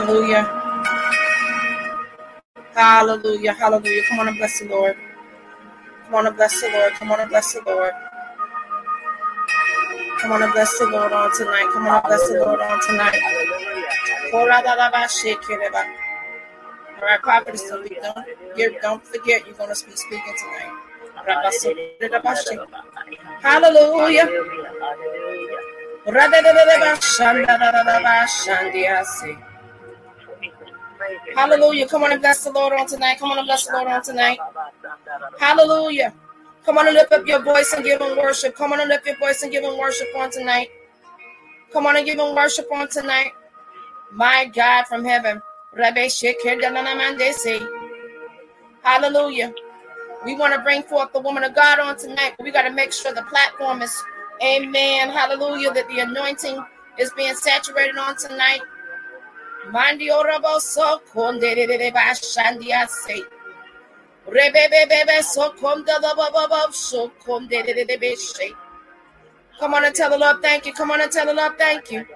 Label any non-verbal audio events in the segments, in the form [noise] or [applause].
Hallelujah. Hallelujah. Hallelujah. Come on and bless the Lord. Come on and bless the Lord. Come on and bless the Lord. Come on and bless the Lord on tonight. Come on and bless the Lord on tonight. All right, prophetess, don't, don't, don't forget you're going to be speaking tonight. Hallelujah. Hallelujah. Come on and bless the Lord on tonight. Come on and bless the Lord on tonight. Hallelujah. Come on and lift up your voice and give him worship. Come on and lift your voice and give him worship on tonight. Come on and give him worship on tonight. My God from heaven. Hallelujah. We want to bring forth the woman of God on tonight. We got to make sure the platform is, amen, hallelujah, that the anointing is being saturated on tonight. So so beshe. Come on and tell the Lord thank you. Come on and tell the Lord thank you.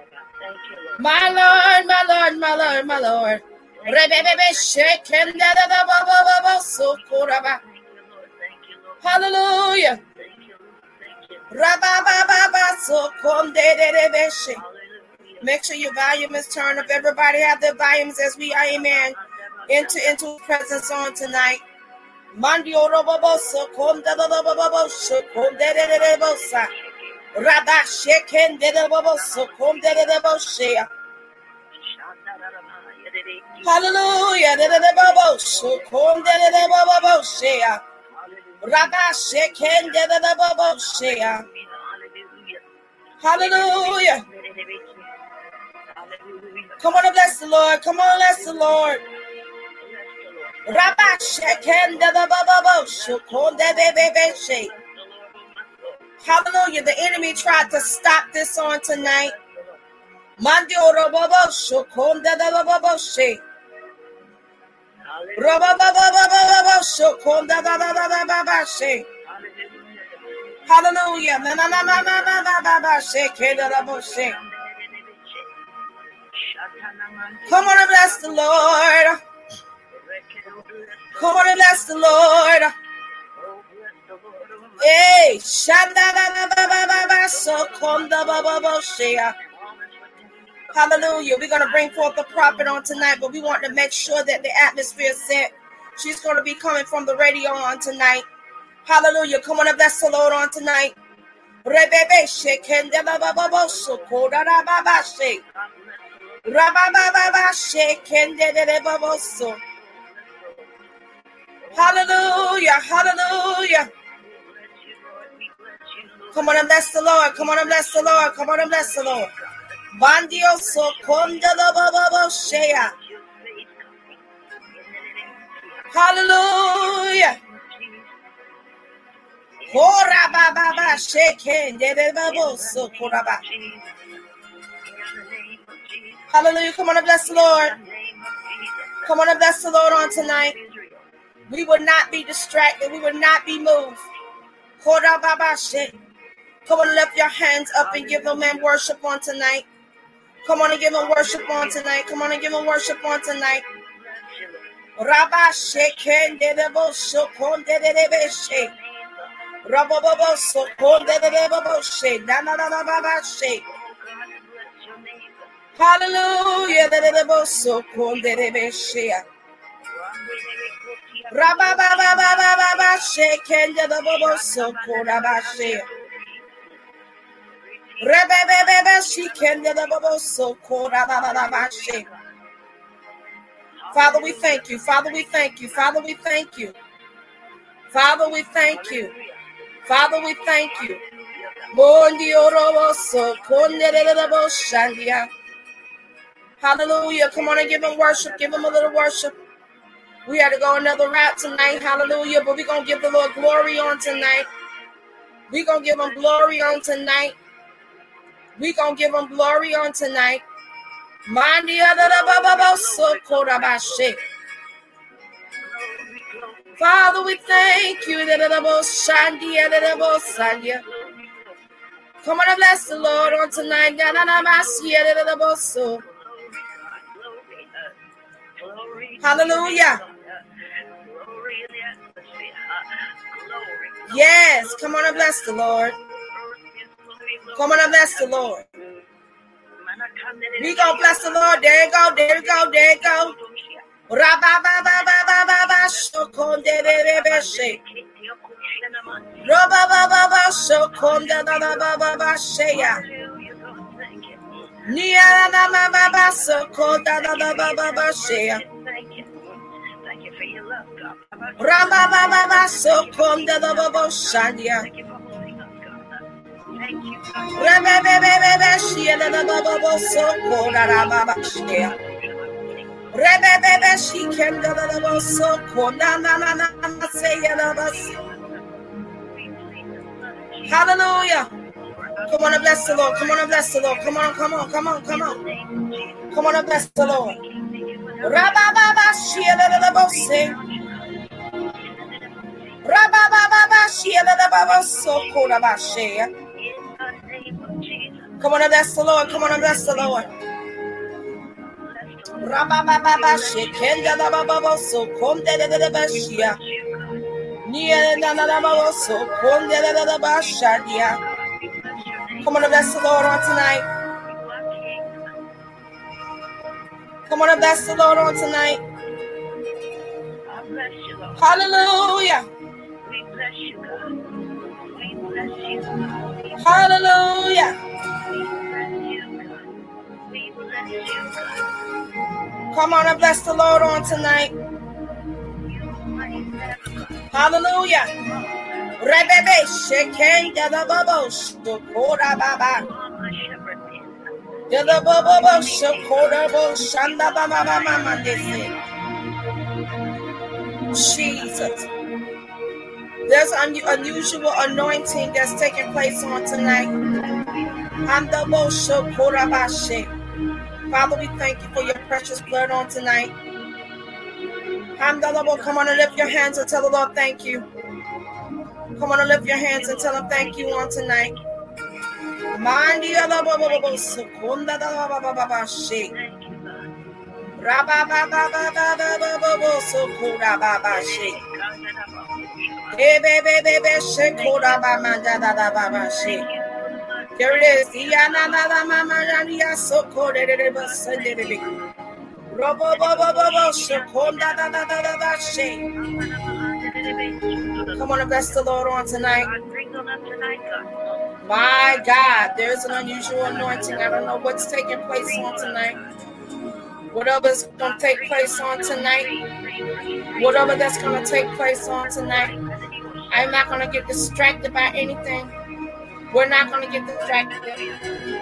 My Lord, my Lord, my Lord, my Lord. Rebebebe shekenda the baba so koraba. Hallelujah. So kondere beshe. Make sure your volume is turned up. Everybody have their volumes as we, amen, into into presence on tonight. Mandio roboboso konda roboboso konda de bosa. De roboboso konda de boshea. Hallelujah. De de boboso konda de sheken de boboshea. Hallelujah. Come on and bless the Lord. Come on, bless the Lord. Rabba shekenda the baba shukonda bebe. Hallelujah. The enemy tried to stop this on tonight. Mandio robobo shukonda the baba she. Come on and bless the Lord. Come on and bless the Lord. Hey, shanda so come shea. Hallelujah. We're going to bring forth the prophet on tonight, but we want to make sure that the atmosphere is set. She's going to be coming from the radio on tonight. Hallelujah. Come on and bless the Lord on tonight. Hallelujah, hallelujah. Come on and bless the Lord. Come on and bless the Lord. Come on and bless the Lord. Bandioso shea! Hallelujah. Korababa shekendedeboboso korababa. Hallelujah. Come on and bless the Lord. Come on and bless the Lord on tonight. We will not be distracted. We will not be moved. Come on and lift your hands up and give them man worship on tonight. Come on and give them worship on tonight. Come on and give them worship on tonight. Rabba sheken de debo shokon de de debe. Rabba babo sokon de de debo she. Na baba she. Hallelujah. Dereboso konderebeshea. Rababababababa shekende Father, we thank you. Father, we thank you. Father, we thank you. Father, we thank you. Father, we thank you. Bondi. Hallelujah. Come on and give him worship. Give him a little worship. We had to go another route tonight. Hallelujah. But we're going to give the Lord glory on tonight. We're going to give him glory on tonight. We're going to give him glory on tonight. Father, we thank you. Come on and bless the Lord on tonight. Hallelujah. Yes, come on and bless the Lord. Come on and bless the Lord. We go bless the Lord. There you go. There you go. There you go. Rabba. Rabba ba ba ba shokonde ba ba ba shanya. Rabba be be be be she ya ba ba ba ba shokonde ba ba ba she ya. She can do the so na na na na say Hallelujah. Come on and bless the Lord. Come on and bless the Lord. Come on, come on, come on, come on. Come on and bless the Lord. Rabababa she the say. Rabababa she the so Come on and bless the Lord. Come on and bless the Lord. Rabababa shekenda da baba so konde de de bashia. Nia na na na baba so konde de de bashadia. Come on and bless the Lord on tonight. Come on and bless the Lord on tonight. Hallelujah. We bless you, God. We bless you. Hallelujah. We bless you, God. Come on and bless the Lord on tonight. Hallelujah. Rebebe sheken the babo shokora baba. Jesus. There's an unusual anointing that's taking place on tonight. Handabo shokora bashe. Father, we thank you for your precious blood on tonight. Come on and lift your hands and tell the Lord thank you. Come on and lift your hands and tell him thank you on tonight. There it is. Come on and bless the Lord on tonight. My God, there's an unusual anointing. I don't know what's taking place on tonight. Whatever's going to take place on tonight, whatever that's going to take place on tonight, I'm not going to get distracted by anything. We're not going to get distracted.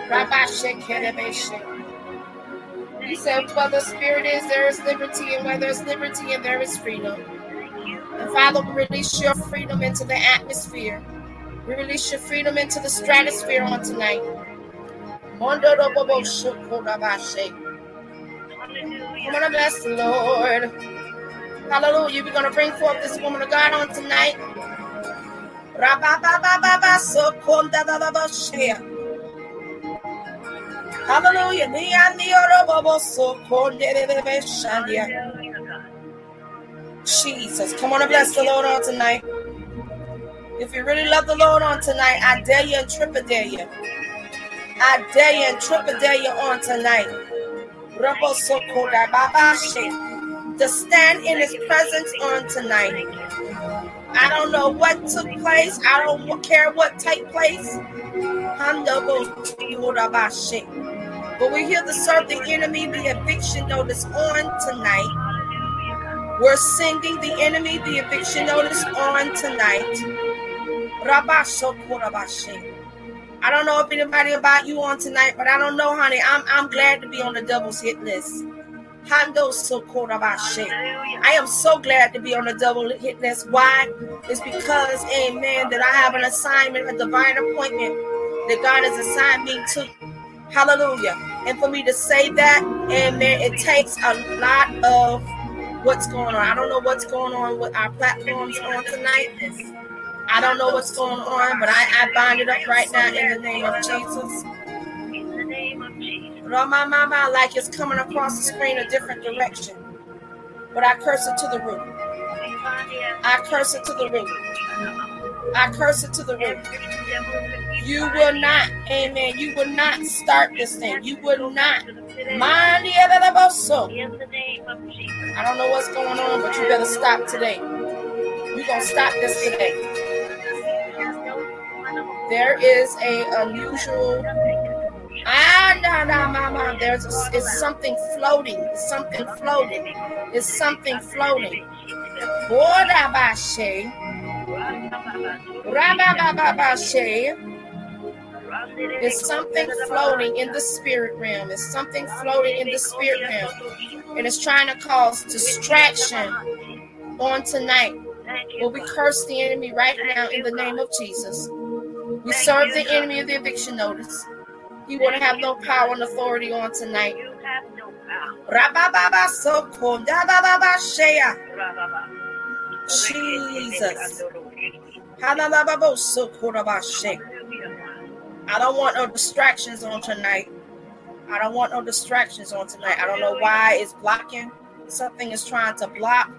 Rabbi Shek you said, where the Spirit is, there is liberty, and where there is liberty, and there is freedom. And Father, release your freedom into the atmosphere. We release your freedom into the stratosphere on tonight. Come on bless the Lord. Hallelujah. We're going to bring forth this woman of God on tonight. Hallelujah. Jesus. Come on and bless the Lord on tonight. If you really love the Lord on tonight, I dare you and triple dare you. I dare you and triple dare you on tonight. To stand in his presence on tonight. I don't know what took place. I don't care what take place. But we're here to serve the enemy the eviction notice on tonight. We're sending the enemy the eviction notice on tonight. I don't know if anybody about you on tonight, but I don't know, honey. I'm I'm glad to be on the doubles hit list. Hando so called about shame. I am so glad to be on the double hit list. Why? It's because, amen, that I have an assignment, a divine appointment that God has assigned me to Hallelujah. And for me to say that, amen, it takes a lot of what's going on. I don't know what's going on with our platforms on tonight. I don't know what's going on, but I, I bind it up right now in the name of Jesus. In the name of Jesus. Mama, like it's coming across the screen a different direction. but I curse it to the root. I curse it to the root. I curse it to the root. You will not, amen. You will not start this thing. You will not. Mind the other so. I don't know what's going on, but you better stop today. You're going to stop this today. There is a unusual Ah, nah, nah, mama. There's a, it's something floating. It's something floating. It's something floating. Borabashe. Something floating in the spirit realm. It's something floating in the spirit realm. And it's trying to cause distraction on tonight. Well, we curse the enemy right now in the name of Jesus. We serve the enemy of the eviction notice. He will have no power and authority on tonight. You have no power. Jesus. I don't want no distractions on tonight. I don't want no distractions on tonight. I don't know why it's blocking. Something is trying to block.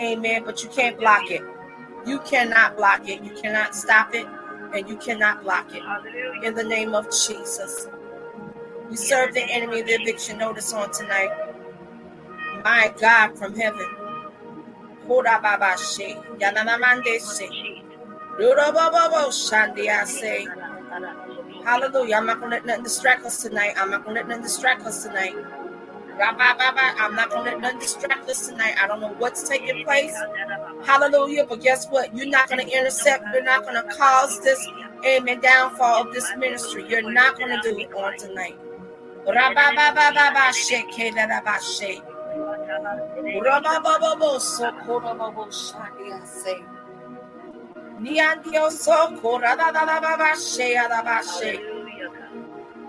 Amen. But you can't block it. You cannot block it. You cannot stop it. And you cannot block it. In the name of Jesus. We serve the enemy the eviction notice on tonight. My God from heaven. Hallelujah. I'm not going to let nothing distract us tonight. I'm not going to let nothing distract us tonight. I'm not going to let nothing distract us tonight. I don't know what's taking place. Hallelujah. But guess what? You're not going to intercept. You're not going to cause this amen downfall of this ministry. You're not going to do it on tonight.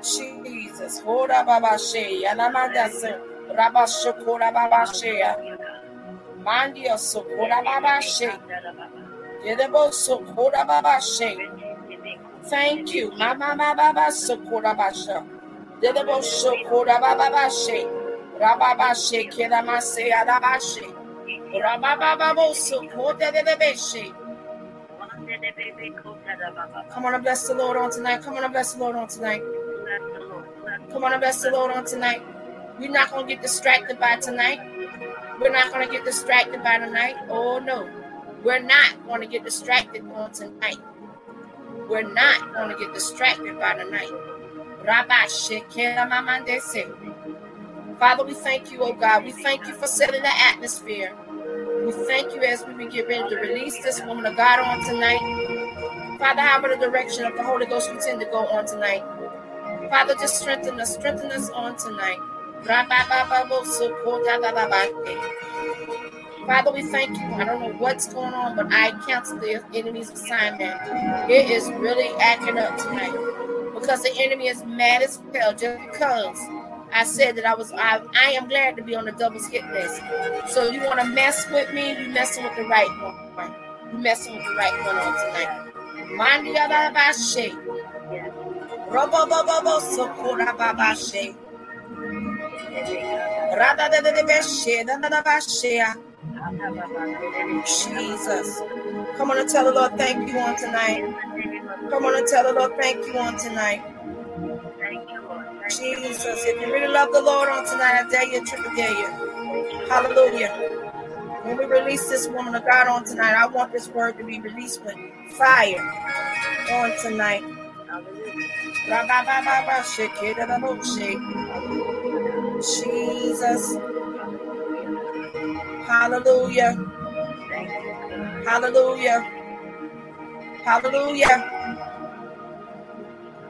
Jesus. Hora babashe. Yanamandasa. Rabashokora babashe. Mandio sokora babashe. Yedebo sokora babashe. Thank you. Mama baba sokora basha. Yedebo sokora babashe. Rababashe keramase adabashe. Rabababo sokora debeshe. Come on and bless the Lord on tonight. Come on and bless the Lord on tonight. Come on the Lord on tonight. We're not going to get distracted by tonight. We're not going to get distracted by tonight. Oh, no. We're not going to get distracted on tonight. We're not going to get distracted by tonight. Father, we thank you, oh God. We thank you for setting the atmosphere. We thank you as we get ready to release this woman of God on tonight. Father, however the direction of the Holy Ghost we tend to go on tonight. Father, just strengthen us, strengthen us on tonight. Father, we thank you. I don't know what's going on, but I cancel the enemy's assignment. It is really acting up tonight because the enemy is mad as hell just because I said that I was I, I am glad to be on the doubles hit list. So you want to mess with me? You messing with the right one. You messing with the right one on tonight. Mandi bashe. Robo bobo bo sokora babashe. Rada de de beshe. Jesus. Come on and tell the Lord thank you on tonight. Come on and tell the Lord thank you on tonight. Jesus. If you really love the Lord on tonight, I dare you, triple dare you. Hallelujah. When we release this woman of God on tonight, I want this word to be released with fire on tonight. Jesus. Hallelujah. Hallelujah. Hallelujah.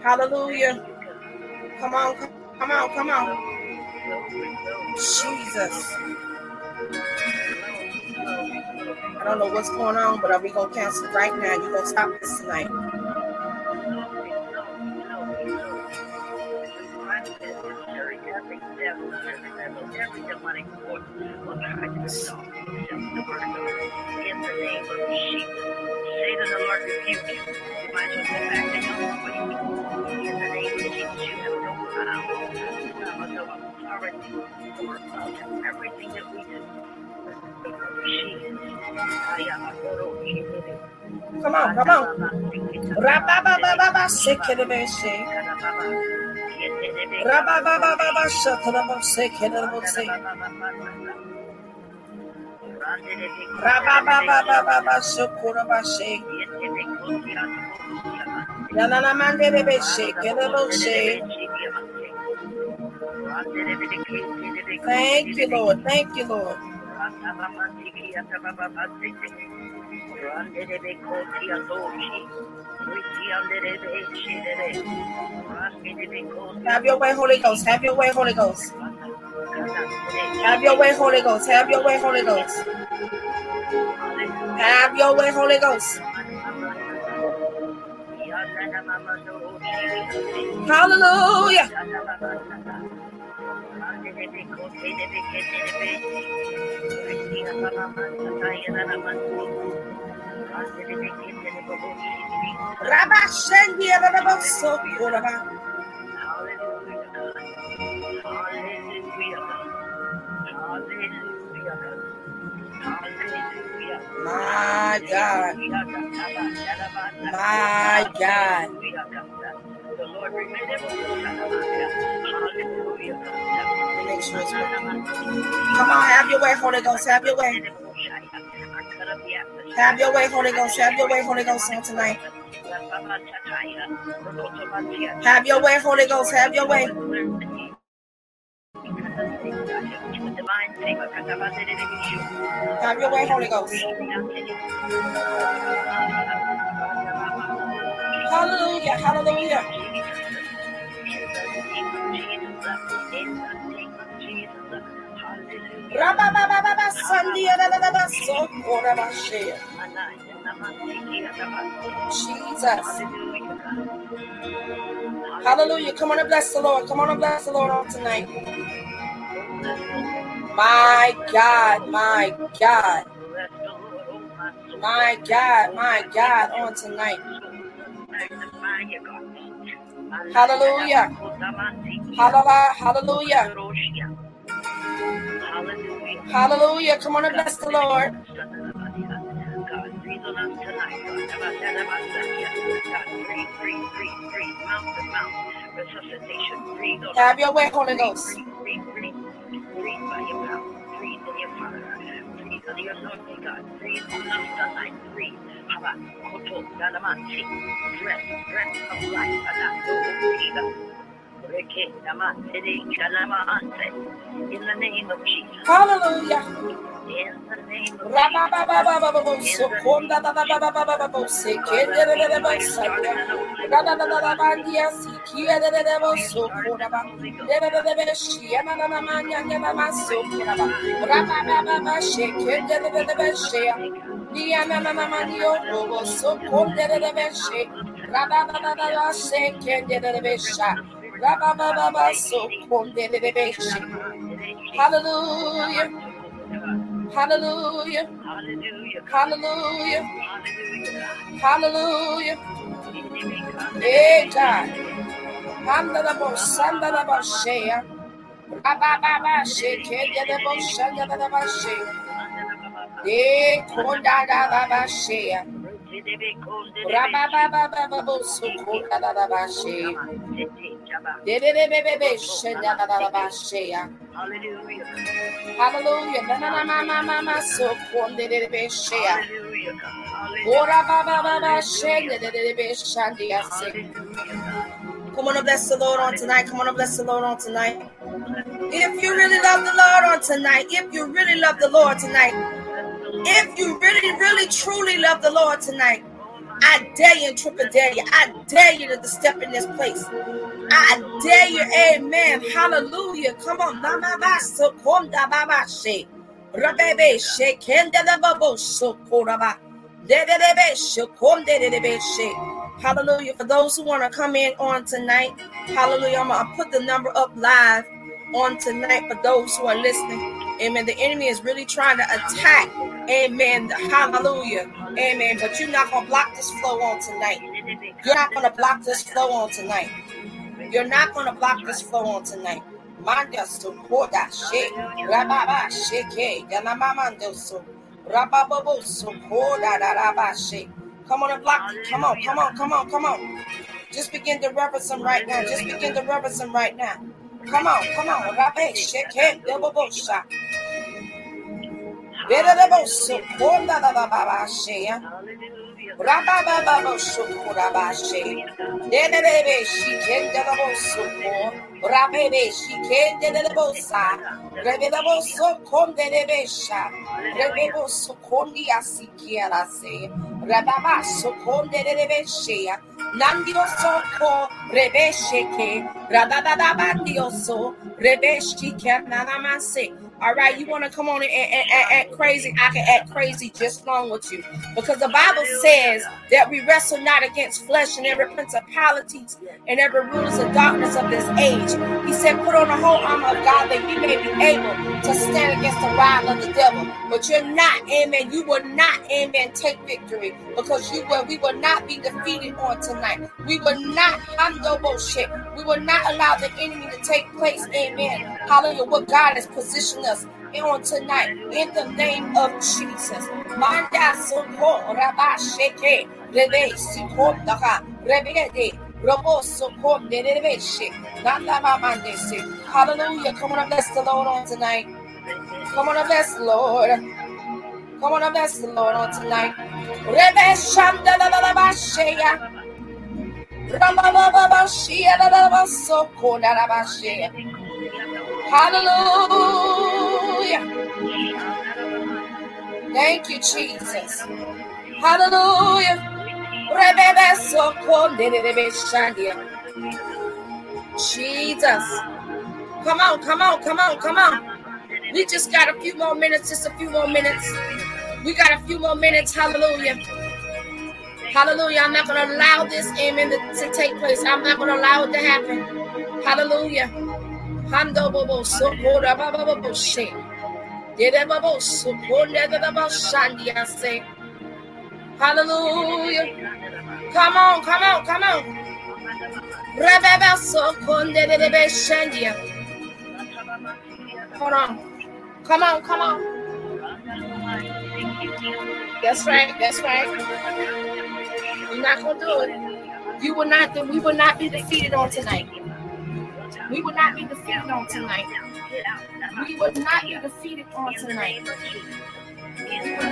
Hallelujah. Come on, come on, come on. Jesus. I don't know what's going on, but are we to cancel right now? You're to stop this tonight. Everything that we do. Come on, come on. Rabababa sekelebeshe. Rabababa shakalabose kelebose. Rabababa shokurabashe. Yanana mandelebeshe kelebose. Thank you, Lord. Thank you, Lord. Have your way, Holy Ghost. Have your way, Holy Ghost. Have your way, Holy Ghost. Have your way, Holy Ghost. Have your way, Holy Ghost. Hallelujah. Rabba Shendi. My God. My God. The Lord working. Come on, have your way, Holy Ghost. Have your way. Have your way, Holy Ghost. Have your way, Holy Ghost, on tonight. Have your way, Holy Ghost. Have your way. Have your way, Holy Ghost. Hallelujah, hallelujah. Jesus. Hallelujah. Come on and bless the Lord. Come on and bless the Lord on tonight. My God, my God. My God, my God, on tonight. Hallelujah. Hallelujah. Hallelujah. Hallelujah. Come on and bless the Lord. Have your way, Holy Ghost. Thank you. In the name of Jesus. Hallelujah. Hallelujah. Hallelujah. Hallelujah. Hallelujah. Hey God. Handalabo sandalaba shea. Shandalaba shea. Eh kondalaba shea. Rababa sukonda shea. Hallelujah. Hallelujah. Come on and bless the Lord on tonight. Come on and bless the Lord on tonight. If you really love the Lord on tonight, if you really love the Lord tonight, if you really, really, truly love the Lord tonight, I dare you and triple dare you. I dare you to step in this place. I dare you, amen. Hallelujah. Come on. Hallelujah. For those who want to come in on tonight, hallelujah. I'm going to put the number up live on tonight for those who are listening. Amen. The enemy is really trying to attack. Amen. Hallelujah. Amen. But you're not going to block this flow on tonight. You're not going to block this flow on tonight. You're not going to block this flow on tonight. Manda support that shit. Rababa shake. Yanamamando so. Come on and block. Come on, come on, come on, come on. Just begin to reverence him right now. Just begin to reverence him right now. Come on, come on. Rabbe, shake double bullshot. Better the most, Konda da da ba ba shea. Rabba ba ba ba shukura ba she. Dene bebe she kende the most so Rabbe be she kende the most Rebe the most so konde de besha. Rebe bo so kondi asikiera se. Rababa All right, you want to come on and, and, and, act crazy? I can act crazy just along with you. Because the Bible says that we wrestle not against flesh and every principalities and every rulers of darkness of this age. He said, put on the whole armor of God that we may be able to stand against the wild of the devil. But you're not, amen. You will not, amen, take victory because you will, we will not be defeated on tonight. We will not handle bullshit. We will not allow the enemy to take place, amen. Hallelujah. What God has positioned us on tonight in the name of Jesus. Manda soko rabasheke rebe sikondaka rebede robo soko nerebeshe nanda mamandese. Hallelujah. Come on and bless the Lord on tonight. Come on and bless the Lord. Come on and bless the Lord on tonight. Rebe shanda la la la basheya. Ramababa Hallelujah. Thank you, Jesus. Hallelujah. Jesus. Come on, come on, come on, come on. We just got a few more minutes, just a few more minutes. We got a few more minutes. Hallelujah. Hallelujah. I'm not going to allow this amen to, take place. I'm not going to allow it to happen. Hallelujah. Hando bobo she. Hallelujah. Come on, come on, come on. Hold on. Come on, come on. That's right, that's right. You're not gonna do it. You will not we will not be defeated on tonight. We will not be defeated on tonight. We will not be defeated on tonight. We will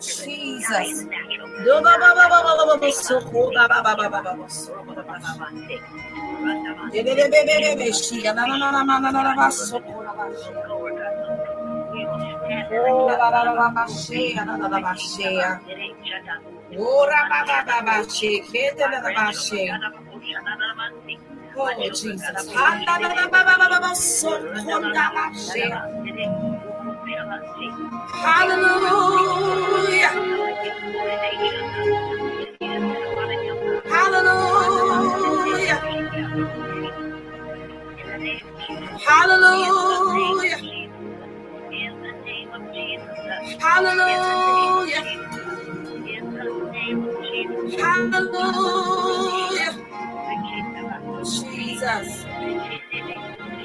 Jesus. Oh, Jesus. Hallelujah. Hallelujah. Hallelujah. Hallelujah. Hallelujah. Jesus.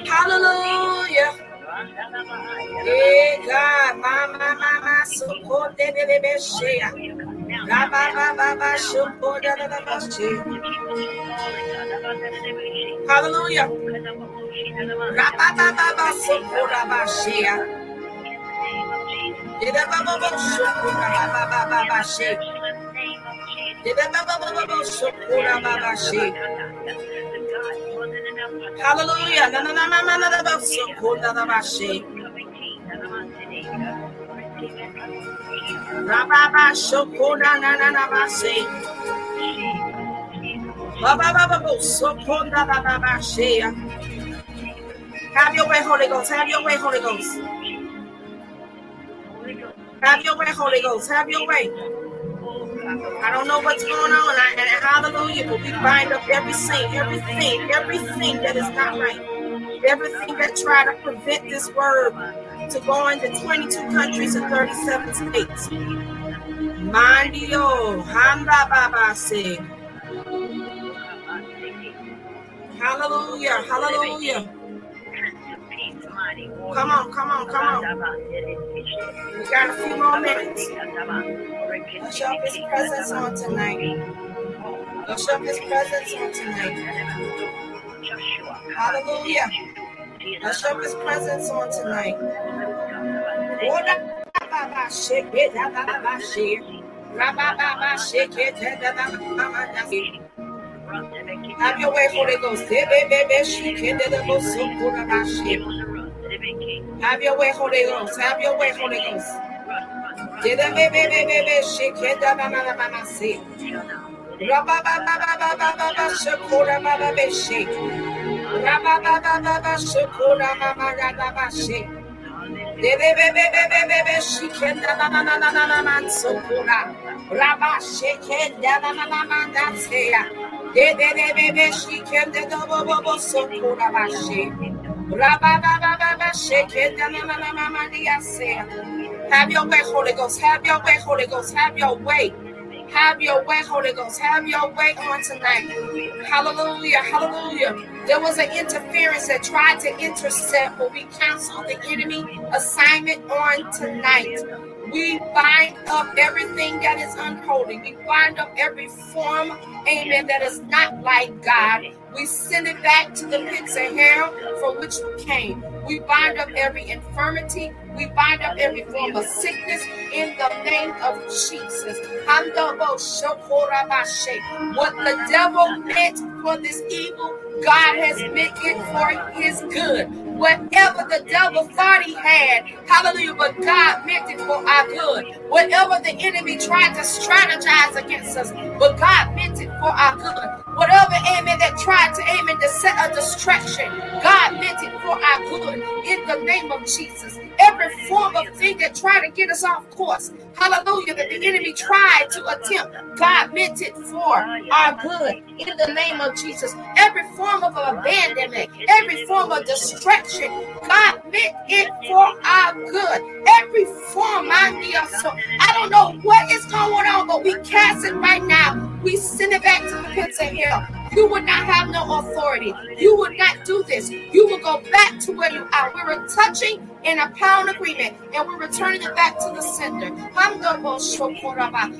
Hallelujah. God, mama, mama, shea. Hallelujah. Hallelujah. Have your way, Holy Ghost. Have your way, Holy Ghost. Have your way, Holy Ghost. Have your way. I don't know what's going on, and, and hallelujah, but we bind up everything, everything, everything that is not right, everything that try to prevent this word to go into 22 countries and 37 states. Mandio, Handa. Hallelujah, hallelujah. Come on, come on, come on. We got a few more minutes. Let's show his presence on tonight. Let's show his presence on tonight. Hallelujah. Let's show his presence on tonight. Have your way, Holy Ghost. Have your way, Holy Ghost. Have your way, Holy Ghost. Rabba Have your way, Holy Ghost. Have your way, Holy Ghost. Have your way. Have your way, Holy Ghost. Have your way on tonight. Hallelujah. Hallelujah. There was an interference that tried to intercept, but we canceled the enemy assignment on tonight. We bind up everything that is unholy. We bind up every form, amen, that is not like God. We send it back to the pits of hell from which we came. We bind up every infirmity. We bind up every form of sickness in the name of Jesus. What the devil meant for this evil, God has meant it for his good. Whatever the devil thought he had, hallelujah, but God meant it for our good. Whatever the enemy tried to strategize against us, but God meant it for our good. Whatever, amen, that tried to, amen, to set a distraction, God meant it for our good in the name of Jesus. Every form of thing that tried to get us off course, hallelujah, that the enemy tried to attempt, God meant it for our good in the name of Jesus. Every form of abandonment, every form of distraction, God meant it for our good. Every form, I don't know what is going on, but we cast it right now. We send it back to the pits of hell. You would not have no authority. You would not do this. You will go back to where you are. We were touching in a pound agreement and we're returning it back to the sender.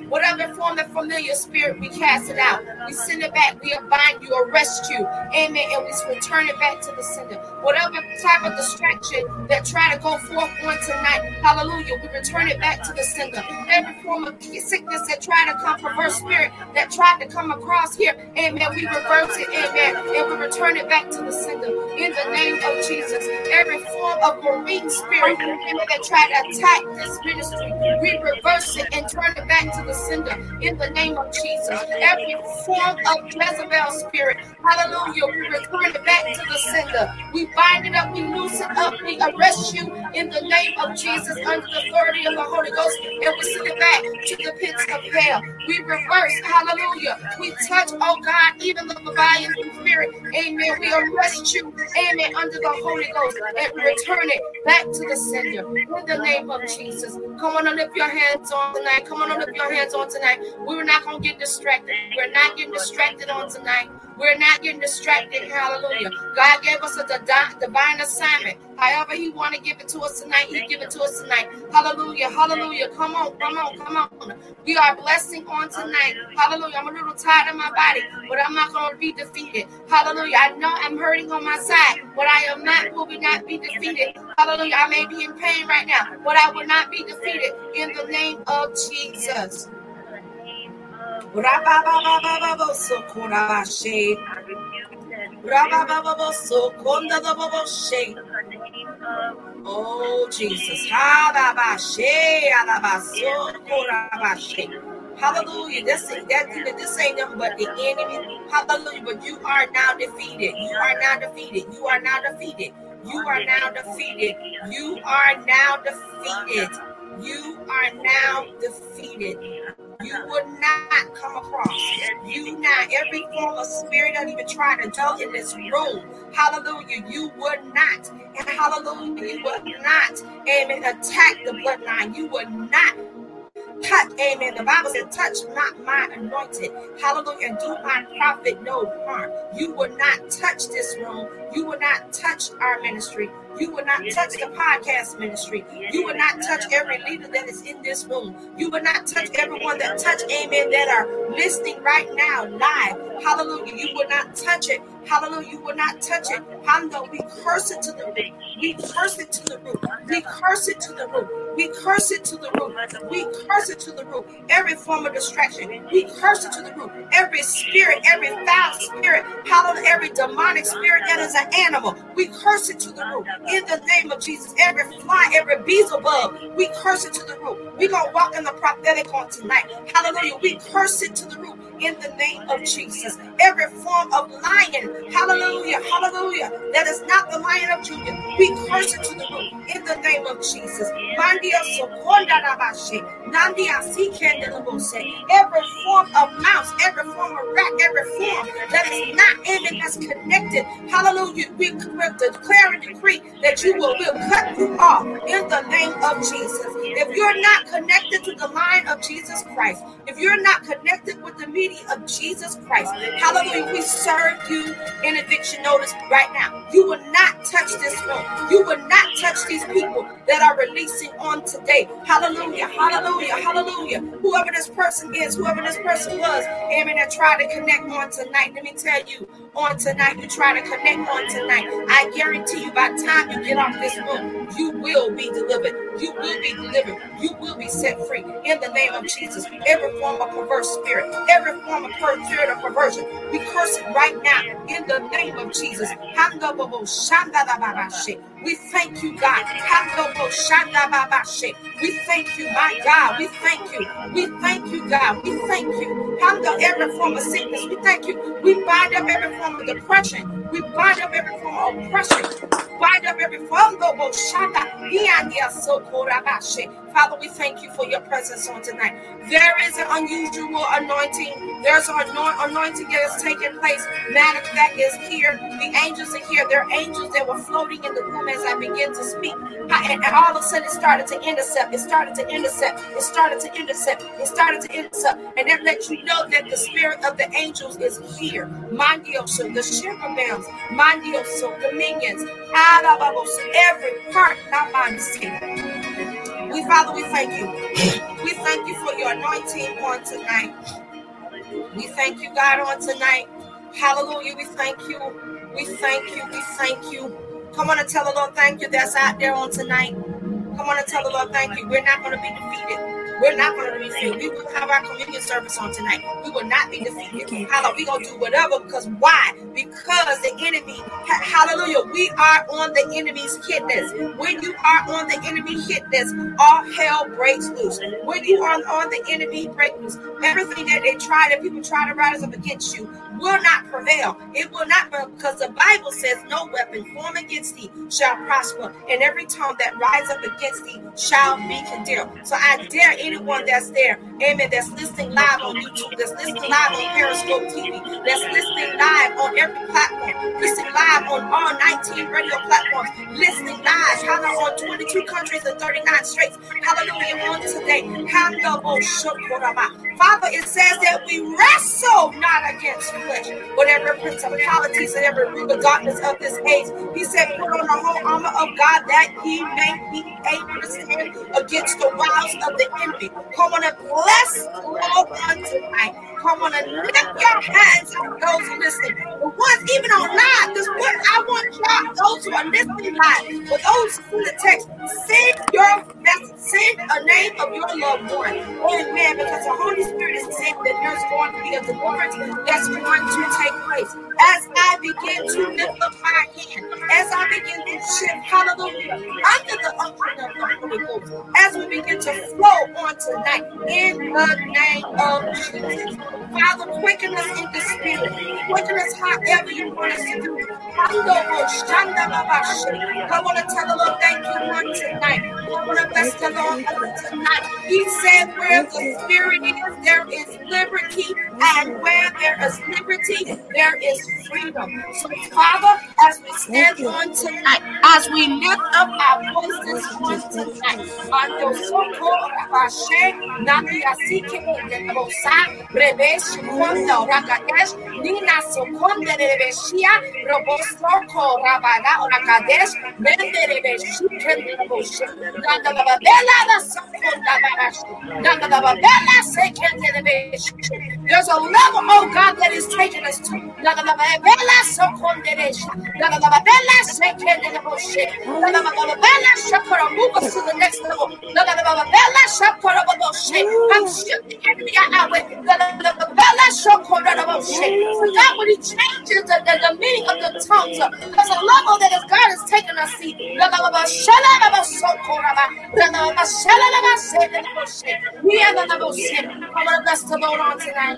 Whatever form of familiar spirit, we cast it out. We send it back. We bind you, arrest you. Amen. And we return it back to the sender. Whatever type of distraction that try to go forth on tonight, hallelujah, we return it back to the sender. Every form of sickness that try to come, perverse spirit that tried to come across here, amen, we reverse it, amen, and we return it back to the sender. In the name of Jesus, every form of marine spirit that try to attack this ministry, we reverse it and turn it back to the sender in the name of Jesus. Every form of Jezebel spirit, hallelujah, we return it back to the sender. We bind it up, we loose it up, we arrest you in the name of Jesus under the authority of the Holy Ghost, and we send it back to the pits of hell. We reverse, hallelujah. We touch, oh God, even the Leviathan spirit, amen. We arrest you, amen, under the Holy Ghost, and return it back to the sender in the name of Jesus. Come on and lift your hands on tonight. Come on and lift your hands on tonight. We're not going to get distracted. We're not getting distracted on tonight. We're not getting distracted. Hallelujah. God gave us a divine assignment. However, He want to give it to us tonight, He give it to us tonight. Hallelujah. Hallelujah. Come on, come on, come on. We are blessing on tonight. Hallelujah. I'm a little tired in my body, but I'm not going to be defeated. Hallelujah. I know I'm hurting on my side, but I am not, will be not be defeated. Hallelujah. I may be in pain right now, but I will not be defeated in the name of Jesus. Oh, Jesus. Hallelujah. This that this ain't nothing but the enemy. Hallelujah. But you are now defeated. You are now defeated. You are now defeated. You are now defeated. You are now defeated. You are now defeated. You would not come across. You not every form of spirit don't even try to dwell in this room. Hallelujah. You would not. And hallelujah, you would not. Amen. Attack the bloodline. You would not touch, amen. The Bible said, touch not my anointed. Hallelujah. And do my prophet no harm. You will not touch this room. You will not touch our ministry. You will not touch the podcast ministry. You will not touch every leader that is in this room. You will not touch everyone that touch, amen, that are listening right now live. Hallelujah. You will not touch it. Hallelujah. You will not touch it. Hallelujah. We curse it to the root. We curse it to the root. We curse it to the root. We curse it to the root. We curse it to the root. Every form of distraction. We curse it to the root. Every spirit, every foul spirit, hallelujah, every demonic spirit that is an animal. We curse it to the root in the name of Jesus. Every fly, every beelzebub, we curse it to the root. We're going to walk in the prophetic on tonight. Hallelujah. We curse it to the root in the name of Jesus. Every form of lion, hallelujah, hallelujah, that is not the lion of Judah, we curse it to the root in the name of Jesus. Every form of mouse, every form of rat, every form that is not in that's connected, hallelujah, we declare and decree that you will, will cut you off in the name of Jesus. If you're not connected to the line of Jesus Christ, if you're not connected with the media of Jesus Christ, hallelujah, we serve you in eviction notice right now. You will not touch this room. You will not touch these people that are releasing on today. Hallelujah, hallelujah, hallelujah. Whoever this person is, whoever this person was, amen, that tried to connect on tonight, let me tell you, on tonight, you try to connect on tonight, I guarantee you by time you get off this room, you will be delivered. You will be delivered. You will be set free in the name of Jesus. Every form of perverse spirit, every form of spirit of perversion, we curse it right now in the name of Jesus. We thank you, God. We thank you, my God. We thank you. We thank you, God. We thank you. Handle every form of sickness. We thank you. We bind up every form of depression. We bind up every form of oppression. Bind up every form of Father, we thank you for your presence on tonight. There is an unusual anointing. There's an anointing that is taking place. Of fact is here. The angels are here. There are angels that were floating in the as I begin to speak. And all of a sudden it started to intercept. It started to intercept. It started to intercept. It started to intercept. And that lets you know that the spirit of the angels is here. Mandioso, the cherubims, mandioso, the minions, every part, not my mine. We, Father, we thank you. We thank you for your anointing on tonight. We thank you, God, on tonight. Hallelujah. We thank you. We thank you. We thank you. Come on and tell the Lord thank you that's out there on tonight. Come on and tell the Lord thank you. We're not going to be defeated. We're not going to be defeated. We will have our communion service on tonight. We will not be defeated. Hallelujah. We're going to do whatever because why? Because the enemy, hallelujah, we are on the enemy's hit list. When you are on the enemy hit list, all hell breaks loose. When you are on the enemy break loose, everything that they try, that people try to rise up against you, will not prevail. It will not prevail because the Bible says no weapon formed against thee shall prosper, and every tongue that rise up against thee shall be condemned. So I dare anyone that's there, amen, that's listening live on YouTube, that's listening live on Periscope TV, that's listening live on every platform, listening live on all 19 radio platforms, listening live, hallelujah, on 22 countries and 39 states, hallelujah, on today. Father, it says that we wrestle not against flesh, but every principalities and every root of darkness of this age. He said, put on the whole armor of God that ye may be able to stand against the wiles of the enemy. Come on and bless Lord on tonight. Come on and lift your hands those who listen. The ones even on live, this what I want y'all, those who are listening live, for those who the text, send your message, send a name of your loved one. Amen. Because the Holy Spirit is saying that there's going to be a deliverance that's going to take place. As I begin to lift up my hand, as I begin to shift, hallelujah, under the unction of the as we begin to flow on tonight, in the name of Jesus. Father, quicken us in the spirit. Quicken us however you want us to do. I want to tell the Lord thank you on tonight. I want to bless the Lord tonight. He said, Where the Spirit is, there is liberty, and where there is liberty, there is freedom. So, Father, as we stand on tonight, as we lift up our voices on tonight, on your so-called Rabashe, Nami Asike, Nebosa, Rebesh, Kondo, Rakadesh, Nina Sokonde, Rebeshia, Robosoko, Rabada, Rakadesh, Mende, Rebeshi, Kendeboshe, Gandalababela, the Sakunda Barash, Gandalababela, second elevation, there's a level, oh God, that is taking us to. Move us to the next level. I'm shifting Reboshe. So God, when He changes the, the, the meaning of the tongues, uh, there's a level that is God has taken us to. We are the level shit. I want to bless the Lord on tonight.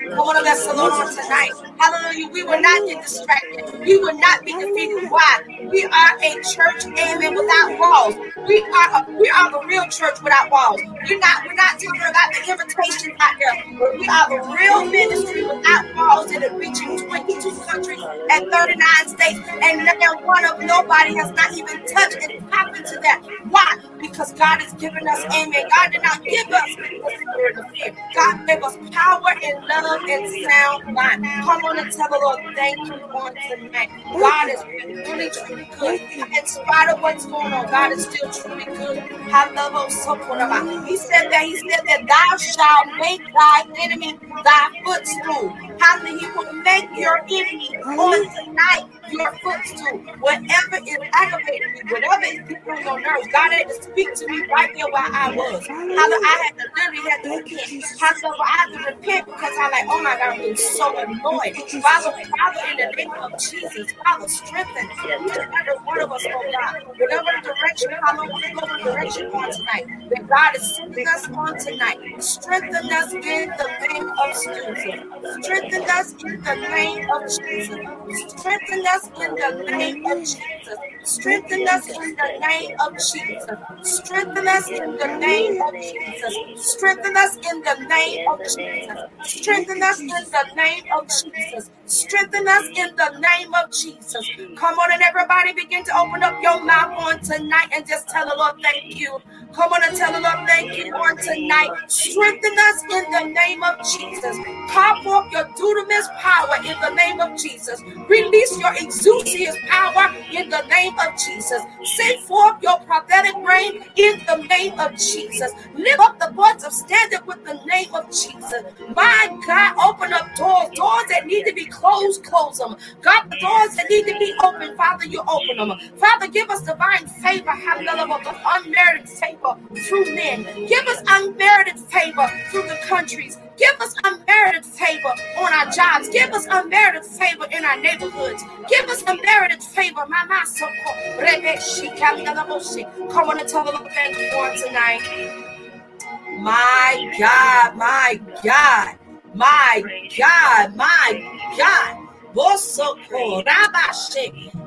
I want to bless the Lord on tonight. Hallelujah. We will not get distracted. We will not be defeated. Why? We are a church, amen, without walls. We are a, we are the real church without walls. We're not we're not talking about the invitations out there, we are the real ministry without walls that are reaching 22 countries and 39 states. And now one of nobody has not even touched and happened to that. Why? Because God has given us, amen. God did not give us the spirit of fear. God gave us power and love and sound mind. Come on and tell the Lord, thank you on tonight. God is really, truly good. In spite of what's going on, God is still truly good. I love also, whatever. He said that He said that thou shalt make thy enemy thy footstool. Hallelujah. He will make your enemy on tonight your footstool. Whatever is aggravating me, whatever is on your nerves, God had to speak to me right there where I was. Hallelujah. I had to literally had to repent. Hallelujah. I had to repent because I'm like, oh my God, I'm being so annoyed. Father, Father, in the name of Jesus, Father, strengthen each and every one of us, oh God. Whatever direction, go the direction on tonight. That God is sending us on tonight. Strengthen us in the name of Jesus. Strengthen us in the name of Jesus. Strengthen us in the name of Jesus. Strengthen us in the name of Jesus. Strengthen us in the name of Jesus. Strengthen us in the name of Jesus. Strengthen us in the name of Jesus. Strengthen us in the name of Jesus. Come on and everybody begin to open up your mouth on tonight and just tell the Lord thank you. Come on and tell the Lord thank you on tonight. Strengthen us in the name of Jesus. Pop off your dunamis power in the name of Jesus. Release your exousias power in the name of Jesus. Send forth your prophetic rain in the name of Jesus. Lift up the voice of standard with the name of Jesus. My God, open up doors, doors that need to be closed, close them. God, the doors that need to be open, Father, you open them. Father, give us divine favor, hallelujah, unmerited favor through men. Give us unmerited favor through the countries. Give us unmerited favor on our jobs. Give us unmerited favor in our neighborhoods. Give us unmerited favor. Mama, so Come on and tell the Lord thank you for tonight. My God, my God, my God, my God.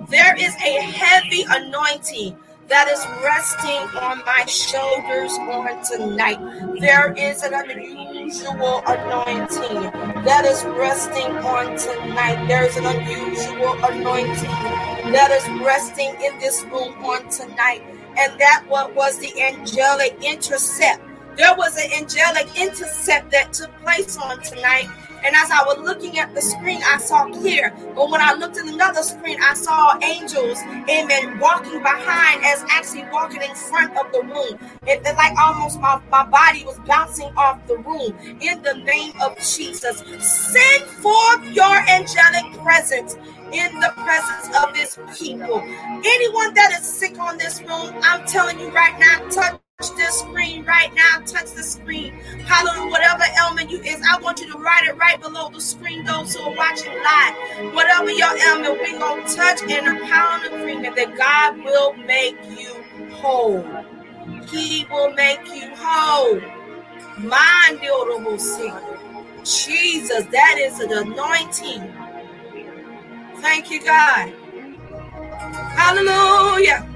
There is a heavy anointing that is resting on my shoulders on tonight. There is an unusual anointing that is resting on tonight. There is an unusual anointing that is resting in this room on tonight. And that what was the angelic intercept. There was an angelic intercept that took place on tonight and as I was looking at the screen, I saw clear. But when I looked at another screen, I saw angels, amen, walking behind as actually walking in front of the room. It, it like almost my, my body was bouncing off the room. In the name of Jesus, send forth your angelic presence in the presence of this people. Anyone that is sick on this room, I'm telling you right now, touch this screen right now. Touch the screen. Hallelujah. Whatever ailment you is, I want you to write it right below the screen. Those who are watching live, whatever your ailment, we're gonna touch in a pound agreement that God will make you whole. He will make you whole. Mind will see. Jesus, that is an anointing. Thank you, God. Hallelujah.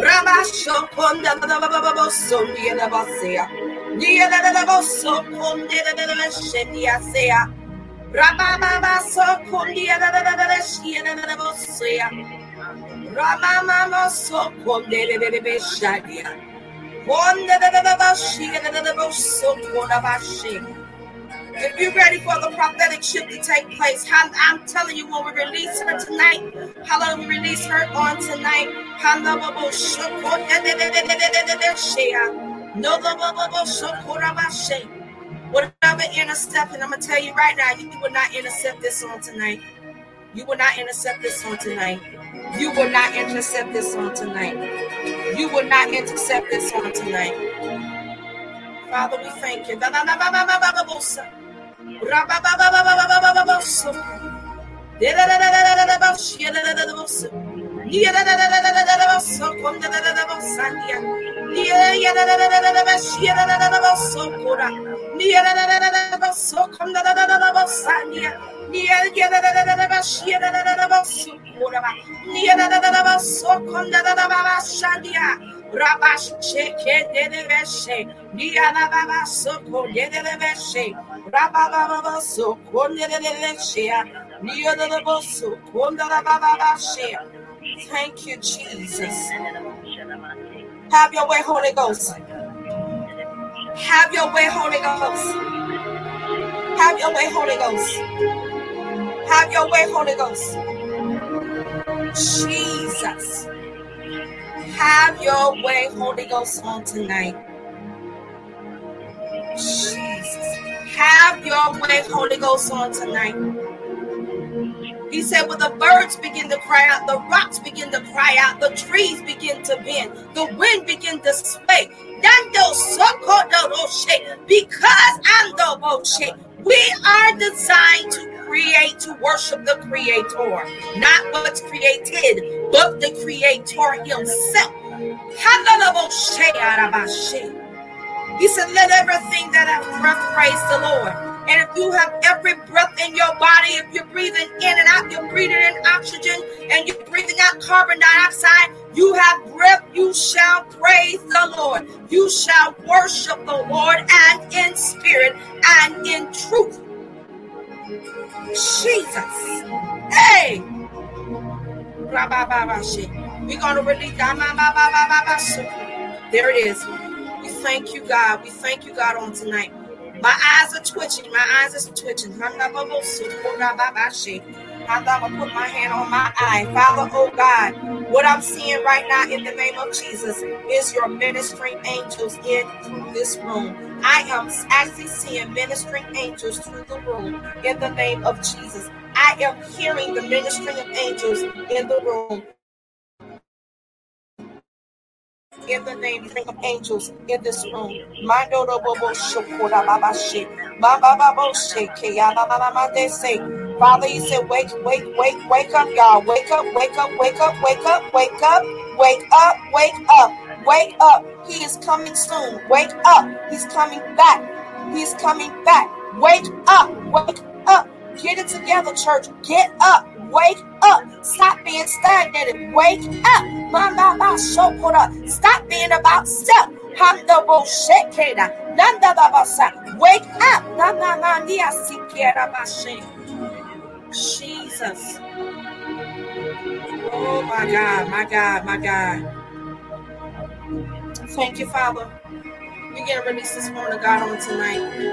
Rabasho konda da da da da bosso dia da basea. Dia da da da konde da da da shedia sea. Rababa basso kondia da da da da shia da da da bossea. Konde da da da shadia. Konda da da da shia da da da bosso. If you're ready for the prophetic shift to take place, I'm telling you, when we release her tonight, hallelujah, we release her on tonight. Whatever intercepting, I'm going to tell you right now, you will not intercept this on tonight. You will not intercept this on tonight. You will not intercept this on tonight. You will not intercept this on tonight. Father, we thank you. Rabash, shake, get it, shake. Niana, baba, so, get it, shake. Dedebeshe, Niana soko dedebeshe. Thank you, Jesus. Have your way, Holy Ghost. Have your way, Holy Ghost. Have your way, Holy Ghost. Have your way, Holy Ghost. Jesus. Have your way, Holy Ghost, on tonight. Jesus. Have your way, Holy Ghost, on tonight. He said, when the birds begin to cry out, the rocks begin to cry out, the trees begin to bend, the wind begin to sway. Because I'm the we are designed to create, to worship the Creator, not what's created, but the Creator Himself. He said, Let everything that have breath praise the Lord. And if you have every breath in your body, if you're breathing in and out, you're breathing in oxygen and you're breathing out carbon dioxide, you have breath, you shall praise the Lord. You shall worship the Lord and in spirit and in truth. Jesus. Hey. We're going to release. There it is. Thank you, God. We thank you, God, on tonight. My eyes are twitching. My eyes are twitching. I'm going to put my hand on my eye. Father, oh God, what I'm seeing right now in the name of Jesus is your ministering angels in through this room. I am actually seeing ministering angels through the room in the name of Jesus. I am hearing the ministering of angels in the room in the name of angels in this room. Mando bobo shokora baba she. Mama they say. Father, you said, wake, wake, wake, wake up, y'all. Wake up, wake up, wake up, wake up, wake up, wake up, wake up, wake up. He is coming soon. Wake up. He's coming back. He's coming back. Wake up, wake up. Get it together, church. Get up. Wake up. Stop being stagnated. Wake up. Mama shop up, stop being about self. Handa bullshit, Keda. Nanda babasa. Wake up. Jesus. Oh my God, my God, my God. Thank you, Father. We get release this morning, God, on tonight.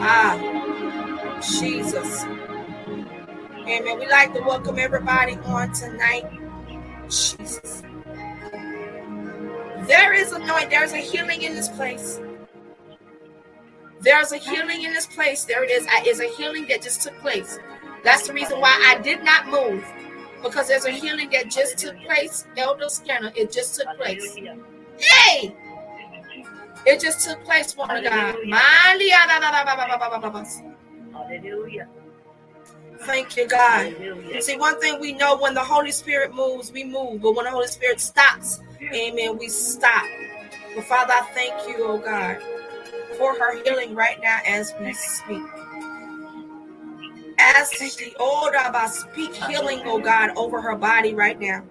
Ah. Jesus. Amen. We'd like to welcome everybody on tonight. Jesus. There is a noise. There's a healing in this place. There's a healing in this place. There it is. Is a healing that just took place. That's the reason why I did not move. Because there's a healing that just took place. Elder Scanner, it just took place. Hey! It just took place, woman of God. Hallelujah. Thank you, God. Hallelujah. See, one thing we know when the Holy Spirit moves, we move. But when the Holy Spirit stops, amen, we stop. But Father, I thank you, oh God, for her healing right now as we speak. As the old about speak healing, oh God, over her body right now.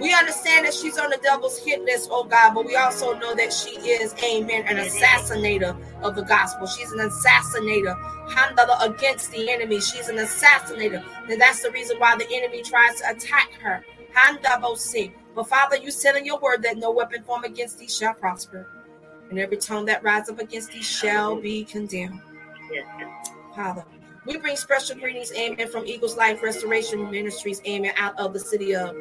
We understand that she's on the devil's hit list, oh God, but we also know that she is, amen, an assassinator of the gospel. She's an assassinator against the enemy. She's an assassinator. And that's the reason why the enemy tries to attack her. Hand double. See, but Father, you said in your word that no weapon formed against thee shall prosper. And every tongue that rises up against thee shall be condemned. Father, we bring special greetings, amen, from Eagles Life Restoration Ministries, amen, out of the city of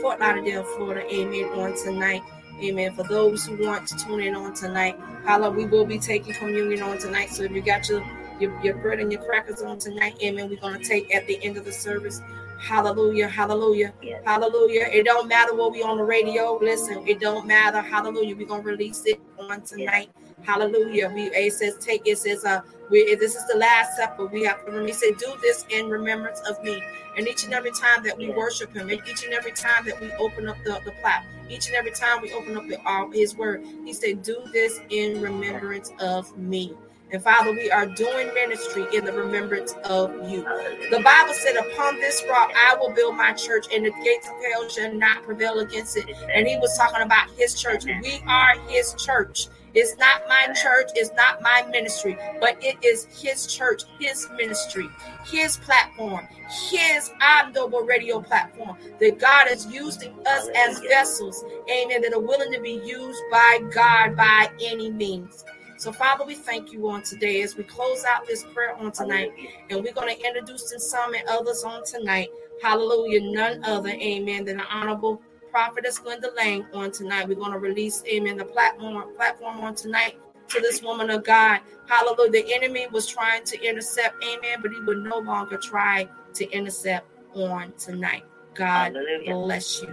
Fort Lauderdale, Florida, amen, on tonight. Amen. For those who want to tune in on tonight, holla, we will be taking communion on tonight. So if you got your, your, your bread and your crackers on tonight, amen, we're going to take at the end of the service. Hallelujah, hallelujah, yes. hallelujah. It don't matter what we on the radio. Listen, it don't matter. Hallelujah. We're gonna release it on tonight. Yes. Hallelujah. We it says take it says uh we this is the last supper. We have to said do this in remembrance of me. And each and every time that we worship him, and each and every time that we open up the, the platform, each and every time we open up the, uh, his word, he said, Do this in remembrance of me. And Father, we are doing ministry in the remembrance of you. The Bible said, Upon this rock I will build my church, and the gates of hell shall not prevail against it. And he was talking about his church. We are his church. It's not my church, it's not my ministry, but it is his church, his ministry, his platform, his Amdobo radio platform that God is using us as vessels, amen, that are willing to be used by God by any means. So, Father, we thank you on today as we close out this prayer on tonight. And we're going to introduce some and others on tonight. Hallelujah. None other, amen, than the honorable prophetess Glenda Lang on tonight. We're going to release, amen, the platform, platform on tonight to this woman of God. Hallelujah. The enemy was trying to intercept, amen, but he would no longer try to intercept on tonight. God Hallelujah. bless you.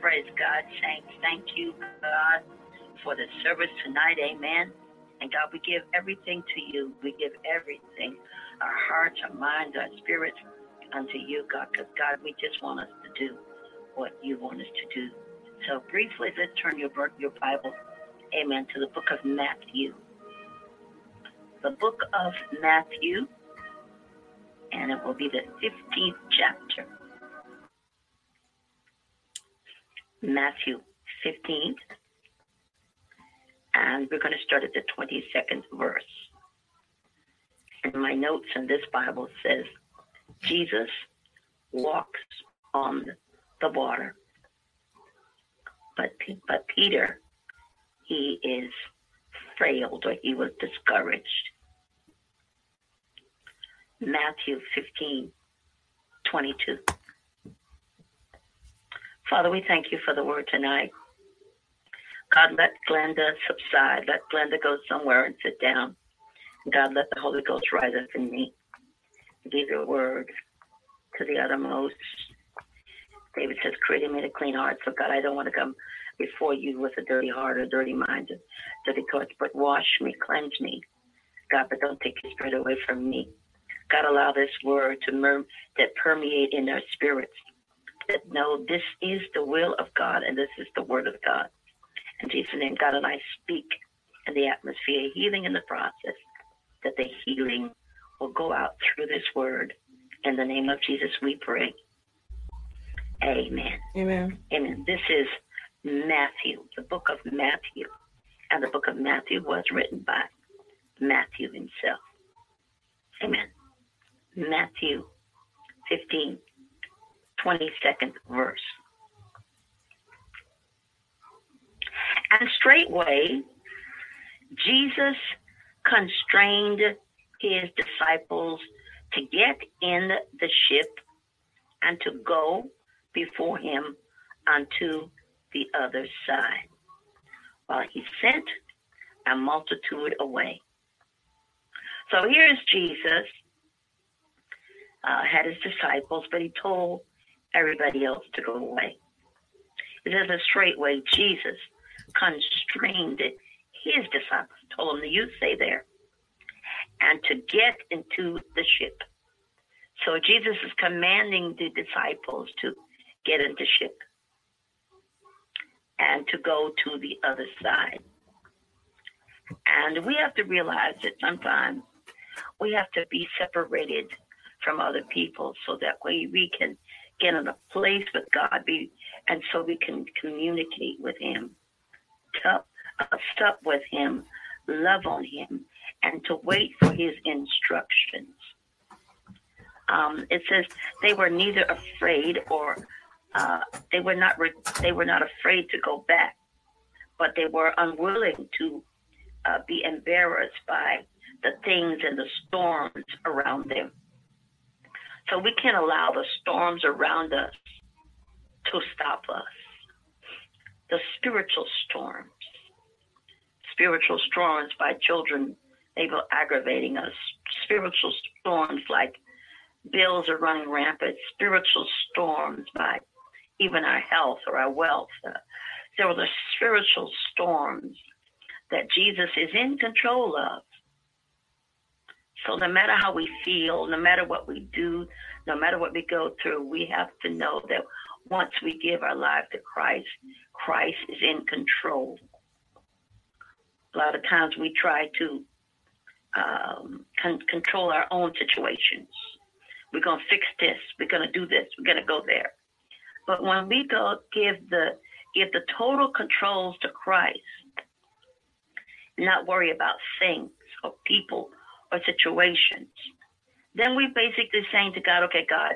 Praise God, saints. Thank you, God, for the service tonight. Amen. And God, we give everything to you. We give everything our hearts, our minds, our spirits unto you, God, because God, we just want us to do what you want us to do. So briefly, let's turn your your Bible, amen, to the book of Matthew. The book of Matthew, and it will be the 15th chapter. Matthew 15th, and we're going to start at the 22nd verse. And my notes in this Bible says, Jesus walks on the water. But, but Peter, he is failed or he was discouraged. Matthew 15, 22. Father, we thank you for the word tonight. God, let Glenda subside. Let Glenda go somewhere and sit down. God, let the Holy Ghost rise up in me give your word to the uttermost. David says, create me a clean heart. So, God, I don't want to come before you with a dirty heart or dirty mind, dirty thoughts, but wash me, cleanse me. God, but don't take your spirit away from me. God, allow this word to mer- that permeate in our spirits. That no, this is the will of God and this is the word of God. In Jesus' name, God, and I speak in the atmosphere, healing in the process, that the healing will go out through this word. In the name of Jesus, we pray. Amen. Amen. Amen. This is Matthew, the book of Matthew. And the book of Matthew was written by Matthew himself. Amen. Matthew 15, 22nd verse. And straightway Jesus constrained his disciples to get in the ship and to go before him unto the other side, while he sent a multitude away. So here's Jesus, uh, had his disciples, but he told everybody else to go away. It is a straight way. Jesus constrained his disciples, told them, You stay there and to get into the ship. So Jesus is commanding the disciples to get into ship and to go to the other side. And we have to realize that sometimes we have to be separated from other people so that way we can get in a place with God be, and so we can communicate with Him, to, uh, with Him, love on Him, and to wait for His instructions. Um, it says they were neither afraid or uh, they were not re- they were not afraid to go back, but they were unwilling to uh, be embarrassed by the things and the storms around them. So we can't allow the storms around us to stop us. The spiritual storms, spiritual storms by children, maybe aggravating us. Spiritual storms like bills are running rampant. Spiritual storms by even our health or our wealth. Uh, there were the spiritual storms that Jesus is in control of. So no matter how we feel, no matter what we do, no matter what we go through, we have to know that once we give our life to Christ, Christ is in control. A lot of times we try to um, con- control our own situations. We're going to fix this. We're going to do this. We're going to go there. But when we go give the give the total controls to Christ, not worry about things or people or situations, then we basically saying to God, okay, God,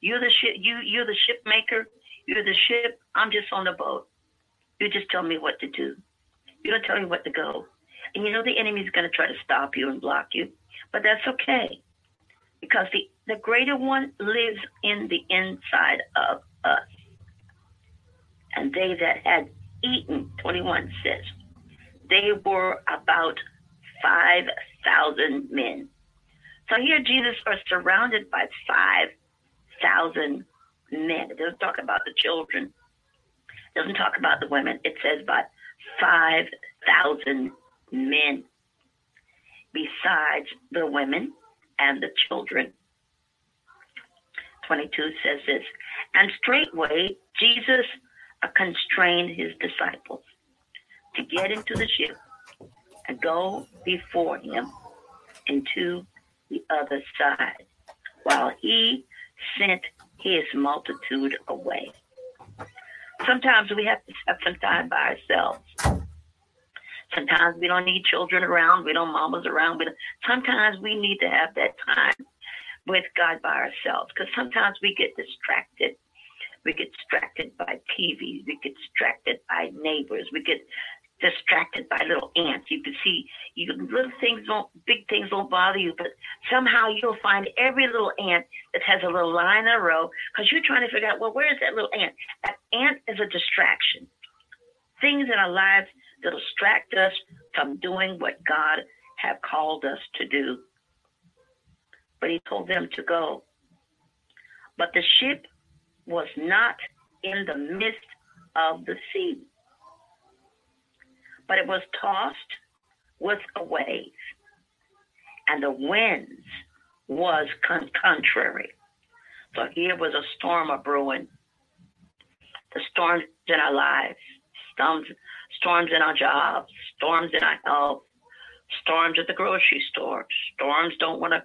you're the ship, you you're the ship maker, you're the ship. I'm just on the boat. You just tell me what to do. You don't tell me what to go. And you know the enemy's going to try to stop you and block you, but that's okay because the the greater one lives in the inside of us. And they that had eaten, 21 says, they were about 5,000 men. So here Jesus are surrounded by 5,000 men. It doesn't talk about the children. It doesn't talk about the women. It says about 5,000 men besides the women and the children. 22 says this, and straightway Jesus constrained his disciples to get into the ship and go before him into the other side while he sent his multitude away. Sometimes we have to have some time by ourselves. Sometimes we don't need children around. We don't mamas around. But sometimes we need to have that time with God by ourselves because sometimes we get distracted. We get distracted by TV. We get distracted by neighbors. We get distracted by little ants. You can see you little things don't big things don't bother you, but somehow you'll find every little ant that has a little line in a row because you're trying to figure out well where is that little ant? That ant is a distraction. Things in our lives that distract us from doing what God have called us to do but he told them to go. But the ship was not in the midst of the sea, but it was tossed with a wave, and the winds was con- contrary. So here was a storm a brewing. The storms in our lives, storms, storms in our jobs, storms in our health, storms at the grocery store. Storms don't want to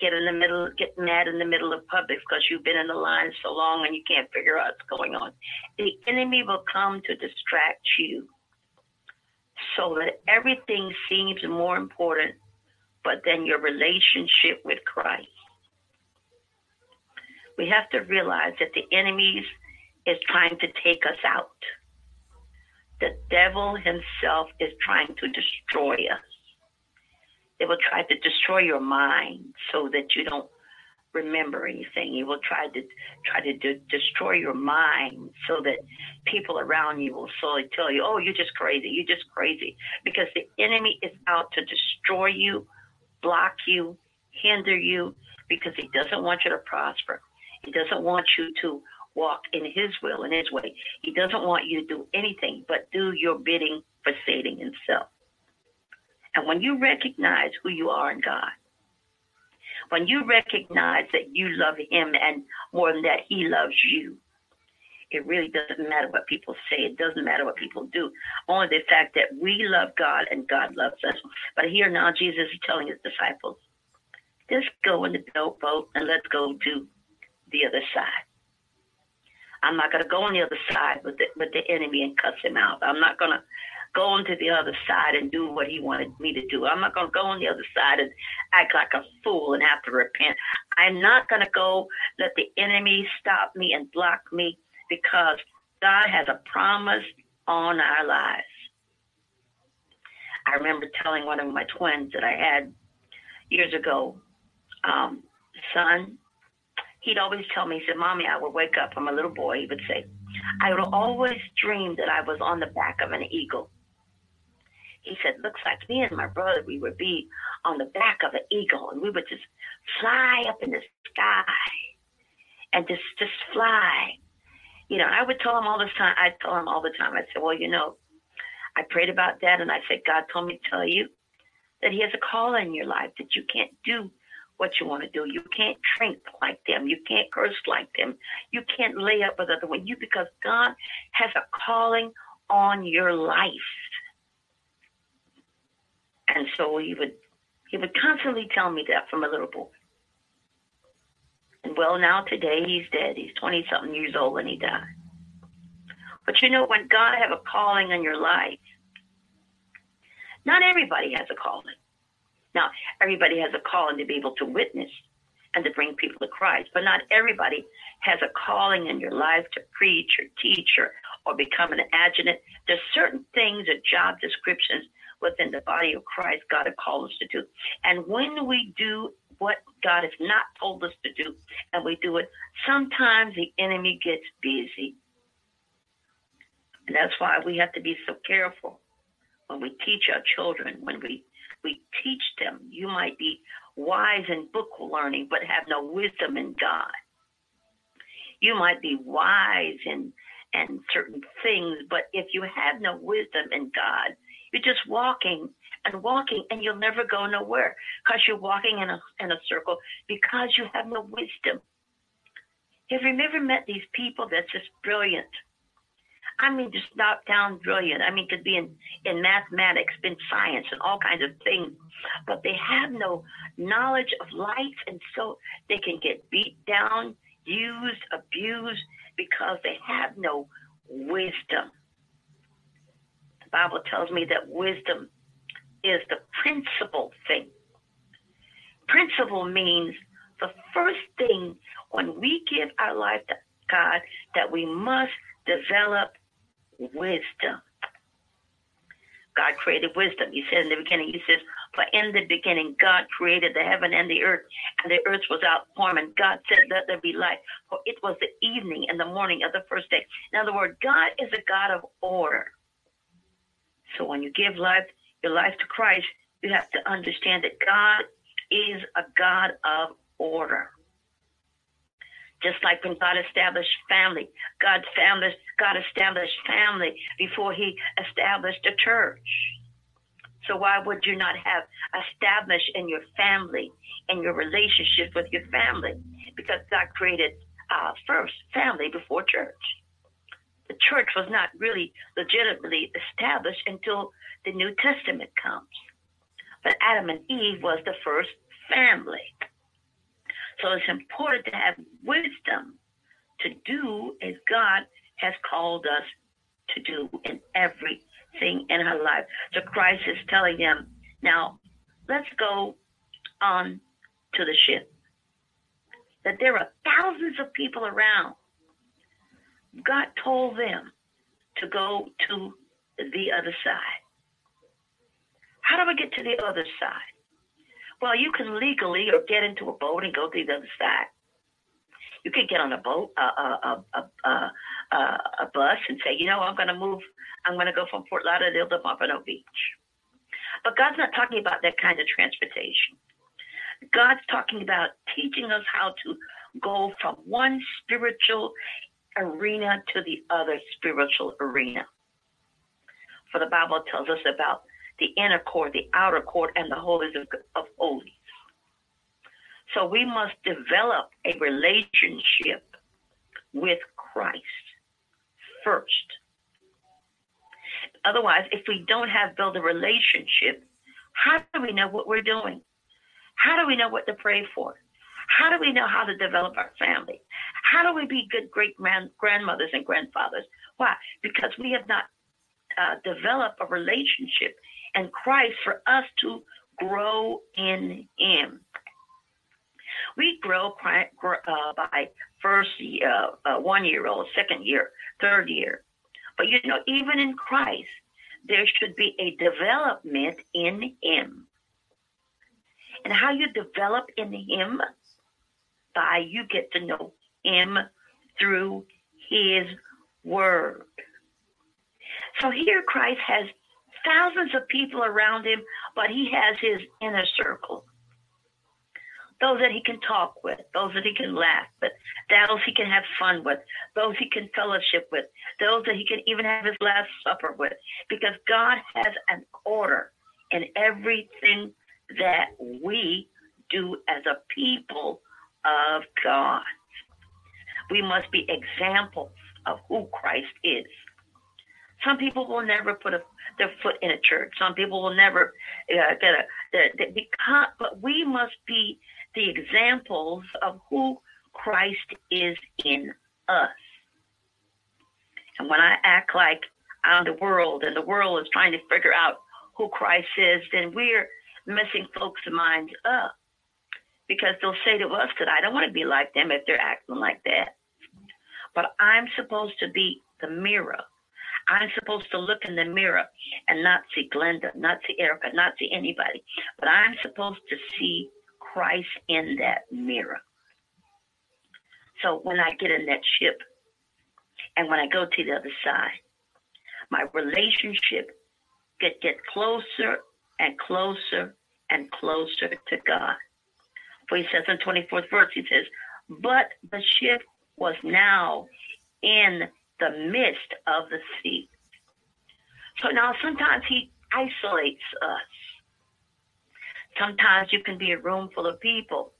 get in the middle, get mad in the middle of public because you've been in the line so long and you can't figure out what's going on. The enemy will come to distract you so that everything seems more important, but then your relationship with Christ. We have to realize that the enemy is trying to take us out. The devil himself is trying to destroy us. They will try to destroy your mind so that you don't remember anything. He will try to try to de- destroy your mind so that people around you will slowly tell you, "Oh, you're just crazy. You're just crazy," because the enemy is out to destroy you, block you, hinder you, because he doesn't want you to prosper. He doesn't want you to walk in his will and his way. He doesn't want you to do anything but do your bidding for Satan himself. And when you recognize who you are in God, when you recognize that you love Him and more than that, He loves you, It really doesn't matter what people say. It doesn't matter what people do. Only the fact that we love God and God loves us. But here now, Jesus is telling his disciples, just go in the boat and let's go to the other side. I'm not going to go on the other side with the, with the enemy and cuss him out. I'm not going to go on to the other side and do what he wanted me to do. I'm not going to go on the other side and act like a fool and have to repent. I'm not going to go let the enemy stop me and block me because God has a promise on our lives. I remember telling one of my twins that I had years ago, um, son, he'd always tell me, he said, Mommy, I would wake up. I'm a little boy. He would say, I would always dream that I was on the back of an eagle. He said, looks like me and my brother, we would be on the back of an eagle and we would just fly up in the sky and just, just fly you know, I would tell him all this time. I'd tell him all the time. I said, well, you know, I prayed about that, and I said, God told me to tell you that He has a call in your life that you can't do what you want to do. You can't drink like them. You can't curse like them. You can't lay up with other women. You because God has a calling on your life. And so he would he would constantly tell me that from a little boy. And well, now today he's dead. He's 20 something years old and he died. But you know, when God have a calling on your life, not everybody has a calling. Now, everybody has a calling to be able to witness and to bring people to Christ, but not everybody has a calling in your life to preach or teach or, or become an adjutant. There's certain things or job descriptions within the body of Christ God has called us to do. And when we do what God has not told us to do and we do it, sometimes the enemy gets busy. And that's why we have to be so careful when we teach our children, when we, we teach them. You might be wise in book learning, but have no wisdom in God. You might be wise in and certain things, but if you have no wisdom in God, you're just walking and walking, and you'll never go nowhere because you're walking in a in a circle because you have no wisdom. Have you ever met these people that's just brilliant? I mean, just knock down brilliant. I mean, could be in, in mathematics, in science, and all kinds of things, but they have no knowledge of life, and so they can get beat down, used, abused, because they have no wisdom. The Bible tells me that wisdom is the principal thing. Principle means the first thing when we give our life to God that we must develop wisdom. God created wisdom. He said in the beginning, He says, For in the beginning, God created the heaven and the earth, and the earth was out form, and God said, Let there be light. For it was the evening and the morning of the first day. In other words, God is a God of order. So when you give life, your life to Christ, you have to understand that God is a God of order. Just like when God established family, God established, God established family before he established a church. So why would you not have established in your family, in your relationship with your family? Because God created uh, first family before church the church was not really legitimately established until the New Testament comes. But Adam and Eve was the first family. So it's important to have wisdom to do as God has called us to do in everything in our life. So Christ is telling them, now let's go on to the ship. That there are thousands of people around God told them to go to the other side. How do we get to the other side? Well, you can legally or get into a boat and go to the other side. You could get on a boat, a, a, a, a, a bus, and say, you know, I'm going to move. I'm going to go from Fort Lauderdale to Pompano Beach. But God's not talking about that kind of transportation. God's talking about teaching us how to go from one spiritual arena to the other spiritual arena. For the Bible tells us about the inner court, the outer court, and the holies of, of holies. So we must develop a relationship with Christ. first. Otherwise, if we don't have built a relationship, how do we know what we're doing? How do we know what to pray for? How do we know how to develop our family? How do we be good great grandmothers and grandfathers? Why? Because we have not uh, developed a relationship in Christ for us to grow in Him. We grow uh, by first uh, uh, one year old, second year, third year. But you know, even in Christ, there should be a development in Him. And how you develop in Him by you get to know Him through His Word. So here Christ has thousands of people around him, but he has his inner circle. Those that he can talk with, those that he can laugh with, those he can have fun with, those he can fellowship with, those that he can even have his last supper with. Because God has an order in everything that we do as a people of God. We must be examples of who Christ is. Some people will never put a, their foot in a church. Some people will never uh, get a, the, the, because, but we must be the examples of who Christ is in us. And when I act like I'm the world and the world is trying to figure out who Christ is, then we're messing folks' minds up because they'll say to us that I don't want to be like them if they're acting like that. But I'm supposed to be the mirror I'm supposed to look in the mirror and not see Glenda, not see Erica, not see anybody, but I'm supposed to see Christ in that mirror. So when I get in that ship and when I go to the other side, my relationship get get closer and closer and closer to God. For he says in 24th verse, he says, But the ship was now in the midst of the sea. So now sometimes he isolates us. Sometimes you can be a room full of people,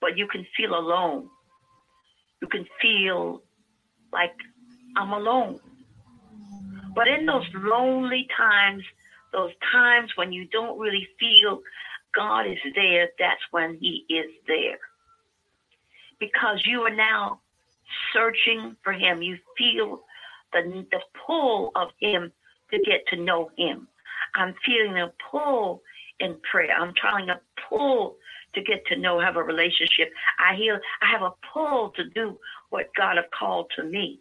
but you can feel alone. You can feel like I'm alone. But in those lonely times, those times when you don't really feel God is there, that's when He is there. Because you are now searching for him. You feel the, the pull of him to get to know him. I'm feeling a pull in prayer. I'm trying a pull to get to know, have a relationship. I hear I have a pull to do what God have called to me.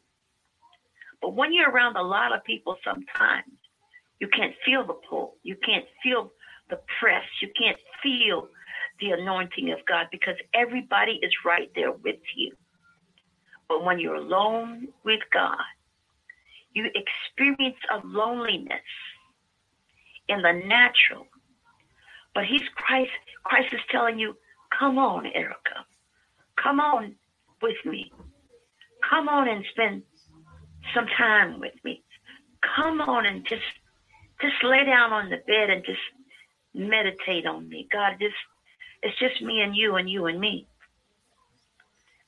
But when you're around a lot of people sometimes, you can't feel the pull. You can't feel the press. You can't feel the anointing of God because everybody is right there with you. But when you're alone with God, you experience a loneliness in the natural. But He's Christ. Christ is telling you, come on, Erica. Come on with me. Come on and spend some time with me. Come on and just just lay down on the bed and just meditate on me. God, just it's just me and you and you and me.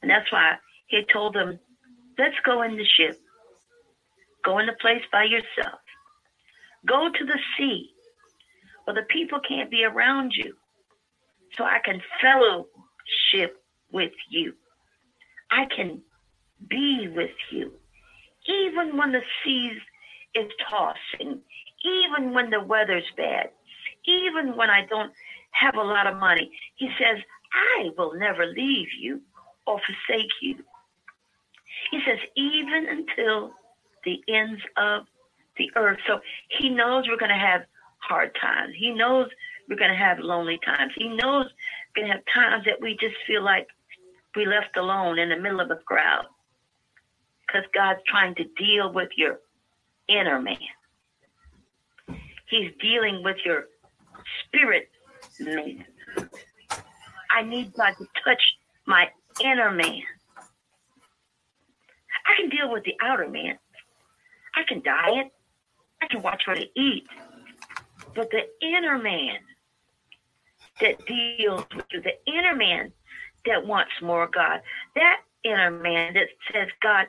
And that's why he told them, Let's go in the ship. Go in the place by yourself. Go to the sea where the people can't be around you so I can fellowship with you. I can be with you. Even when the seas is tossing, even when the weather's bad, even when I don't have a lot of money, he says, I will never leave you or forsake you. He says, even until the ends of the earth. So he knows we're going to have hard times. He knows we're going to have lonely times. He knows we're going to have times that we just feel like we left alone in the middle of a crowd because God's trying to deal with your inner man. He's dealing with your spirit man. I need God to touch my inner man. Deal with the outer man. I can diet. I can watch what I eat. But the inner man that deals with you, the inner man that wants more God, that inner man that says, God,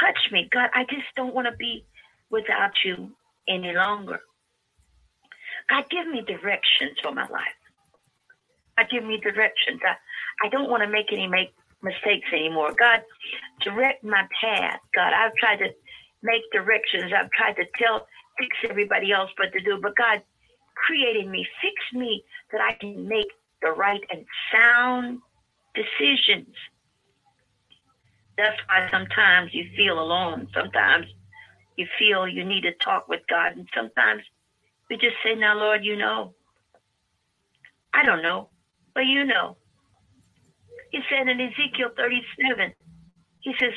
touch me. God, I just don't want to be without you any longer. God, give me directions for my life. God, give me directions. I, I don't want to make any make mistakes anymore. God, direct my path. God, I've tried to make directions. I've tried to tell, fix everybody else what to do. But God, created me, fix me that I can make the right and sound decisions. That's why sometimes you feel alone. Sometimes you feel you need to talk with God. And sometimes we just say, Now, Lord, you know. I don't know, but you know. He said in Ezekiel 37, he says,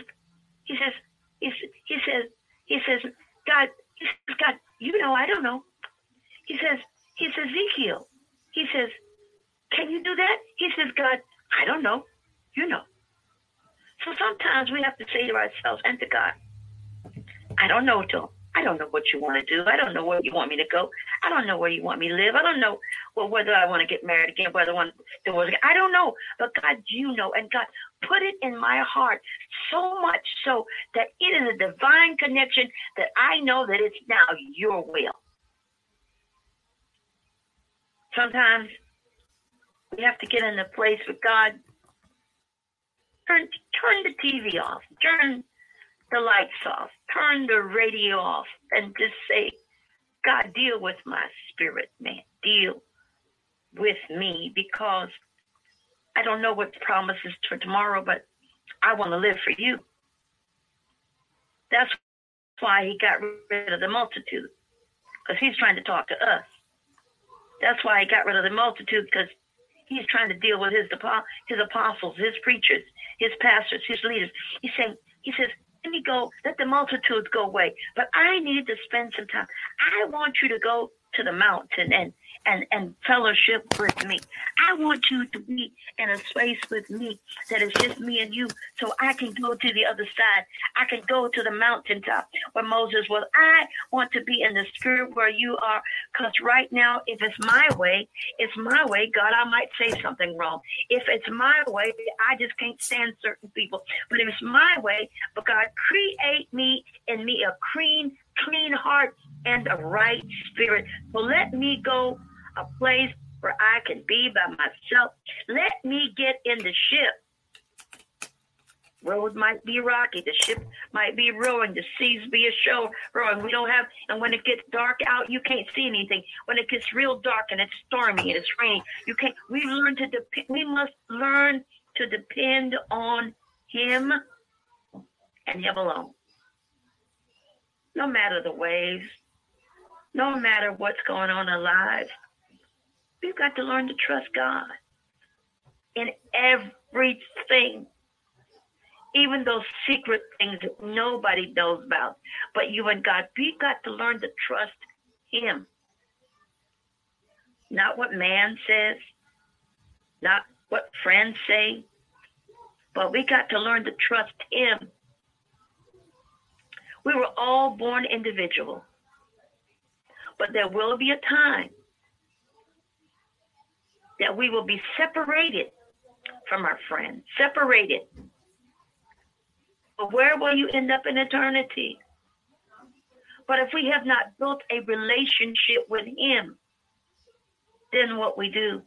he says, he, he says, he says, God, he says, God, you know, I don't know. He says, he says, Ezekiel, he says, can you do that? He says, God, I don't know. You know. So sometimes we have to say to ourselves and to God, I don't know, Joe. I don't know what you want to do. I don't know where you want me to go. I don't know where you want me to live. I don't know well, whether I want to get married again, whether I want divorce again. I don't know. But God, you know. And God, put it in my heart so much so that it is a divine connection that I know that it's now your will. Sometimes we have to get in a place with God turn turn the TV off, turn the lights off, turn the radio off, and just say, God, deal with my spirit, man. Deal with me because I don't know what promises for tomorrow, but I want to live for you. That's why he got rid of the multitude, because he's trying to talk to us. That's why he got rid of the multitude, because he's trying to deal with his his apostles, his preachers, his pastors, his leaders. He's saying, he says, let me go, let the multitudes go away. But I need to spend some time. I want you to go to the mountain and and, and fellowship with me. I want you to be in a space with me that is just me and you so I can go to the other side. I can go to the mountaintop where Moses was. I want to be in the spirit where you are because right now, if it's my way, it's my way. God, I might say something wrong. If it's my way, I just can't stand certain people. But if it's my way, but God, create me in me a clean, clean heart and a right spirit. So let me go a place where I can be by myself. Let me get in the ship. Road might be rocky, the ship might be rowing, the seas be a show rowing. We don't have, and when it gets dark out, you can't see anything. When it gets real dark and it's stormy and it's raining, you can't. We learn to depend. We must learn to depend on Him and Him alone. No matter the waves, no matter what's going on in lives, We've got to learn to trust God in everything, even those secret things that nobody knows about, but you and God. We've got to learn to trust Him. Not what man says, not what friends say, but we got to learn to trust Him. We were all born individual, but there will be a time that we will be separated from our friends, separated. But where will you end up in eternity? But if we have not built a relationship with Him, then what we do?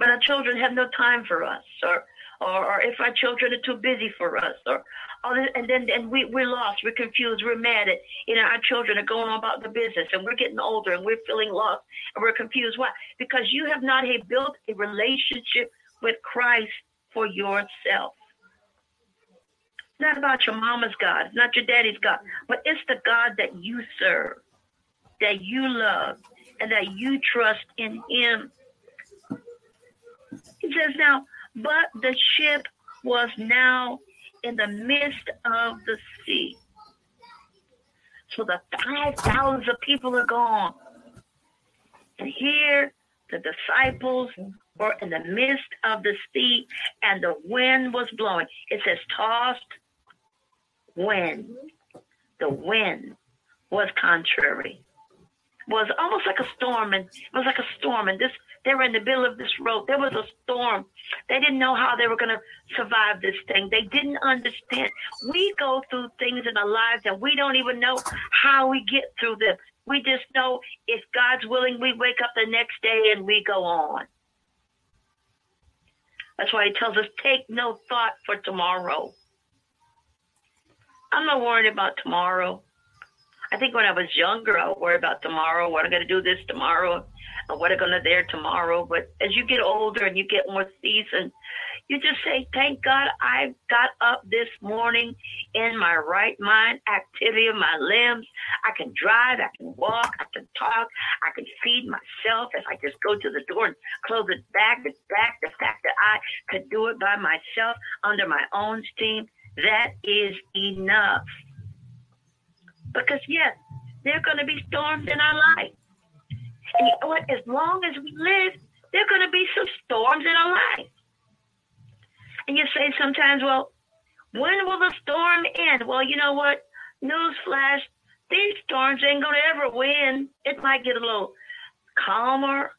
But our children have no time for us, or or, or if our children are too busy for us, or and then and we we're lost, we're confused, we're mad at you know our children are going on about the business, and we're getting older, and we're feeling lost, and we're confused. Why? Because you have not built a relationship with Christ for yourself. It's not about your mama's God, it's not your daddy's God, but it's the God that you serve, that you love, and that you trust in Him. He says now but the ship was now in the midst of the sea. So the 5,000 people are gone. And here the disciples were in the midst of the sea and the wind was blowing. It says tossed wind. The wind was contrary. Was almost like a storm and it was like a storm and this They were in the middle of this road. There was a storm. They didn't know how they were going to survive this thing. They didn't understand. We go through things in our lives and we don't even know how we get through them. We just know if God's willing, we wake up the next day and we go on. That's why he tells us, take no thought for tomorrow. I'm not worried about tomorrow. I think when I was younger, I would worry about tomorrow. What am I going to do this tomorrow? And what I going to there tomorrow? But as you get older and you get more seasoned, you just say, thank God I got up this morning in my right mind, activity of my limbs. I can drive, I can walk, I can talk, I can feed myself. If I just go to the door and close it back, it's back. The fact that I could do it by myself under my own steam, that is enough. Because, yes, there are going to be storms in our life. And you know what? As long as we live, there are going to be some storms in our life. And you say sometimes, well, when will the storm end? Well, you know what? Newsflash, these storms ain't going to ever win. It might get a little calmer,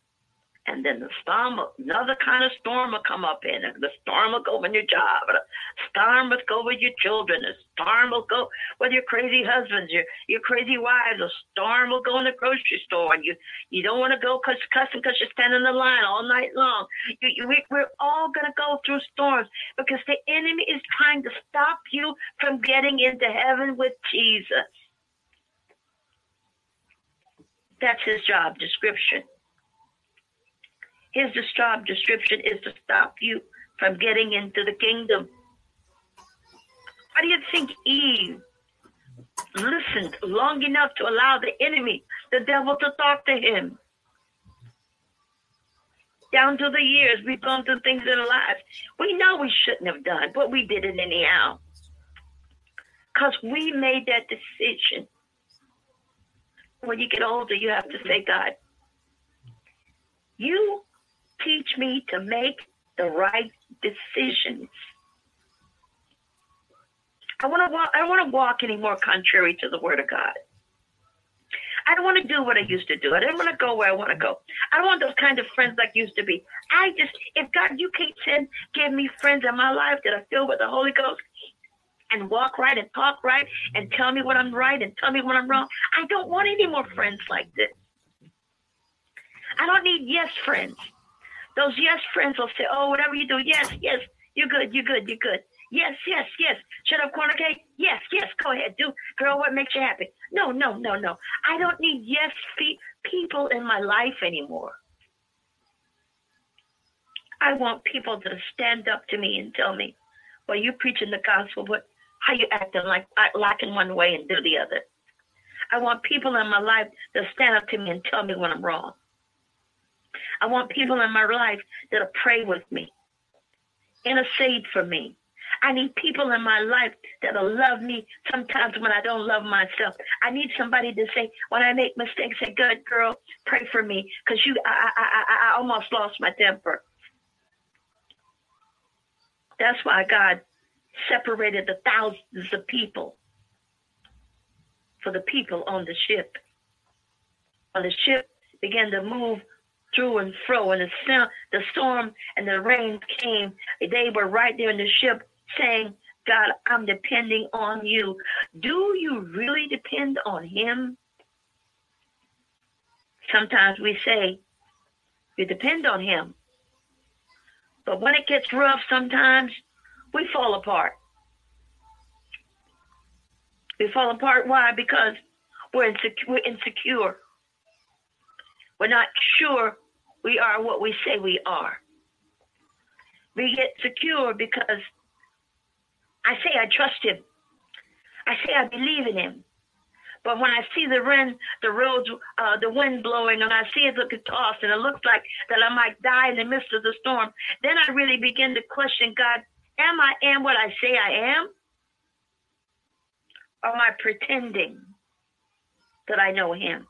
and then the storm, another kind of storm will come up in. and The storm will go with your job. The storm will go with your children. The storm will go with your crazy husbands, your your crazy wives. The storm will go in the grocery store, and you you don't want to go cause cussing because you're standing in the line all night long. You, you, we, we're all gonna go through storms because the enemy is trying to stop you from getting into heaven with Jesus. That's his job description. His job description is to stop you from getting into the kingdom. Why do you think Eve listened long enough to allow the enemy, the devil, to talk to him? Down through the years, we've gone through things in our lives we know we shouldn't have done, but we did it anyhow. Because we made that decision. When you get older, you have to say, God, you teach me to make the right decisions. I want to walk. I don't want to walk any more contrary to the Word of God. I don't want to do what I used to do. I don't want to go where I want to go. I don't want those kind of friends like used to be. I just, if God, you can't send, give me friends in my life that are filled with the Holy Ghost and walk right and talk right and tell me what I'm right and tell me what I'm wrong. I don't want any more friends like this. I don't need yes friends. Those yes friends will say, oh, whatever you do, yes, yes, you're good, you're good, you're good. Yes, yes, yes. Shut up, corner cake. Yes, yes, go ahead. Do, girl, what makes you happy? No, no, no, no. I don't need yes fe- people in my life anymore. I want people to stand up to me and tell me, well, you preaching the gospel, but how you acting like lacking one way and do the other. I want people in my life to stand up to me and tell me when I'm wrong. I want people in my life that'll pray with me, intercede for me. I need people in my life that'll love me sometimes when I don't love myself. I need somebody to say, when I make mistakes, say, good girl, pray for me. Because you I, I, I, I almost lost my temper. That's why God separated the thousands of people for the people on the ship. When the ship began to move through and fro, and the, the storm and the rain came. They were right there in the ship saying, God, I'm depending on you. Do you really depend on Him? Sometimes we say, you depend on Him. But when it gets rough, sometimes we fall apart. We fall apart. Why? Because we're insecure. We're insecure. We're not sure we are what we say we are. We get secure because I say I trust him. I say I believe in him. But when I see the wind, the roads, uh, the wind blowing, and I see it looking tossed, and it looks like that I might die in the midst of the storm, then I really begin to question God: Am I am what I say I am? Or am I pretending that I know Him?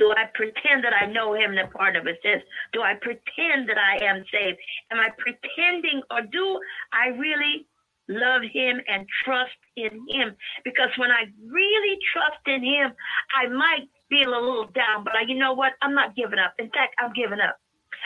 Do I pretend that I know him? The part of it says, do I pretend that I am saved? Am I pretending or do I really love him and trust in him? Because when I really trust in him, I might feel a little down, but I, you know what? I'm not giving up. In fact, I'm giving up.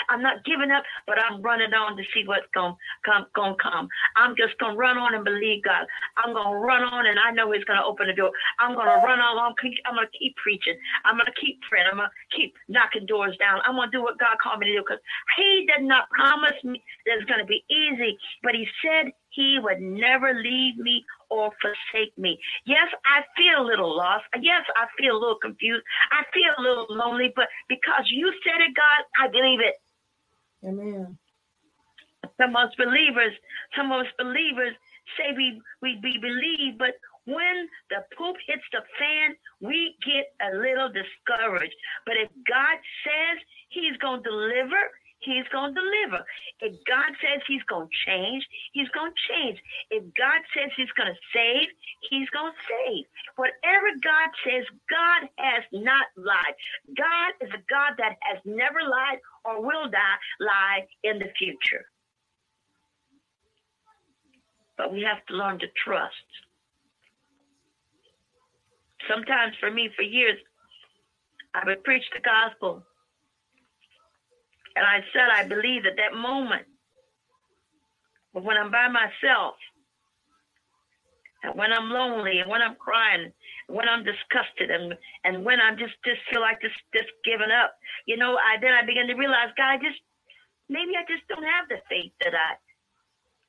I'm not giving up, but I'm running on to see what's going to come gonna come. I'm just gonna run on and believe God. I'm gonna run on, and I know He's gonna open the door. I'm gonna run on. I'm, I'm gonna keep preaching. I'm gonna keep praying. I'm gonna keep knocking doors down. I'm gonna do what God called me to do because He did not promise me that it's gonna be easy, but He said He would never leave me or forsake me. Yes, I feel a little lost. Yes, I feel a little confused. I feel a little lonely, but because you said it, God, I believe it. Amen. Some of us believers, some of us believers say we, we, we believe, but when the poop hits the fan, we get a little discouraged. But if God says He's going to deliver, He's going to deliver. If God says He's going to change, He's going to change. If God says He's going to save, He's going to save. Whatever God says, God has not lied. God is a God that has never lied or will die lie in the future. But we have to learn to trust. Sometimes for me, for years, I would preach the gospel and I said, I believe at that moment. But when I'm by myself, and when I'm lonely, and when I'm crying, when I'm disgusted, and and when I'm just just feel like just just giving up, you know, I then I begin to realize, God, I just maybe I just don't have the faith that I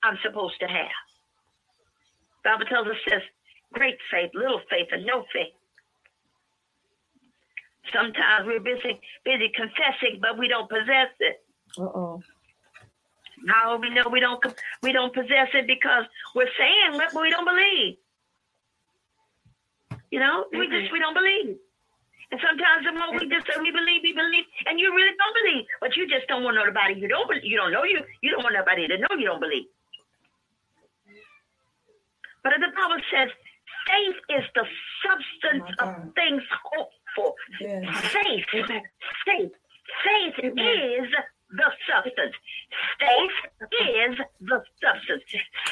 I'm supposed to have. Bible tells us says great faith, little faith, and no faith. Sometimes we're busy busy confessing, but we don't possess it. Uh oh. How we know we don't we don't possess it because we're saying but we don't believe. You know, mm-hmm. we just we don't believe. And sometimes the more we just say we believe, we believe, and you really don't believe, but you just don't want nobody. You don't you don't know you you don't want nobody to know you don't believe. But the Bible says faith is the substance oh of things hoped for. Yes. Faith, faith, faith is the substance. Faith is the substance.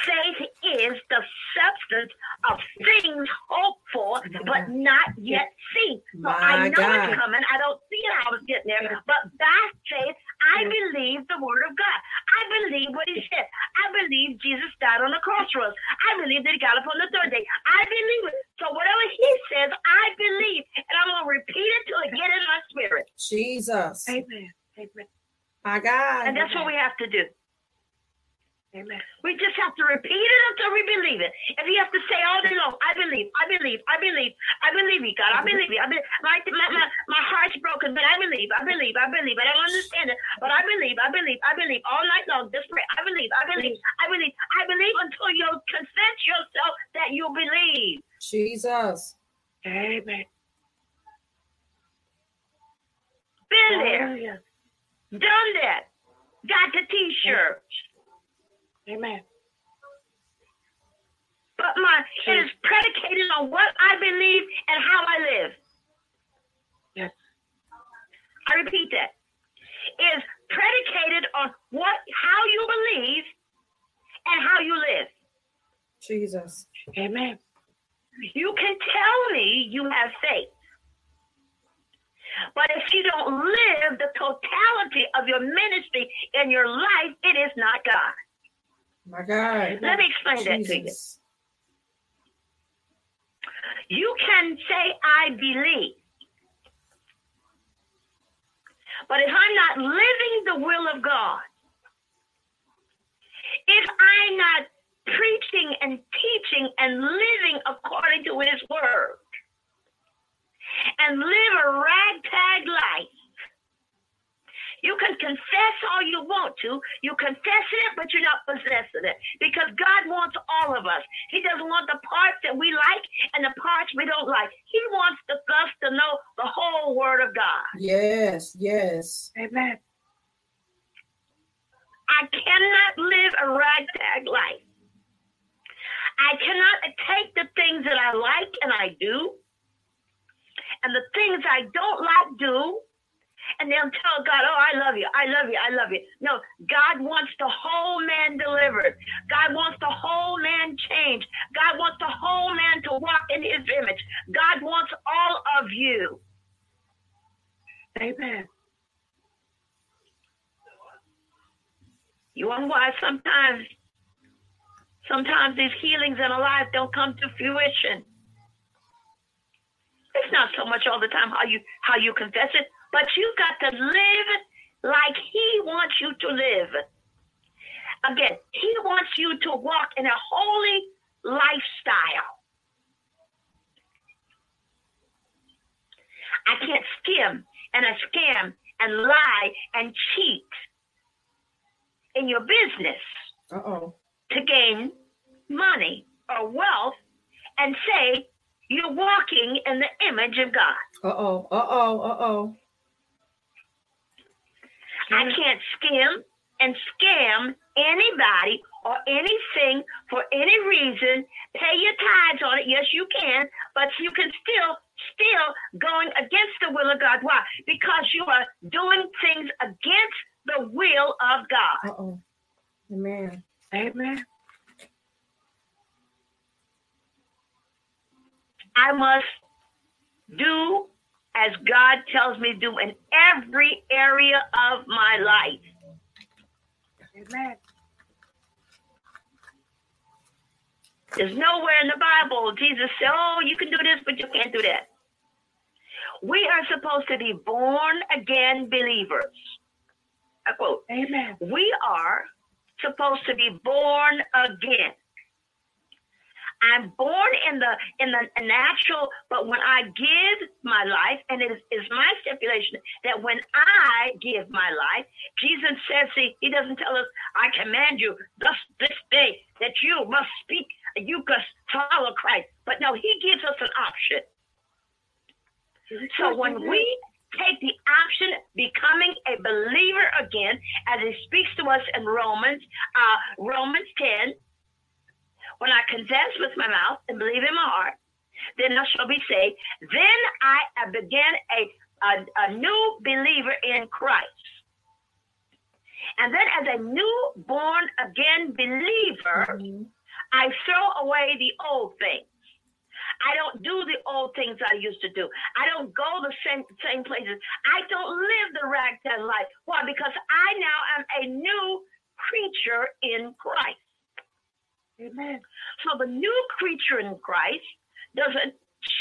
Faith is the substance of things hoped for, but not yet seen. So I know God. it's coming. I don't see how it's getting there, but by faith, I believe the word of God. I believe what he said. I believe Jesus died on the crossroads. I believe that he got up on the third day. I believe it. So whatever he says, I believe, and I'm gonna repeat it till it get in my spirit. Jesus. Amen. Amen. My God. And that's what we have to do. Amen. We just have to repeat it until we believe it. If you have to say all day long, I believe, I believe, I believe, I believe you, God. I believe you. I believe. My, my, my, heart's broken, but I believe, I believe, I believe. I don't understand it, but I believe, I believe, I believe. All night long, just pray. I believe, I believe, I believe, I believe until you convince yourself that you believe. Jesus. Amen. Been there. Done that. Got the t-shirt. Amen. But my it is predicated on what I believe and how I live. Yes. I repeat that. It is predicated on what how you believe and how you live. Jesus. Amen. You can tell me you have faith. But if you don't live the totality of your ministry in your life, it is not God. My God. Let me explain Jesus. that to you. You can say, I believe. But if I'm not living the will of God, if I'm not preaching and teaching and living according to his word, and live a ragtag life, you can confess all you want to. You confess it, but you're not possessing it because God wants all of us. He doesn't want the parts that we like and the parts we don't like. He wants the, us to know the whole Word of God. Yes, yes. Amen. I cannot live a ragtag life. I cannot take the things that I like and I do, and the things I don't like do, and they'll tell God, Oh, I love you. I love you. I love you. No, God wants the whole man delivered. God wants the whole man changed. God wants the whole man to walk in his image. God wants all of you. Amen. You wonder why sometimes sometimes these healings in a life don't come to fruition it's not so much all the time how you how you confess it, but you got to live like he wants you to live. Again, he wants you to walk in a holy lifestyle. I can't skim and I scam and lie and cheat in your business Uh-oh. to gain money or wealth and say you're walking in the image of God. Uh-oh. Uh-oh. Uh-oh. I can't skim and scam anybody or anything for any reason. Pay your tithes on it. Yes, you can, but you can still still going against the will of God. Why? Because you are doing things against the will of God. Uh-oh. Amen. Amen. I must do as God tells me to do in every area of my life. Amen. There's nowhere in the Bible Jesus said, Oh, you can do this, but you can't do that. We are supposed to be born again believers. I quote, Amen. we are supposed to be born again. I'm born in the in the natural, but when I give my life, and it is, is my stipulation that when I give my life, Jesus says, see, he doesn't tell us, I command you thus this day that you must speak, you must follow Christ. But no, he gives us an option. So when we take the option becoming a believer again, as he speaks to us in Romans, uh, Romans 10, when I confess with my mouth and believe in my heart, then I shall be saved. Then I began a, a, a new believer in Christ. And then as a new born again believer, Mhm. I throw away the old things. I don't do the old things I used to do. I don't go the same same places. I don't live the ragtag life. Why? Because I now am a new creature in Christ. Amen. So the new creature in Christ doesn't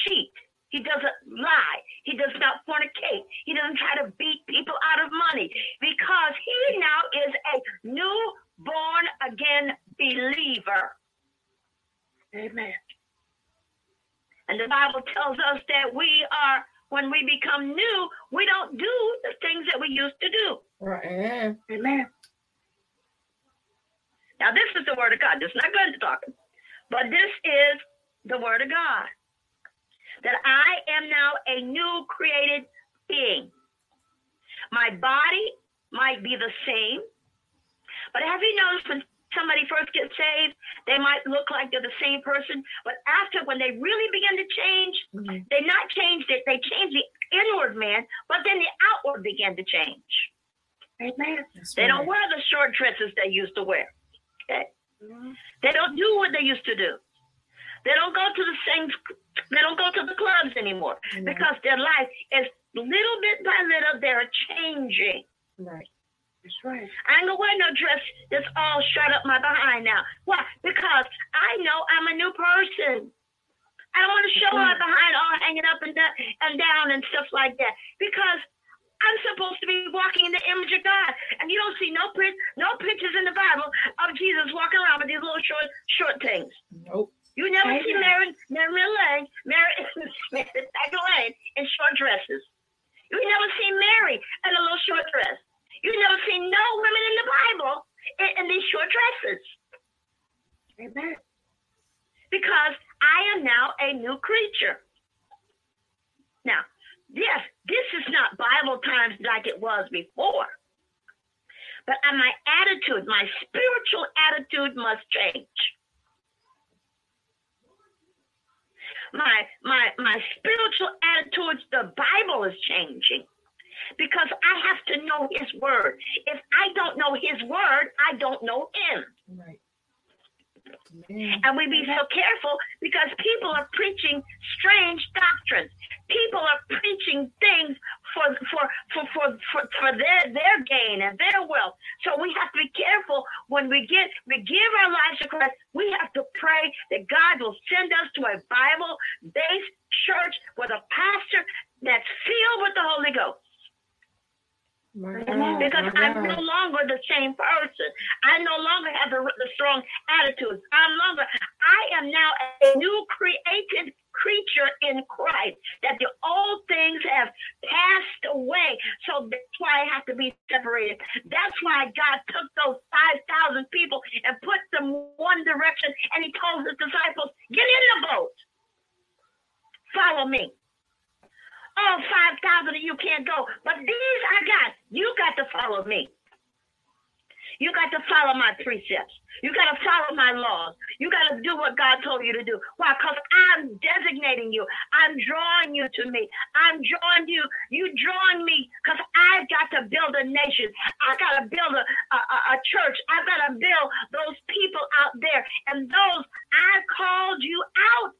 cheat. He doesn't lie. He does not fornicate. He doesn't try to beat people out of money because he now is a new born again believer. Amen. And the Bible tells us that we are, when we become new, we don't do the things that we used to do. Right. Amen. Amen. Now, this is the word of God. This is not good talking, but this is the word of God. That I am now a new created being. My body might be the same, but have you noticed when somebody first gets saved, they might look like they're the same person, but after when they really begin to change, Mhm. they not changed it, they change the inward man, but then the outward began to change. Amen. That's They don't wear the short dresses they used to wear. Okay. They don't do what they used to do. They don't go to the same. They don't go to the clubs anymore Mhm. because their life is little bit by little they're changing. Right. That's right. I ain't gonna wear no dress that's all shut up my behind now. Why? Because I know I'm a new person. I don't want to show my behind all hanging up and down and stuff like that because I'm supposed to be walking in the image of God. And you don't see no pic- no pictures in the Bible of Jesus walking around with these little short short things. Nope. You never see Mary Mary Lane, [laughs] Mary Mary Magdalene in short dresses. You never see Mary in a little short dress. You never see no women in the Bible in, in these short dresses. Amen. Because I am now a new creature. Now, yes, this is not Bible times like it was before. But uh, my attitude, my spiritual attitude must change. My my my spiritual attitude towards the Bible is changing because I have to know his word. If I don't know his word, I don't know him. Right. And we be so careful because people are preaching strange doctrines. People are preaching things for for for for for, for their their gain and their wealth. So we have to be careful when we get we give our lives to Christ. We have to pray that God will send us to a Bible-based church with a pastor that's filled with the Holy Ghost. Because I'm no longer the same person. I no longer have the, the strong attitudes. I'm longer. I am now a new created creature in Christ. That the old things have passed away. So that's why I have to be separated. That's why God took those five thousand people and put them one direction, and He told His disciples, "Get in the boat. Follow me." Oh, 5,000 of you can't go. But these I got. You got to follow me. You got to follow my precepts. You got to follow my laws. You got to do what God told you to do. Why? Because I'm designating you. I'm drawing you to me. I'm drawing you. You drawing me because I've got to build a nation. I've got to build a, a, a church. I've got to build those people out there. And those I called you out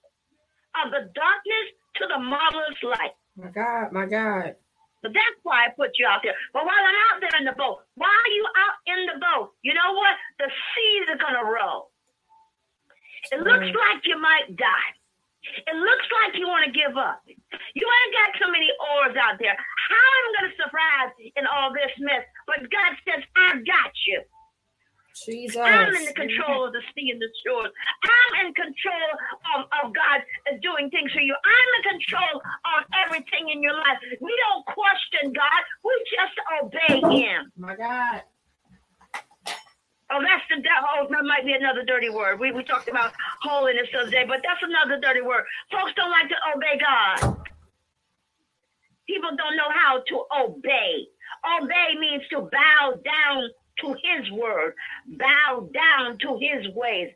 of the darkness to the marvelous light. My God, my God. But that's why I put you out there. But while I'm out there in the boat, while you out in the boat, you know what? The seas are gonna roll. It looks like you might die. It looks like you want to give up. You ain't got too many oars out there. How am I gonna survive in all this mess? But God says, I got you. Jesus. I'm in the control of the sea and the shores. I'm in control of, of God doing things for you. I'm in control of everything in your life. We don't question God. We just obey him. My God. Oh, that's the oh, that might be another dirty word. We we talked about holiness the other day, but that's another dirty word. Folks don't like to obey God. People don't know how to obey. Obey means to bow down to his word, bow down to his ways,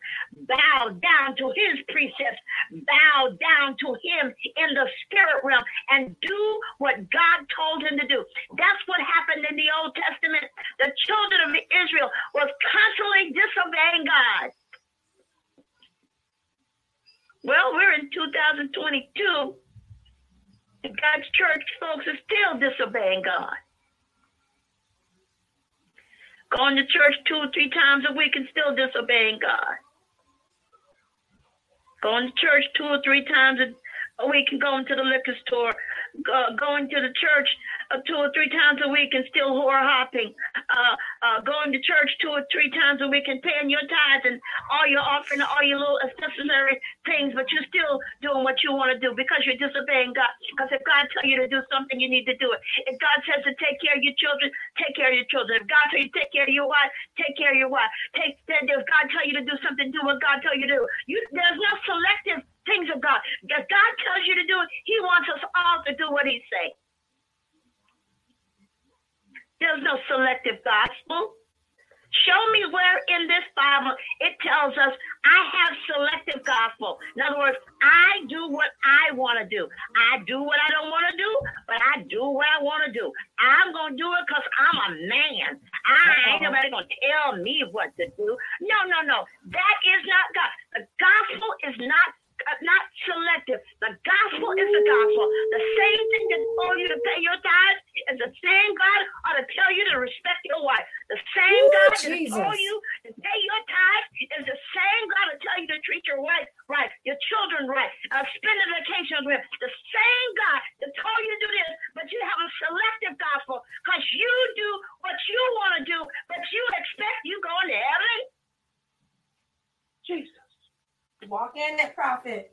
bow down to his precepts, bow down to him in the spirit realm, and do what God told him to do. That's what happened in the Old Testament. The children of Israel was constantly disobeying God. Well, we're in 2022. God's church folks are still disobeying God going to church two or three times a week and still disobeying God. Going to church two or three times a week and going to the liquor store, uh, going to the church uh, two or three times a week and still whore hopping, uh, uh, going to church two or three times a week and paying your tithes and all your offering, all your little accessory things, but you're still doing what you want to do because you're disobeying God. Because if God tells you to do something, you need to do it. If God says to take care of your children, take care of your children. If God tells you to take care of your wife, take care of your wife. Take if God tells you to do something, do what God tells you to do. You there's no selective things of God. If God tells you to do it, He wants us all to do what He says. There's no selective gospel. Show me where in this Bible it tells us I have selective gospel. In other words, I do what I want to do. I do what I don't want to do, but I do what I want to do. I'm going to do it because I'm a man. I uh-huh. ain't nobody going to tell me what to do. No, no, no. That is not God. The gospel is not not selective. The gospel is the gospel. The same thing that told you to pay your tithes is the same God ought to tell you to respect your wife. The same Ooh, God that told you to pay your tithes is the same God to tell you to treat your wife right, your children right, uh, spend a vacation with. The same God that told you to do this, but you have a selective gospel because you do what you want to do, but you expect you going to heaven. Jesus. Walk in that prophet.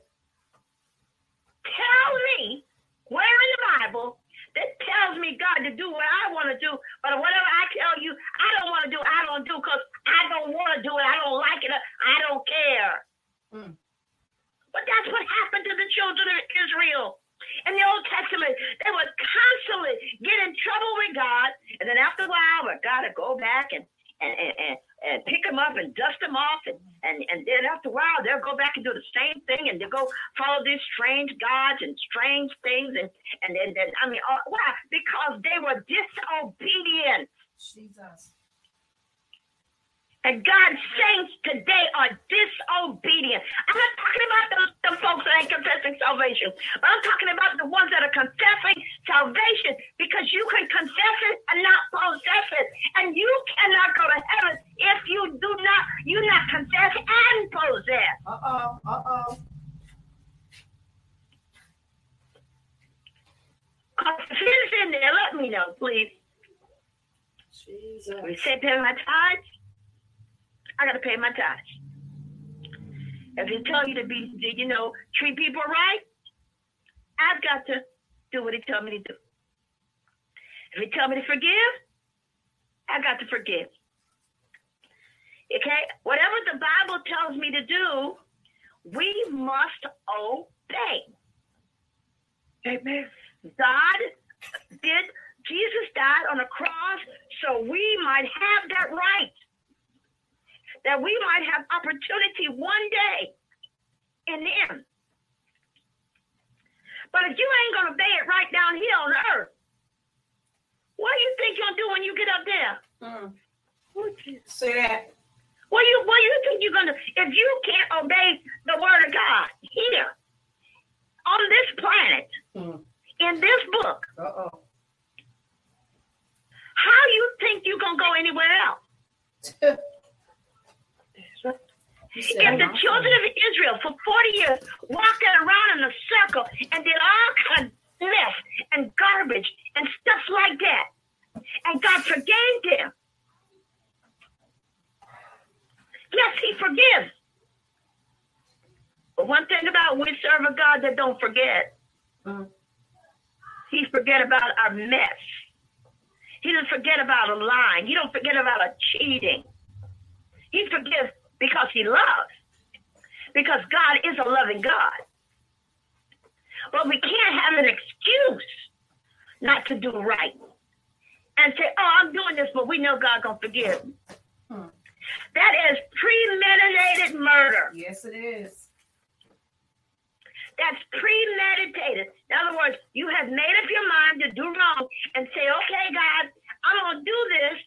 Tell me where in the Bible that tells me God to do what I want to do, but whatever I tell you I don't want to do, I don't do because I don't want to do it. I don't like it. I don't care. Mm. But that's what happened to the children of Israel. In the Old Testament, they would constantly get in trouble with God, and then after a while, God would go back and and, and, and pick them up and dust them off. And, and, and then after a while, they'll go back and do the same thing and they'll go follow these strange gods and strange things. And, and then, then I mean, uh, why? Because they were disobedient. Jesus. And God's saints today are disobedient. I'm not talking about the, the folks that ain't confessing salvation, but I'm talking about the ones that are confessing salvation because you can confess it and not possess it. And you cannot go to heaven if you do not, you not confess and possess. Uh-oh, uh-oh. If it's in there, let me know, please. Jesus. Pay my tithes. I gotta pay my tithes. If he tell you to be, you know, treat people right, I've got to do what he tell me to do. If he tell me to forgive, I got to forgive. Okay, whatever the Bible tells me to do, we must obey. Amen. God did, Jesus died on a cross so we might have that right that we might have opportunity one day in Him. But if you ain't gonna obey it right down here on earth, what do you think you'll do when you get up there? Mm. Say that. What do you what do you think you're gonna if you can't obey the word of God here on this planet, Mm. in this book, Uh-oh. how you think you're gonna go anywhere else? [laughs] If the children of Israel for 40 years walked around in a circle and did all kinds of mess and garbage and stuff like that, and God forgave them. Yes, He forgives. But one thing about we serve a God that don't forget, Mm. He forget about our mess. He doesn't forget about a lying. He don't forget about a cheating. He forgives because he loves. Because God is a loving God. But we can't have an excuse not to do right. And say, oh, I'm doing this, but we know God gonna forgive. me." Hmm. That is premeditated murder. Yes, it is. That's premeditated. In other words, you have made up your mind to do wrong and say, okay, God, I'm going to do this,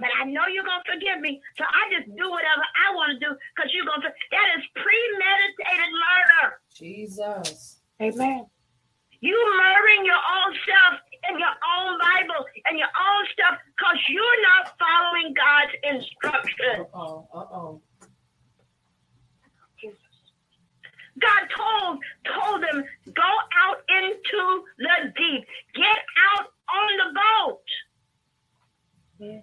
but I know you're going to forgive me. So I just do whatever I want to do because you're going to. That is premeditated murder. Jesus. Amen. You murdering your own self and your own Bible and your own stuff because you're not following God's instructions. Uh-oh, uh-oh. Jesus. God told told them, go out into the deep. Get out on the boat. Yeah.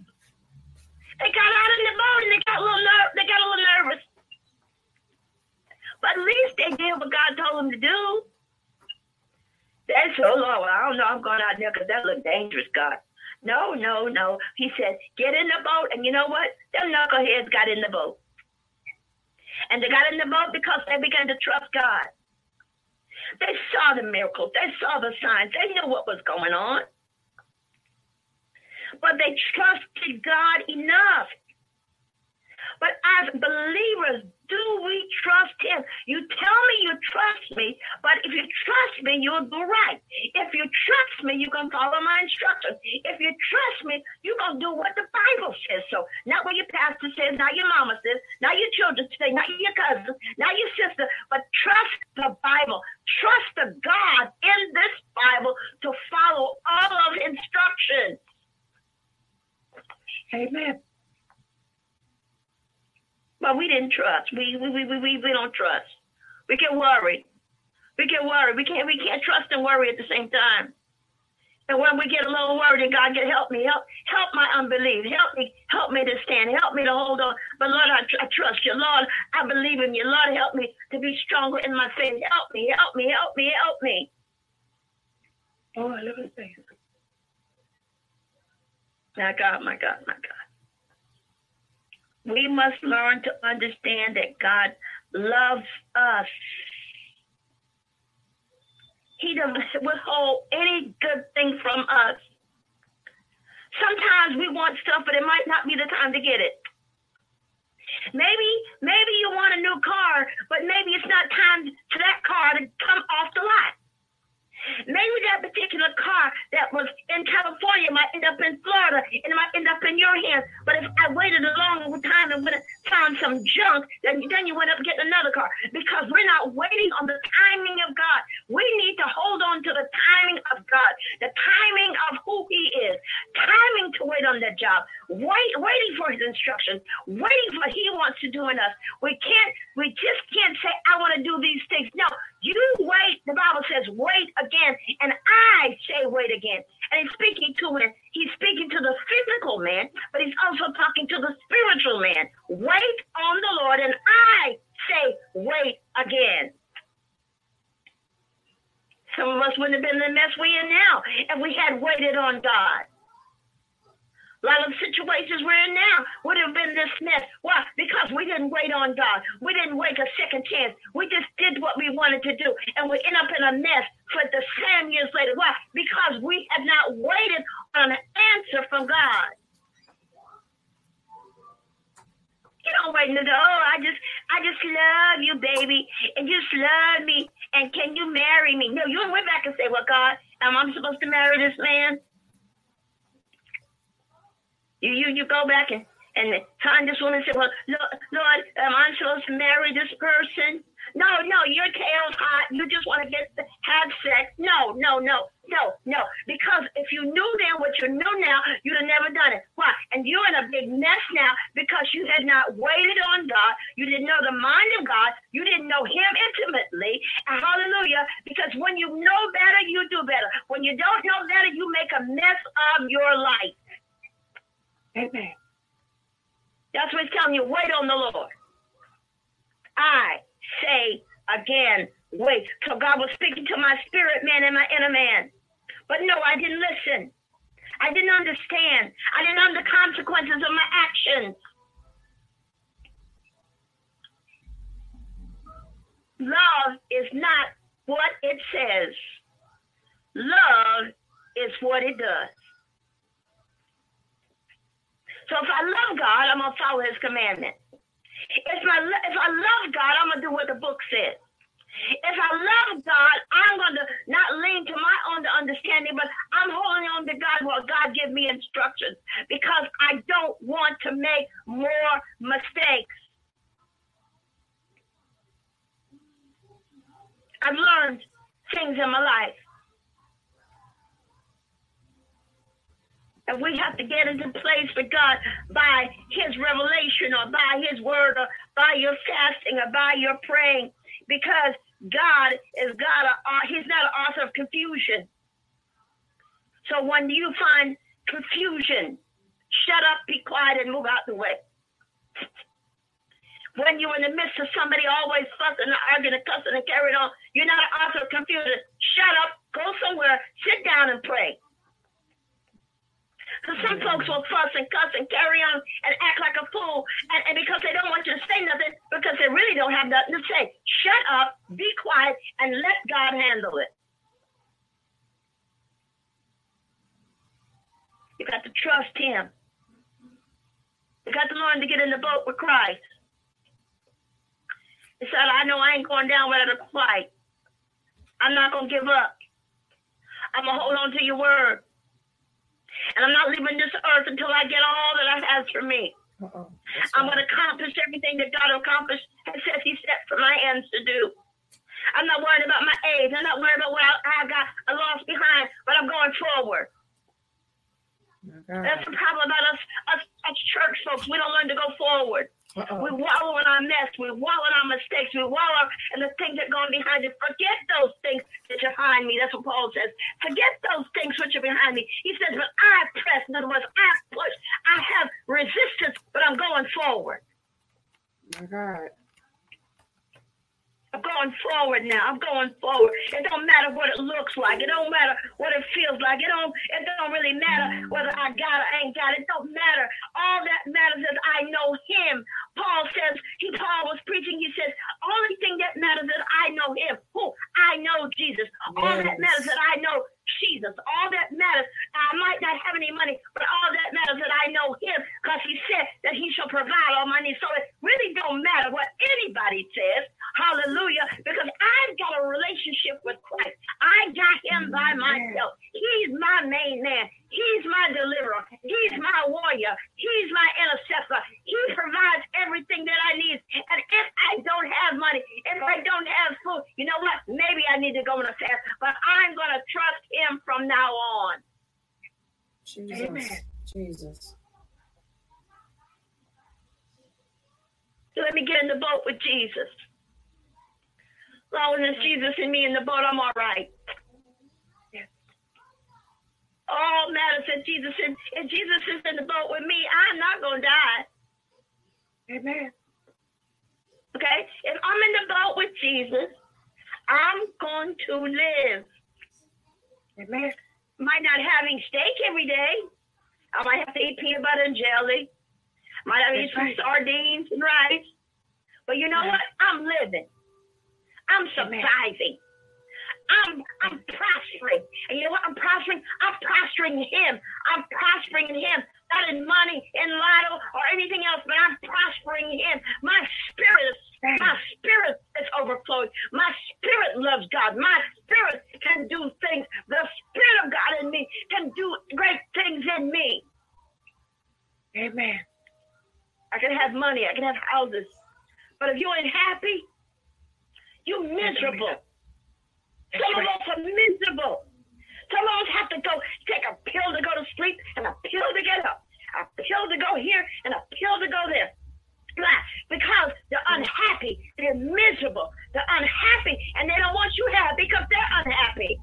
They got out in the boat and they got a little ner- they got a little nervous. But at least they did what God told them to do. Said, oh Lord, I don't know, I'm going out there because that looked dangerous, God. No, no, no. He said, get in the boat. And you know what? Them knuckleheads got in the boat. And they got in the boat because they began to trust God. They saw the miracles. They saw the signs. They knew what was going on. But they trusted God enough. But as believers, do we trust Him? You tell me you trust me, but if you trust me, you'll do right. If you trust me, you can follow my instructions. If you trust me, going to do what the Bible says. So, not what your pastor says, not your mama says, not your children say, not your cousin, not your sister, but trust the Bible. Trust the God in this Bible to follow all of instructions. Amen. But we didn't trust. We we, we, we, we don't trust. We get worried. We get worried. We can't we can't trust and worry at the same time. And when we get a little worried, and God can help me, help help my unbelief, help me, help me to stand, help me to hold on. But Lord, I, I trust you, Lord. I believe in you, Lord. Help me to be stronger in my faith. Help me, help me, help me, help me. Oh, I love in faith. My God, my God, my God. We must learn to understand that God loves us. He doesn't withhold any good thing from us. Sometimes we want stuff, but it might not be the time to get it. Maybe, maybe you want a new car, but maybe it's not time for that some junk, then, then you end up getting another car. Because we're not waiting on the Hallelujah. Because I've got a relationship with Christ. I got him by myself. He's my main man. He's my deliverer. He's my warrior. He's my intercessor. He provides everything that I need. And if I don't have money, if I don't have food, you know what? Maybe I need to go on a fast, but I'm going to trust him from now on. Jesus. Amen. Jesus. Let me get in the boat with Jesus. As long as Jesus and me in the boat, I'm all right. All matters that Jesus and if Jesus is in the boat with me, I'm not gonna die. Amen. Okay? If I'm in the boat with Jesus, I'm going to live. Amen. Might not having steak every day. I might have to eat peanut butter and jelly. Might have to eat some sardines and rice. But you know what? I'm living. I'm surviving. I'm I'm prospering. And you know what? I'm prospering. I'm prospering him. I'm prospering him. Not in money, in lotto, or anything else, but I'm prospering him. My spirit is my spirit is overflowing. My spirit loves God. My spirit can do things. The spirit of God in me can do great things in me. Amen. I can have money. I can have houses. But if you ain't happy, you're miserable. Some of us are miserable. Some of us have to go take a pill to go to sleep and a pill to get up, a pill to go here and a pill to go there. Why? Because they're unhappy, they're miserable, they're unhappy, and they don't want you happy because they're unhappy.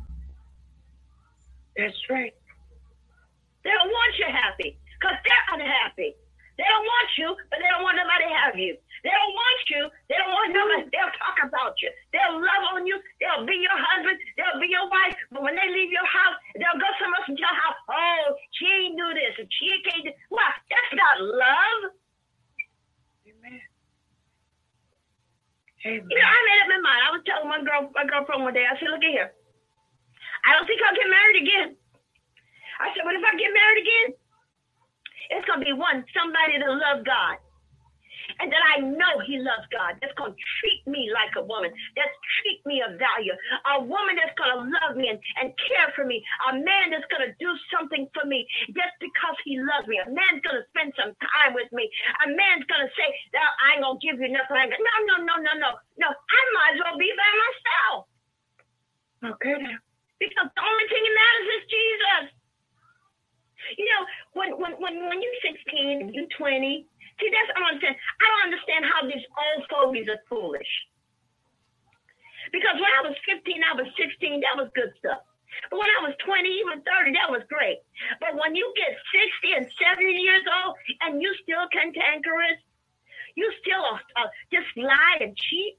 That's right. They don't want you happy because they're unhappy. They don't want you, but they don't want nobody to have you. They don't want you. They don't want nobody. They'll talk about you. They'll love on you. They'll be your husband. They'll be your wife. But when they leave your house, they'll go somewhere else and tell how, oh, she ain't do this and she can't do What? That's not love. Amen. Amen. You know, I made up my mind. I was telling my girl, my girlfriend one day, I said, look at here. I don't think I'll get married again. I said, but if I get married again, it's going to be one, somebody that loves God. And that I know he loves God. That's going to treat me like a woman. That's treat me of value. A woman that's going to love me and, and care for me. A man that's going to do something for me just because he loves me. A man's going to spend some time with me. A man's going to say, no, I ain't going to give you nothing. No, no, no, no, no. No, I might as well be by myself. Okay now. Because the only thing that matters is Jesus. You know, when when when when you're 16 you're 20, see that's I don't understand. I don't understand how these old fogies are foolish. Because when I was 15, I was 16, that was good stuff. But when I was 20, even 30, that was great. But when you get 60 and 70 years old and you still cantankerous, you still uh, just lie and cheat,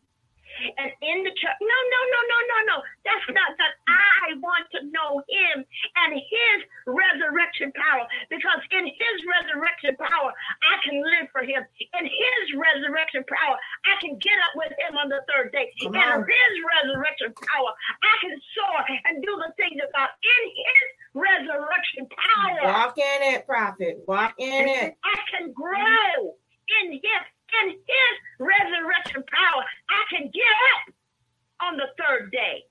and in the church. No, no, no, no, no, no. That's not that. I want to know him and his resurrection power because in his resurrection power, I can live for him. In his resurrection power, I can get up with him on the third day. In his resurrection power, I can soar and do the things of God. In his resurrection power. Walk in it, prophet. Walk in it. I can grow in him in his resurrection power, I can get up on the third day.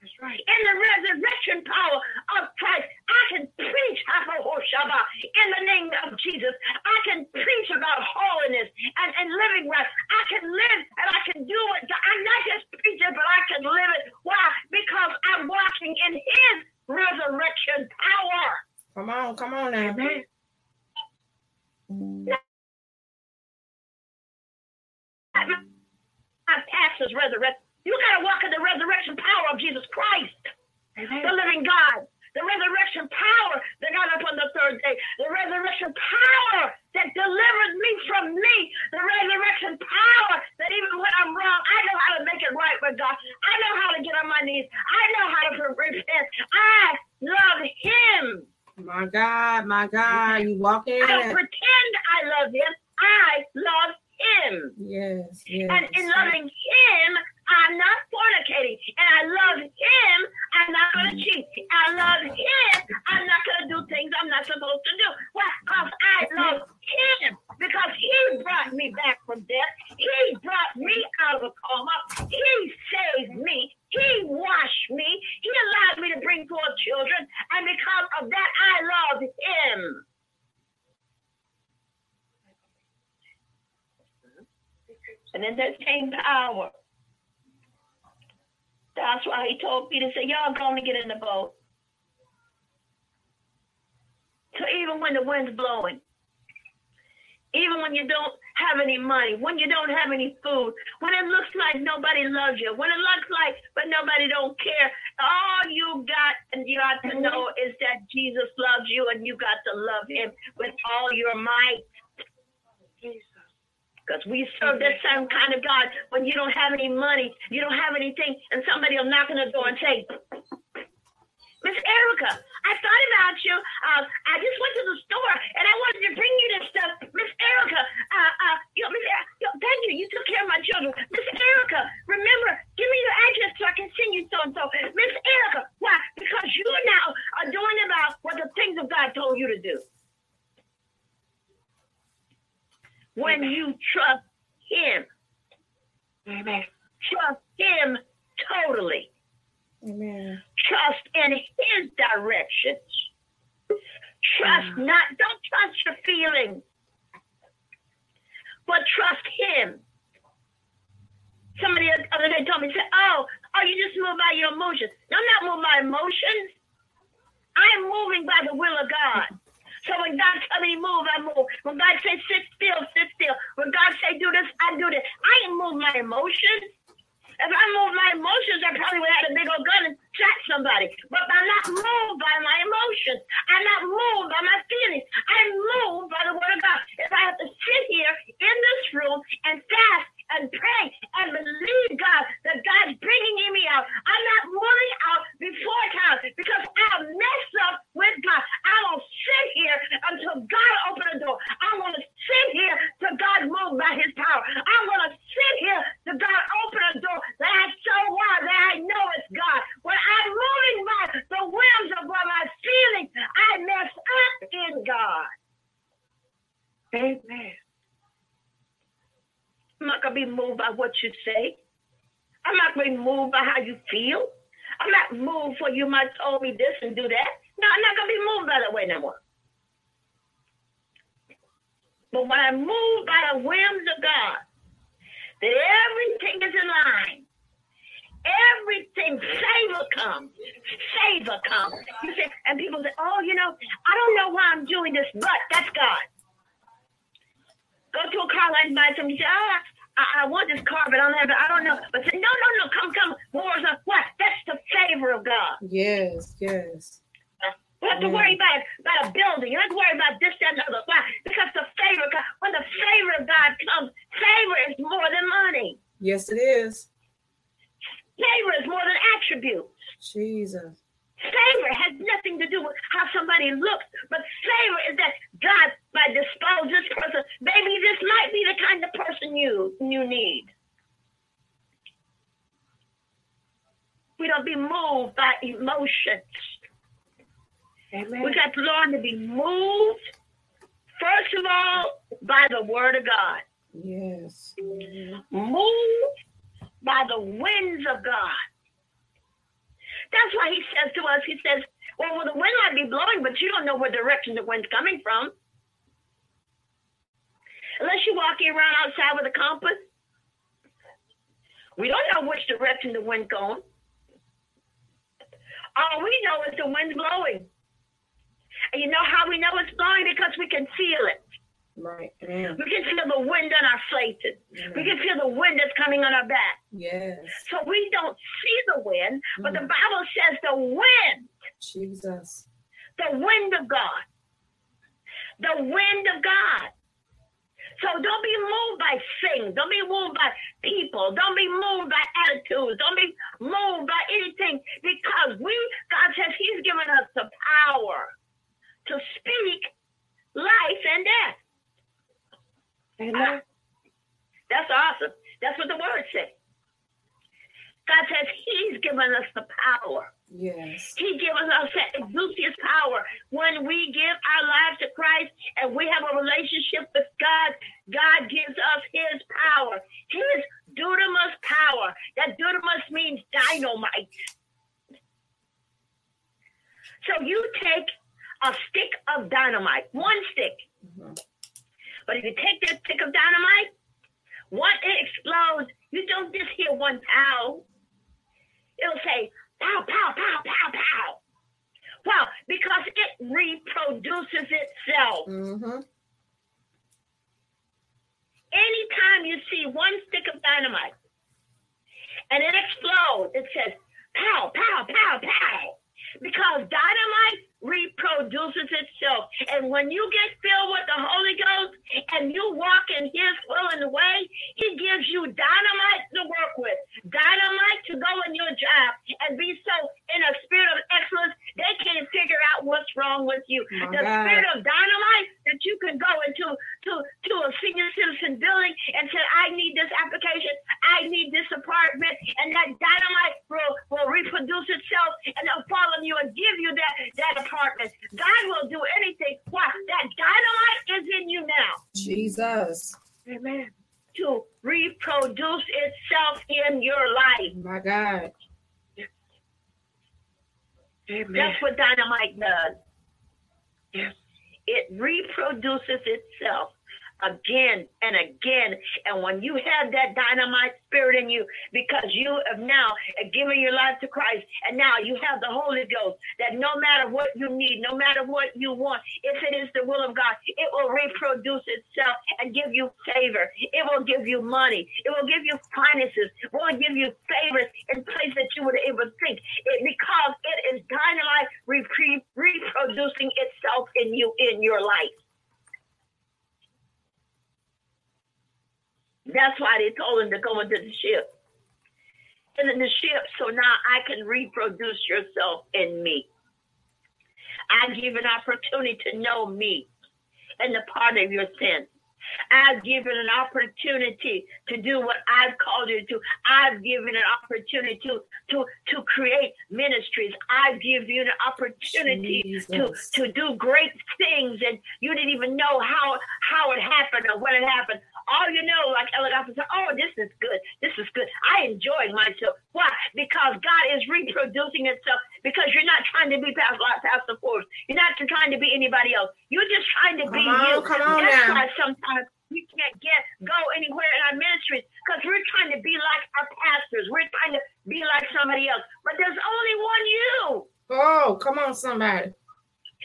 That's right. In the resurrection power of Christ, I can preach in the name of Jesus. I can preach about holiness and, and living right. I can live and I can do it. I'm not just preaching, but I can live it. Why? Because I'm walking in his resurrection power. Come on, come on now. Amen. My pastor's resurrection. You got to walk in the resurrection power of Jesus Christ, Amen. the living God. The resurrection power that got up on the third day. The resurrection power that delivered me from me. The resurrection power that even when I'm wrong, I know how to make it right with God. I know how to get on my knees. I know how to repent. I love Him. My God, my God, you walk in. I don't pretend I love Him. I love him. Yes, yes. And in loving him, I'm not fornicating. And I love him, I'm not going to mm. cheat. I love him, I'm not going to do things I'm not supposed to do. Why? Because I love him. Because he brought me back from death. He brought me out of a coma. He saved me. He washed me. He allowed me to bring forth children. And because of that, I love him. And then that same power. That's why he told Peter, say, y'all going to get in the boat. So even when the wind's blowing, even when you don't have any money, when you don't have any food, when it looks like nobody loves you, when it looks like but nobody don't care, all you got and you got to mm-hmm. know is that Jesus loves you and you got to love him with all your might. Because we serve the same kind of God when you don't have any money, you don't have anything, and somebody will knock on the door and say, Miss Erica, I thought about you. Uh, I just went to the store and I wanted to bring you this stuff. Miss Erica, uh, uh, you know, know, thank you. You took care of my children. Miss Erica, remember, give me your address so I can send you so and so. Miss Erica, why? Because you now are doing about what the things of God told you to do. When you trust Him, Amen. trust Him totally. Amen. Trust in his directions. Trust mm. not, don't trust your feelings, but trust him. Somebody the other day told me, said, Oh, oh, you just move by your emotions. No, I'm not moving by emotions. I am moving by the will of God. So when God tells me move, I move. When God says sit still, sit still. When God say do this, I do this. I ain't move my emotions. If I moved my emotions, I probably would have had a big old gun and shot somebody. But I'm not moved by my emotions. I'm not moved by my feelings. I'm moved by the word of God. If I have to sit here in this room and fast and pray and believe God that God's bringing me out. I'm not moving out before time because I'll mess up with God. I will sit here until God open the door. I'm going to sit here till God move by his power. I'm going to sit here till God open the door that I so wide that I know it's God. When I'm moving by the whims of what my feelings, I mess up in God. Amen. I'm not going to be moved by what you say. I'm not going to be moved by how you feel. I'm not moved for you might told me this and do that. No, I'm not going to be moved by that way no more. But when I'm moved by the whims of God, that everything is in line, everything, favor comes, favor comes. You say, and people say, oh, you know, I don't know why I'm doing this, but that's God. Go to a car and buy something. You say, oh, I, I, want this car, but I don't have it. I don't know. But say, no, no, no, come, come. Wars of what? That's the favor of God. Yes, yes. Uh, you have to worry about, about a building. You have to worry about this, that, and other. Why? Because the favor of God, when the favor of God comes, favor is more than money. Yes, it is. Favor is more than attributes. Jesus. Favor has nothing to do with how somebody looks, but favor is that God might dispose this person. Maybe this might be the kind of person you you need. We don't be moved by emotions. Amen. We got to learn to be moved, first of all, by the word of God. Yes. Moved by the winds of God. That's why he says to us, he says, well, well, the wind might be blowing, but you don't know what direction the wind's coming from. Unless you're walking around outside with a compass. We don't know which direction the wind's going. All we know is the wind's blowing. And you know how we know it's blowing? Because we can feel it. Right. Yeah. We can feel the wind on our faces. We can feel the wind that's coming on our back. Yes. So we don't see the wind, mm. but the mm. Bible says the wind. Jesus. The wind of God. The wind of God. So don't be moved by things. Don't be moved by people. Don't be moved by attitudes. Don't be moved by anything because we, God says He's given us the power to speak life and death. Amen. That's awesome. That's what the word says. God says He's given us the power. Yes. He gives us that exousias power. When we give our lives to Christ and we have a relationship with God, God gives us His power, His dunamis power. That dunamis means dynamite. So you take a stick of dynamite, one stick. Mm-hmm. But if you take that stick of dynamite, one explodes, you don't just hear one pow. It'll say pow, pow, pow, pow, pow. Wow, because it reproduces itself. Mm-hmm. Anytime you see one stick of dynamite and it explodes, it says pow, pow, pow, pow. Because dynamite reproduces itself. And when you get filled with the Holy Ghost and you walk in His will and way, He gives you dynamite to work with, dynamite to go in your job and be so in a spirit of excellence, they can't figure out what's wrong with you. My the God. spirit of dynamite that you can go into to, to a senior citizen building and said, I need this application, I need this apartment, and that dynamite will, will reproduce itself and it'll fall on you and give you that, that apartment. God will do anything. Why? That dynamite is in you now. Jesus. Amen. To reproduce itself in your life. My God. Amen. That's what dynamite does. Yes. It reproduces itself again and again. And when you have that dynamite spirit in you, because you have now given your life to Christ, and now you have the Holy Ghost, that no matter what you need, no matter what you want, if it is the will of God, it will reproduce itself and give you favor. It will give you money. It will give you finances. It will give you favors in places that you would ever think. It, because it is dynamite reproducing itself in you in your life. That's why they told him to go into the ship. And in the ship, so now I can reproduce yourself in me. I give an opportunity to know me and the part of your sin. I've given an opportunity to do what I've called you to. I've given an opportunity to to to create ministries. I've given you an opportunity to to do great things, and you didn't even know how how it happened or when it happened. All you know, like Goffin said, oh, this is good. This is good. I enjoy myself. Why? Because God is reproducing itself. Because you're not trying to be past Pastor Forbes. You're not trying to be anybody else. You're just trying to be Come on, you. come on That's now. why sometimes we can't get go anywhere in our ministries because we're trying to be like our pastors. We're trying to be like somebody else. But there's only one you. Oh, come on, somebody.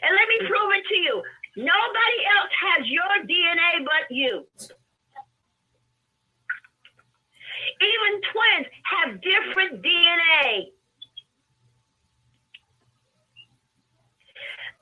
And let me prove it to you. Nobody else has your DNA but you. Even twins have different DNA.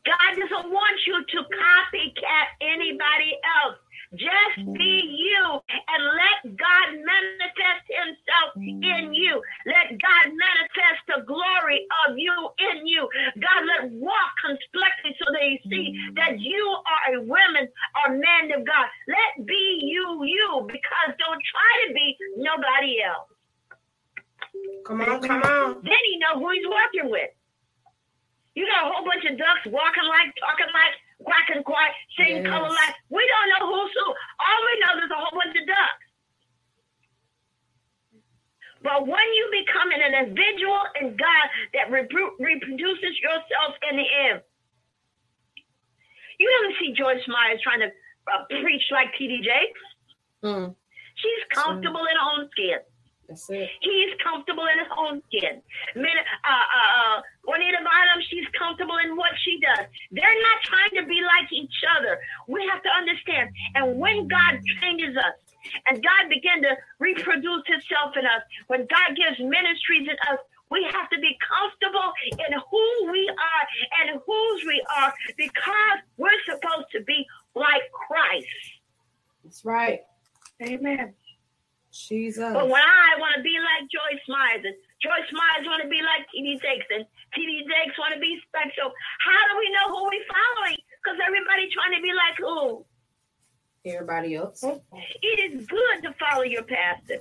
God doesn't want you to copycat anybody else. Just mm. be you and let God manifest himself mm. in you. Let God manifest the glory of you in you. God let walk completely so they see mm. that you are a woman or man of God. Let be you, you, because don't try to be nobody else. Come on, come on. Then he know who he's working with. You got a whole bunch of ducks walking like, talking like, quacking quack, singing Yes. color like. We don't know who's who. All we know there's a whole bunch of ducks. But when you become an individual in God that repro- reproduces yourself in the end, you never see Joyce Myers trying to uh, preach like T.D. Jakes. Mm, She's comfortable in her own skin. That's it. He's comfortable in his own skin. Min- uh, uh, uh, Juanita Bynum, she's comfortable in what she does. They're not trying to be like each other. We have to understand. And when God changes us, and God begin to reproduce Himself in us, when God gives ministries in us, we have to be comfortable in who we are and whose we are because we're supposed to be like Christ. That's right. Amen. Jesus. But when I want to be like Joyce Myers, and Joyce Myers want to be like T.D. Jakes, and T.D. Jakes want to be special, how do we know who we're following? Because everybody trying to be like who? Everybody else. It is good to follow your pastor.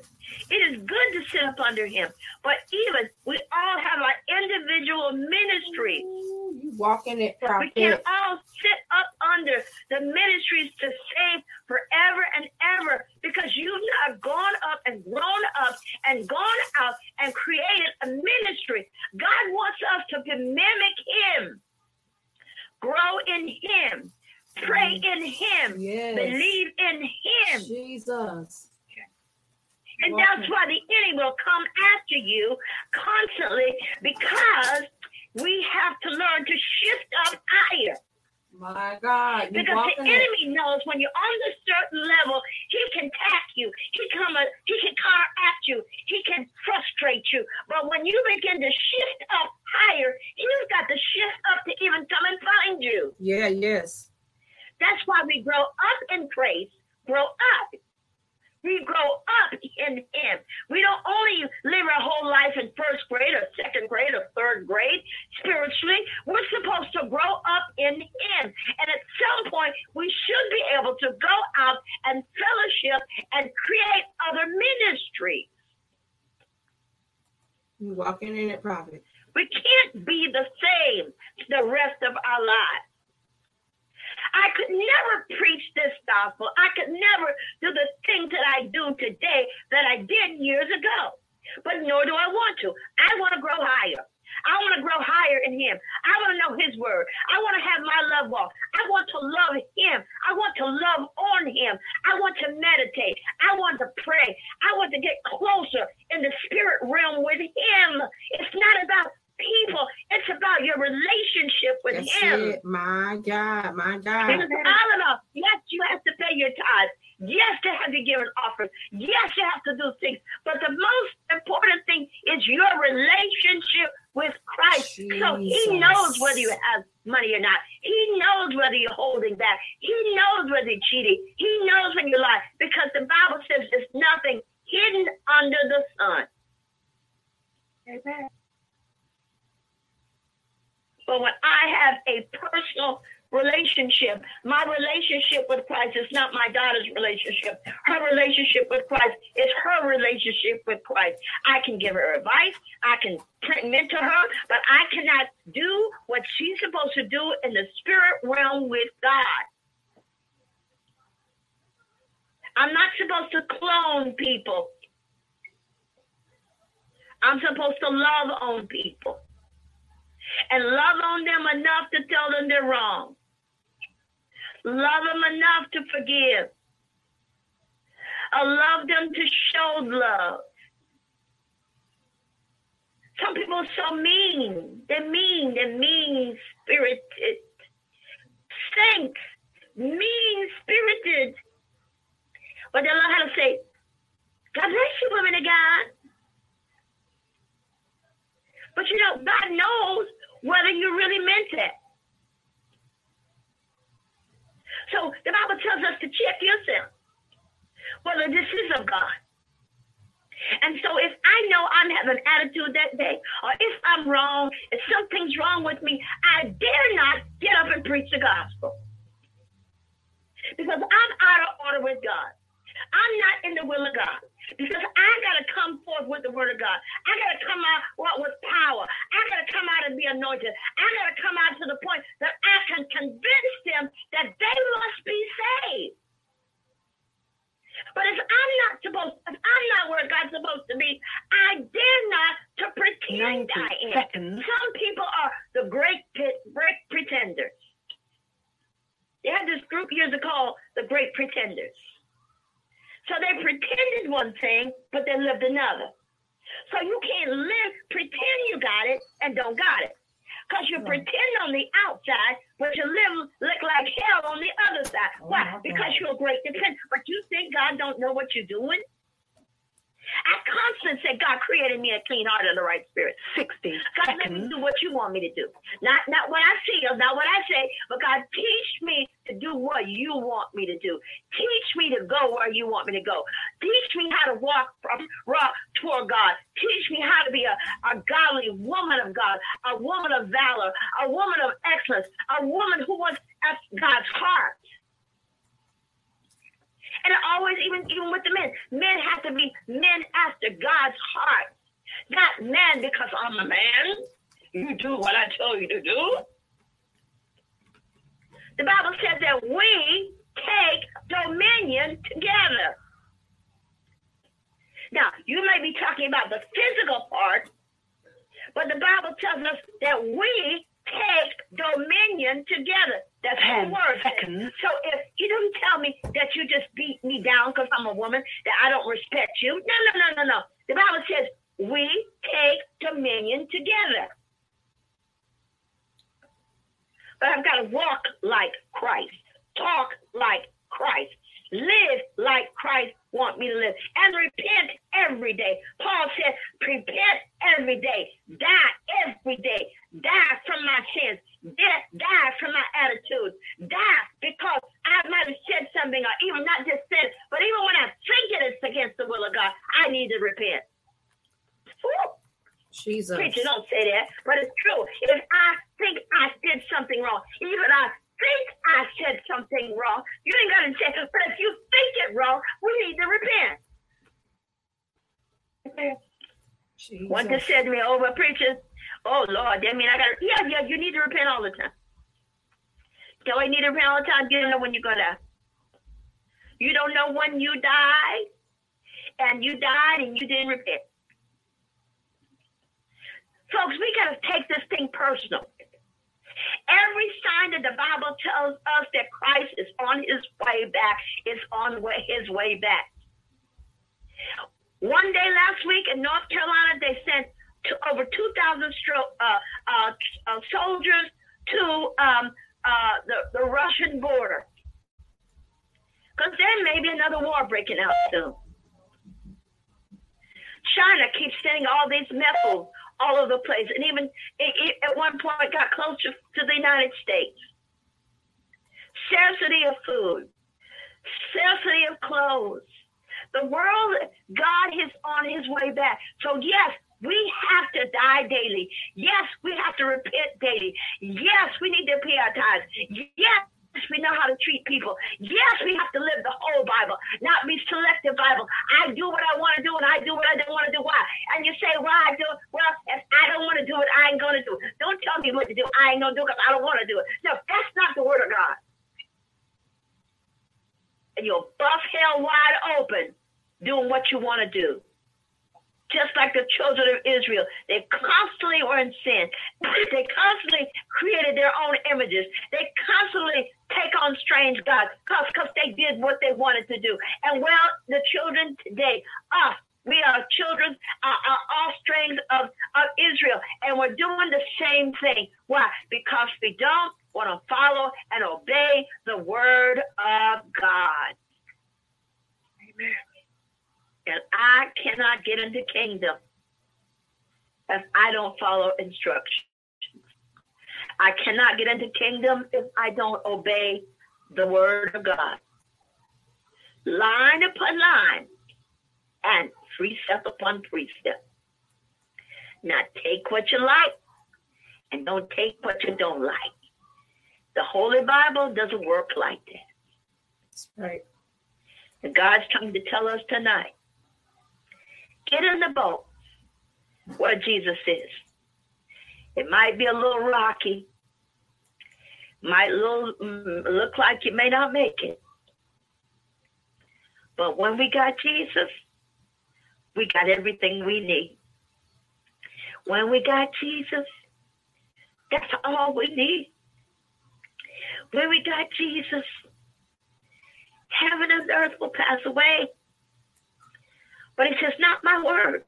It is good to sit up under him. But even we all have our individual ministry. Ooh, You walking it, We can all sit up under the ministries to save forever and ever because you've not gone up and grown up and gone out and created a ministry. God wants us to mimic Him, grow in Him, pray in Him, Yes. believe in Him. Jesus. And that's why the enemy will come after you constantly because we have to learn to shift up higher. My God. Because the enemy knows when you're on a certain level, he can attack you. He come a, he can at you. He can frustrate you. But when you begin to shift up higher, he's got to shift up to even come and find you. Yeah, yes. That's why we grow up in grace, grow up we grow up in Him. We don't only live our whole life in first grade or second grade or third grade spiritually. We're supposed to grow up in Him. And at some point, we should be able to go out and fellowship and create other ministries. Walking in it, prophet. We can't be the same the rest of our lives. I could never preach this gospel. I could never do the things that I do today that I did years ago. But nor do I want to. I want to grow higher. I want to grow higher in Him. I want to know His word. I want to have my love walk. I want to love Him. I want to love on Him. I want to meditate. I want to pray. I want to get closer in the spirit realm with Him. It's not about people. It's about your relationship with That's Him. It. My God, my God. It's all about, yes, you have to pay your tithes. Yes, you have to give an offering. Yes, you have to do things. But the most important thing is your relationship with Christ. Jesus. So he knows whether you have money or not. He knows whether you're holding back. He knows whether you're cheating. He knows when you lie. Because the Bible says there's nothing hidden under the sun. Amen. But when I have a personal relationship, my relationship with Christ is not my daughter's relationship. Her relationship with Christ is her relationship with Christ. I can give her advice, I can mentor her, but I cannot do what she's supposed to do in the spirit realm with God. I'm not supposed to clone people. I'm supposed to love on people and love on them enough to tell them they're wrong. Love them enough to forgive. Uh, Allow them to show love. Some people are so mean. They're mean. They're mean spirited. Saints, mean spirited. But they learn how to say, God bless you, women of God. But you know, God knows whether you really meant it. So the Bible tells us to check yourself whether this is of God. And so if I know I'm having an attitude that day, or if I'm wrong, if something's wrong with me, I dare not get up and preach the gospel. Because I'm out of order with God. I'm not in the will of God. Because I got to come forth with the word of God. I got to come out what with power. I got to come out and be anointed. I got to come out to the point that I can convince them that they must be saved. But if I'm not supposed, if I'm not where God's supposed to be, I dare not to pretend I am. Seconds. Some people are the great, pit, great pretenders. They had this group years ago, the Great Pretenders. So they pretended one thing, but they lived another. So you can't live, pretend you got it and don't got it. Because you pretend on the outside, but you live look like hell on the other side. Why? Oh, because you're a great dependent. But you think God don't know what you're doing? I constantly said, God created me a clean heart and the right spirit. 60 God, let me do what you want me to do. Not not what I feel, not what I say, but God, teach me to do what you want me to do. Teach me to go where you want me to go. Teach me how to walk from rock toward God. Teach me how to be a, a godly woman of God, a woman of valor, a woman of excellence, a woman who wants God's heart. And always, even even with the men, men have to be men after God's heart, not men because I'm a man. You do what I tell you to do. The Bible says that we take dominion together. Now, you may be talking about the physical part, but the Bible tells us that we take dominion together. That's ten word. Seconds. So if you don't tell me that you just beat me down because I'm a woman, that I don't respect you. No, no, no, no, no. The Bible says we take dominion together. But I've got to walk like Christ, talk like Christ, live like Christ want me to live, and repent every day. Paul said, repent every day, die every day, die from my sins, die, die from my attitudes, die because I might have said something, or even not just said, but even when I think it is against the will of God, I need to repent. Woo. Jesus. Preacher, don't say that, but it's true. If I think I did something wrong, even I think I said something wrong, you ain't gonna say, but if you think it wrong, we need to repent. Jesus. One just said to me, over, preacher, oh Lord, that mean I gotta, yeah, yeah, you need to repent all the time. Do I need to repent all the time? You don't know when you're gonna. You don't know when you die, and you died and you didn't repent. Folks, we got to take this thing personal. Every sign that the Bible tells us that Christ is on his way back is on his way back. One day last week in North Carolina, they sent to over 2,000 stro- uh, uh, uh, soldiers to um, uh, the, the Russian border. Because then maybe another war breaking out soon. China keeps sending all these missiles all over the place, and even it, it, at one point got closer to the United States. Scarcity of food, scarcity of clothes. The world, God is on his way back. So, yes, we have to die daily. Yes, we have to repent daily. Yes, we need to pay our tithes. Yes, we know how to treat people. Yes, we have to live the whole Bible, not be selective Bible. I do what I want to do and I do what I don't want to do. Why? And you say, why I do Well, if I don't want to do it, I ain't going to do it. Don't tell me what to do. I ain't going to do it because I don't want to do it. No, that's not the word of God. And you'll buff hell wide open doing what you want to do just like the children of Israel. They constantly were in sin. [clears throat] They constantly created their own images. They constantly take on strange gods because they did what they wanted to do. And well, the children today, us, we are children, are, uh, offsprings of, of Israel, and we're doing the same thing. Why? Because we don't want to follow and obey the word of God. Amen. And I cannot get into kingdom if I don't follow instructions. I cannot get into kingdom if I don't obey the word of God. Line upon line and precept upon precept. Now take what you like and don't take what you don't like. The Holy Bible doesn't work like that. That's right. And God's trying to tell us tonight Get in the boat where Jesus is. It might be a little rocky, might mm, look like you may not make it. But when we got Jesus, we got everything we need. When we got Jesus, that's all we need. When we got Jesus, heaven and earth will pass away, but he says, not my word.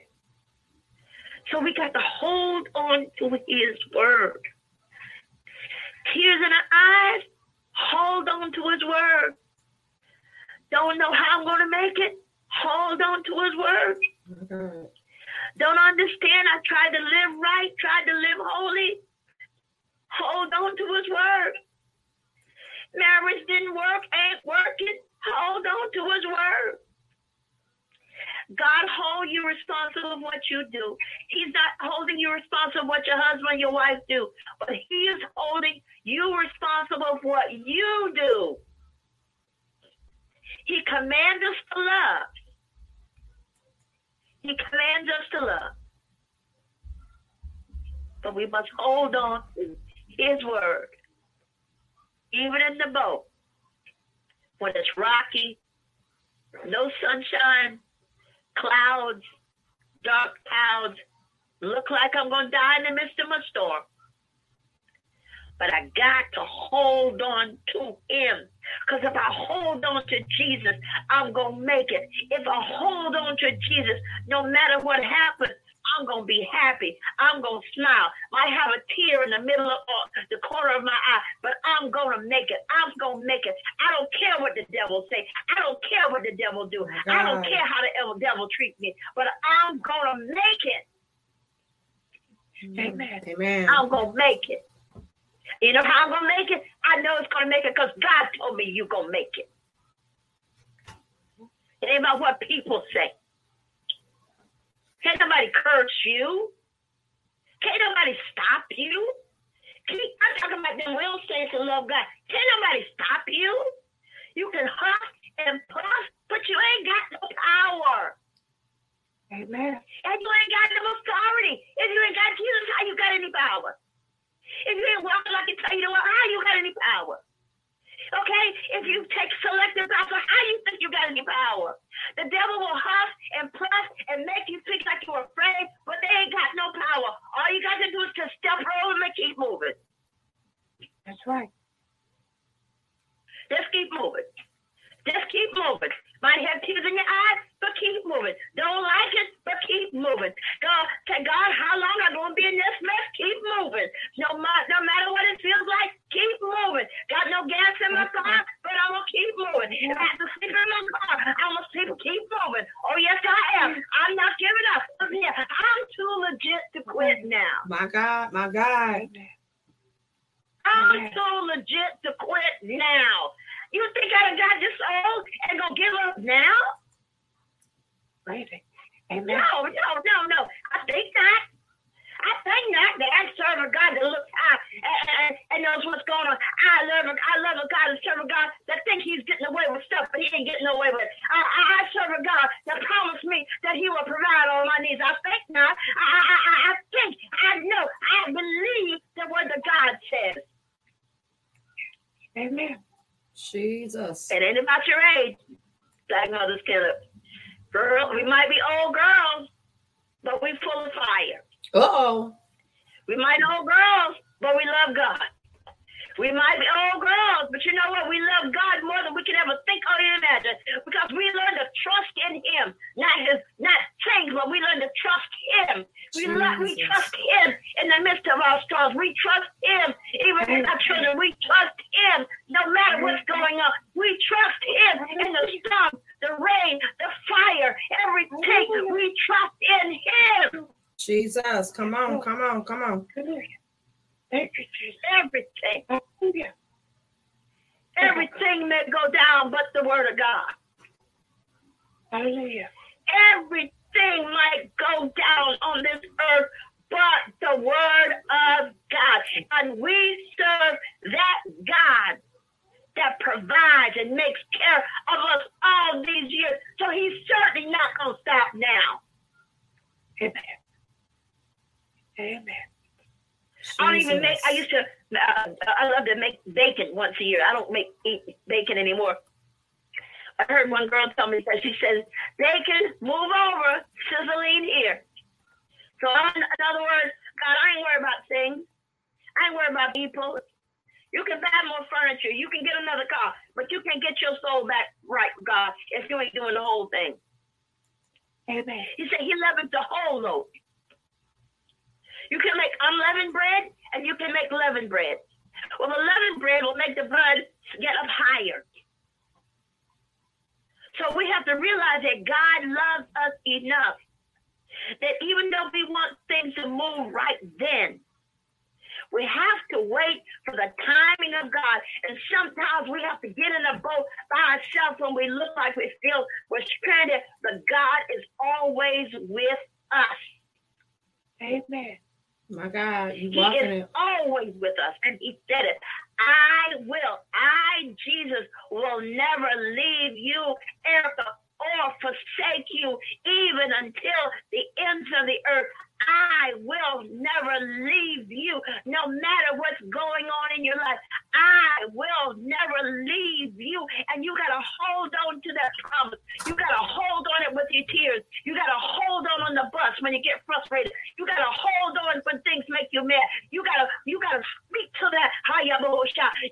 So we got to hold on to his word. Tears in our eyes, hold on to his word. Don't know how I'm going to make it, hold on to his word. Mm-hmm. Don't understand, I tried to live right, tried to live holy. Hold on to his word. Marriage didn't work, ain't working. Hold on to his word. God hold you responsible of what you do. He's not holding you responsible of what your husband, and your wife do, but he is holding you responsible for what you do. He commands us to love. He commands us to love. But we must hold on to his word. Even in the boat, when it's rocky, no sunshine, clouds, dark clouds, look like I'm going to die in the midst of a storm. but I got to hold on to him. Because if I hold on to Jesus, I'm going to make it. If I hold on to Jesus, no matter what happens, I'm going to be happy. I'm going to smile. I have a tear in the middle of uh, the corner of my eye, but I'm going to make it. I'm going to make it. I don't care what the devil say. I don't care what the devil do. God. I don't care how the devil treat me, but I'm going to make it. Amen. Amen. I'm going to make it. You know how I'm going to make it? I know it's going to make it because God told me you're going to make it. It ain't about what people say. Can't nobody curse you. Can't nobody stop you. Can I'm talking about them real saints who love God. Can't nobody stop you. You can huff and puff, but you ain't got no power. Amen. And you ain't got no authority. If you ain't got Jesus, how you got any power? If you ain't walking like you tell you to walk, how you got any power? Okay? If you take selective power, how do you think you got any power? The devil will huff and puff and make you think like you're afraid, but they ain't got no power. All you got to do is just step over and keep moving. That's right. Just keep moving. Just keep moving. Might have tears in your eyes, but keep moving. Don't like it, but keep moving. God, say, God, how long am I going to be in this mess? Keep moving. No, no matter what it feels like, keep moving. Got no gas in my car, but I'm going to keep moving. If I have to sleep in my car, I'm going to sleep, keep moving. Oh, yes, I am. I'm not giving up. I'm too legit to quit now. My God, my God. I'm too legit to quit now. You think I done got this old and gonna give up now? Crazy. Amen. No, no, no, no. I think not. I think not that I serve a God that looks high and, and, and, knows what's going on. I love a, I love a God and serve a God that think he's getting away with stuff, but he ain't getting away with it. I, I, I serve a God that promised me that he will provide all my needs. I think not. I, I, I think, I know, I believe that what the God says. Amen. Jesus. It ain't about your age, Black Mothers Killer. Girl, we might be old girls, but we full of fire. Uh-oh. We might old girls, but we love God. We might be old girls, but you know what? We love God more than we can ever think or imagine because we learn to trust in Him, not His, not things, but we learn to trust Him. We love, we trust Him in the midst of our storms. We trust Him even in our children. We trust Him no matter what's going on. We trust Him in the storm, the rain, the fire, everything. We trust in Him. Jesus, come on, come on, come on. Everything, everything. Everything may go down but the word of God. Hallelujah. Everything might go down on this earth but the word of God. And we serve that God that provides and makes care of us all these years. So he's certainly not going to stop now. Amen. Amen. I don't even make. I used to. Uh, I love to make bacon once a year. I don't make eat bacon anymore. I heard one girl tell me that she says, "Bacon, move over, sizzling here." So, I'm, in other words, God, I ain't worried about things. I ain't worried about people. You can buy more furniture. You can get another car, but you can't get your soul back right, God, if you ain't doing the whole thing. Amen. He said he leavened the whole loaf. You can make unleavened bread and you can make leavened bread. Well, the leavened bread will make the bread get up higher. So we have to realize that God loves us enough that even though we want things to move right then, we have to wait for the timing of God. And sometimes we have to get in a boat by ourselves when we look like we feel we're stranded, but God is always with us. Amen. My God, you he is it. always with us, and He said it. I will, I Jesus will never leave you, Erica, or forsake you, even until the ends of the earth. I will never leave you, no matter what's going on in your life. I will never leave you. And you got to hold on to that promise. You got to hold on it with your tears. You got to hold on on the bus when you get frustrated. You got to hold on when things make you mad. You got to you got to speak to that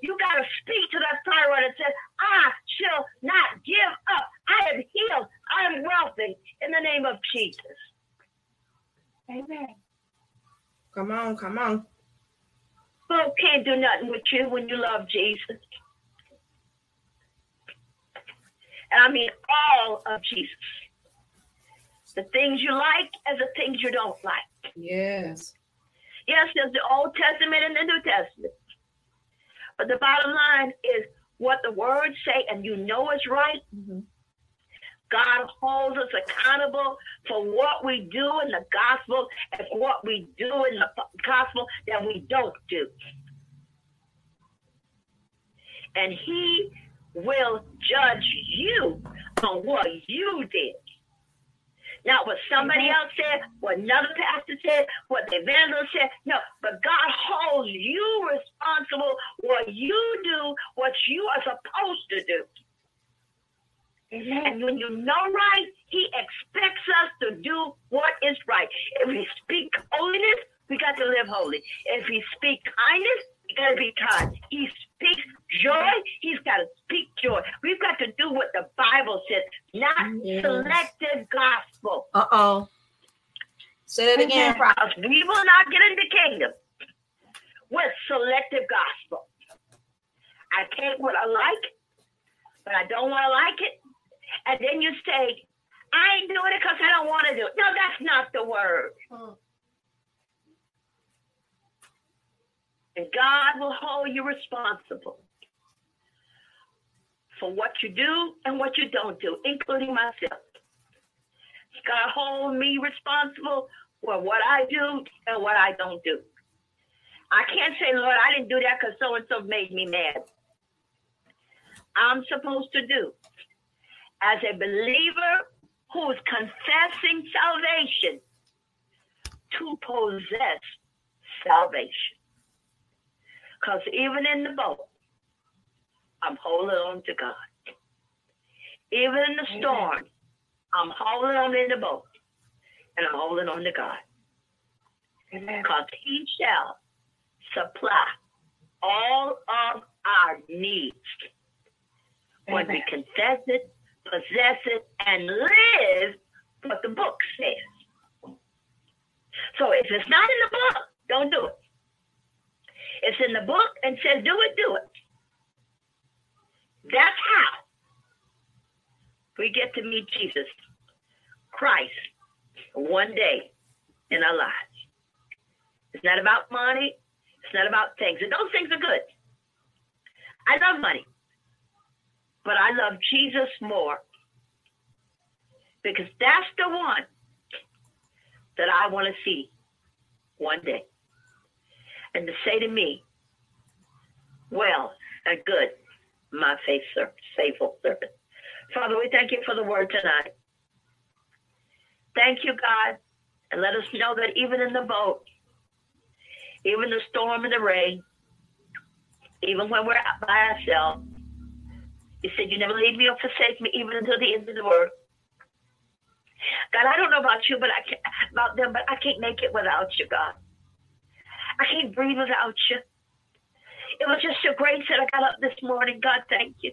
You got to speak to that thyroid that says, I shall not give up. I am healed. I am wealthy in the name of Jesus. Amen. Come on, come on. Folk can't do nothing with you when you love Jesus. And I mean all of Jesus. The things you like and the things you don't like. Yes. Yes, there's the Old Testament and the New Testament. But the bottom line is what the words say and you know it's right. Mm-hmm. God holds us accountable for what we do in the gospel and what we do in the gospel that we don't do. And He will judge you on what you did. Not what somebody else said, what another pastor said, what the evangelist said. No, but God holds you responsible what you do, what you are supposed to do. And when you know right, he expects us to do what is right. If we speak holiness, we got to live holy. If we speak kindness, we got to be kind. He speaks joy, he's got to speak joy. We've got to do what the Bible says, not yes. selective gospel. Uh oh. Say that again. We will not get into kingdom with selective gospel. I take what I like, but I don't want to like it and then you say, I ain't doing it because I don't want to do it. No, that's not the word. And God will hold you responsible for what you do and what you don't do, including myself. God hold me responsible for what I do and what I don't do. I can't say, Lord, I didn't do that because so and so made me mad. I'm supposed to do as a believer who is confessing salvation to possess salvation. Because even in the boat, I'm holding on to God. Even in the storm, I'm holding on in the boat and I'm holding on to God. Because He shall supply all of our needs when we confess it possess it, and live what the book says. So if it's not in the book, don't do it. It's in the book and says do it, do it. That's how we get to meet Jesus Christ one day in our lives. It's not about money. It's not about things. And those things are good. I love money but I love Jesus more because that's the one that I want to see one day. And to say to me, well and good, my faithful servant. Father, we thank you for the word tonight. Thank you, God, and let us know that even in the boat, even the storm and the rain, even when we're by ourselves, you said you never leave me or forsake me even until the end of the world. God, I don't know about you, but I can't, about them, but I can't make it without you, God. I can't breathe without you. It was just your grace that I got up this morning. God, thank you.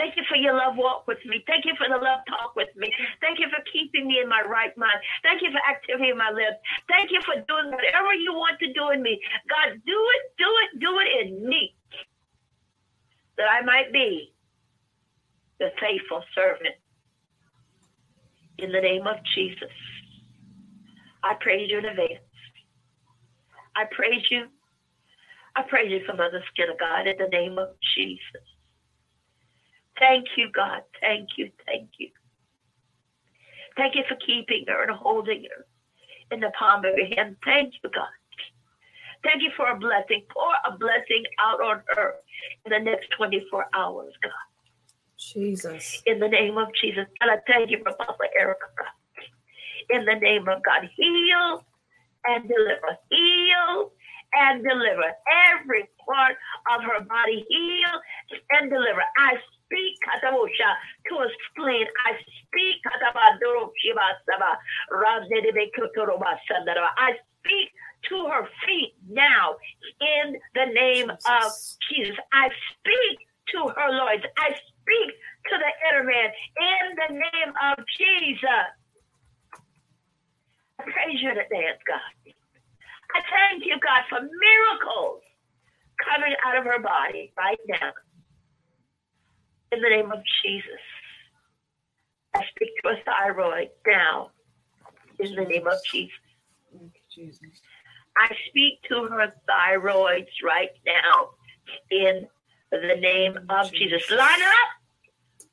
Thank you for your love walk with me. Thank you for the love talk with me. Thank you for keeping me in my right mind. Thank you for activity in my lips. Thank you for doing whatever you want to do in me. God, do it, do it, do it in me that I might be the faithful servant. In the name of Jesus, I praise you in advance. I praise you. I praise you from the skin of God in the name of Jesus. Thank you, God. Thank you. Thank you. Thank you for keeping her and holding her in the palm of your hand. Thank you, God. Thank you for a blessing. Pour a blessing out on her in the next 24 hours, God. Jesus. In the name of Jesus. And I thank you for Papa Erica, God. in the name of God. Heal and deliver. Heal and deliver. Every part of her body heal and deliver. I speak katabosha to a spleen. I speak katabadoro shibasaba. I speak to her feet now in the name of Jesus. I speak to her, Lord. I speak to the inner man in the name of Jesus. I praise you today, God. I thank you, God, for miracles coming out of her body right now. In the name of Jesus. I speak to a thyroid now. In the name of Jesus. Jesus. I speak to her thyroids right now in the name of Jesus. Line up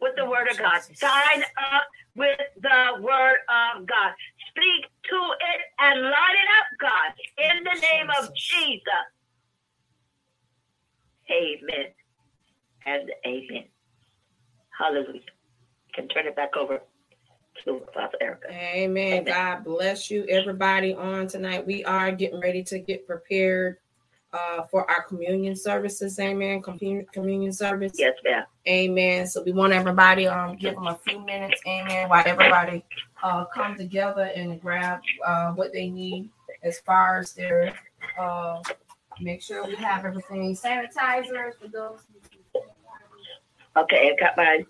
with the word of God. Sign up with the word of God. Speak to it and line it up, God, in the name of Jesus. Amen and amen. Hallelujah. You can turn it back over to Father Erica. Amen. amen. God bless you, everybody, on tonight. We are getting ready to get prepared uh, for our communion services. Amen. Communion, communion service. Yes, ma'am. Amen. So we want everybody um give them a few minutes. Amen. While everybody uh come together and grab uh what they need as far as their uh make sure we have everything sanitizers for those. Okay, I got mine.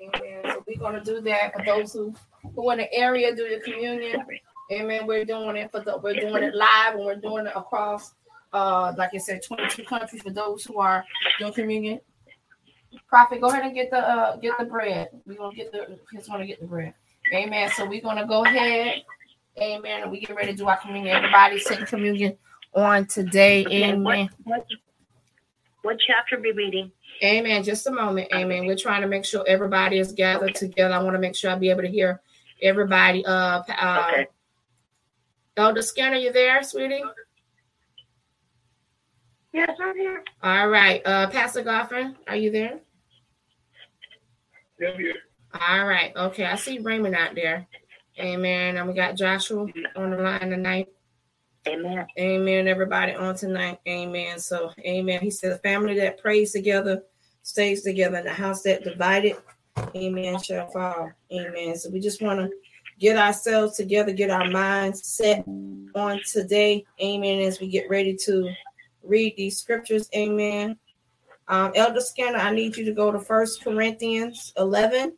Amen. So we're gonna do that for those who who in the area do the communion. Amen. We're doing it for the we're doing it live and we're doing it across uh like I said 22 countries for those who are doing communion. Prophet, go ahead and get the uh get the bread. We're gonna get the want to get the bread. Amen. So we're gonna go ahead. Amen. And we get ready to do our communion. Everybody's taking communion on today. Amen. What, what, what chapter are we reading? Amen. Just a moment. Amen. We're trying to make sure everybody is gathered together. I want to make sure I'll be able to hear everybody. Uh, uh okay. Elder Skinner, you there, sweetie? Yes, I'm here. All right. Uh, Pastor Goffin, are you there? Yeah, I'm here. All right. Okay. I see Raymond out there. Amen. And we got Joshua on the line tonight. Amen. Amen. Everybody on tonight. Amen. So, amen. He said, a family that prays together stays together, and the house that divided, amen, shall fall. Amen. So, we just want to get ourselves together, get our minds set on today. Amen. As we get ready to read these scriptures. Amen. Um, Elder Skinner, I need you to go to First Corinthians 11.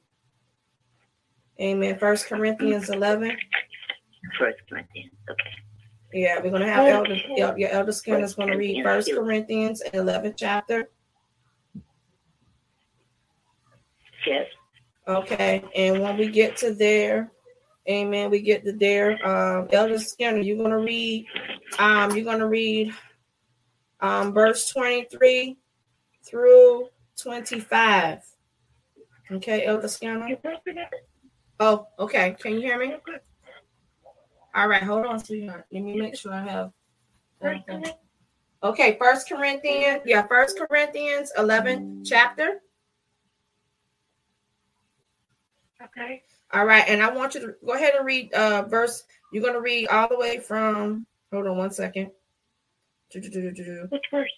Amen. First Corinthians 11. First Corinthians. Okay. Yeah, we're gonna have Elder. Your Elder Skinner is gonna read First Corinthians 11 chapter. Yes. Okay, and when we get to there, Amen. We get to there. Um, Elder Skinner, you're gonna read. Um, you're gonna read um, verse 23 through 25. Okay, Elder Skinner. Oh, okay. Can you hear me? All right, hold on, sweetheart. Let me make sure I have. Okay, First Corinthians. Yeah, First Corinthians 11 chapter. Okay. All right, and I want you to go ahead and read uh verse. You're gonna read all the way from hold on one second. Which verse?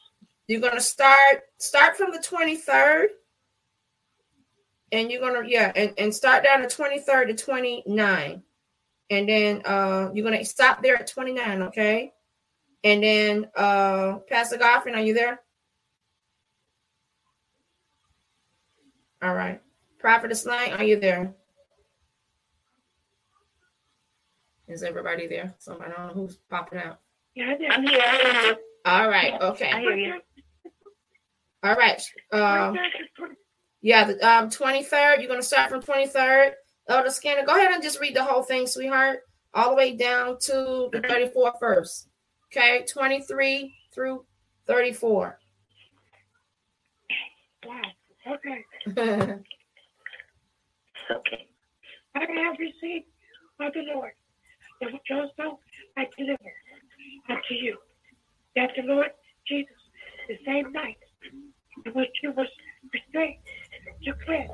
You're gonna start start from the 23rd. And you're gonna, yeah, and, and start down to 23rd to 29. And then uh you're gonna stop there at 29, okay? And then uh Pastor Goffin, are you there? All right. Prophetess Knight, are you there? Is everybody there? So I don't know who's popping out. Yeah, I'm here. All right. Okay. I hear you. All right. Um, yeah, the um, 23rd. You're going to start from 23rd. Elder Skinner, go ahead and just read the whole thing, sweetheart, all the way down to the 34th verse. Okay, 23 through 34. Wow. Okay. [laughs] okay. I have received of the Lord that which also I deliver unto you, that the Lord Jesus, the same night in which he was betrayed, took bread.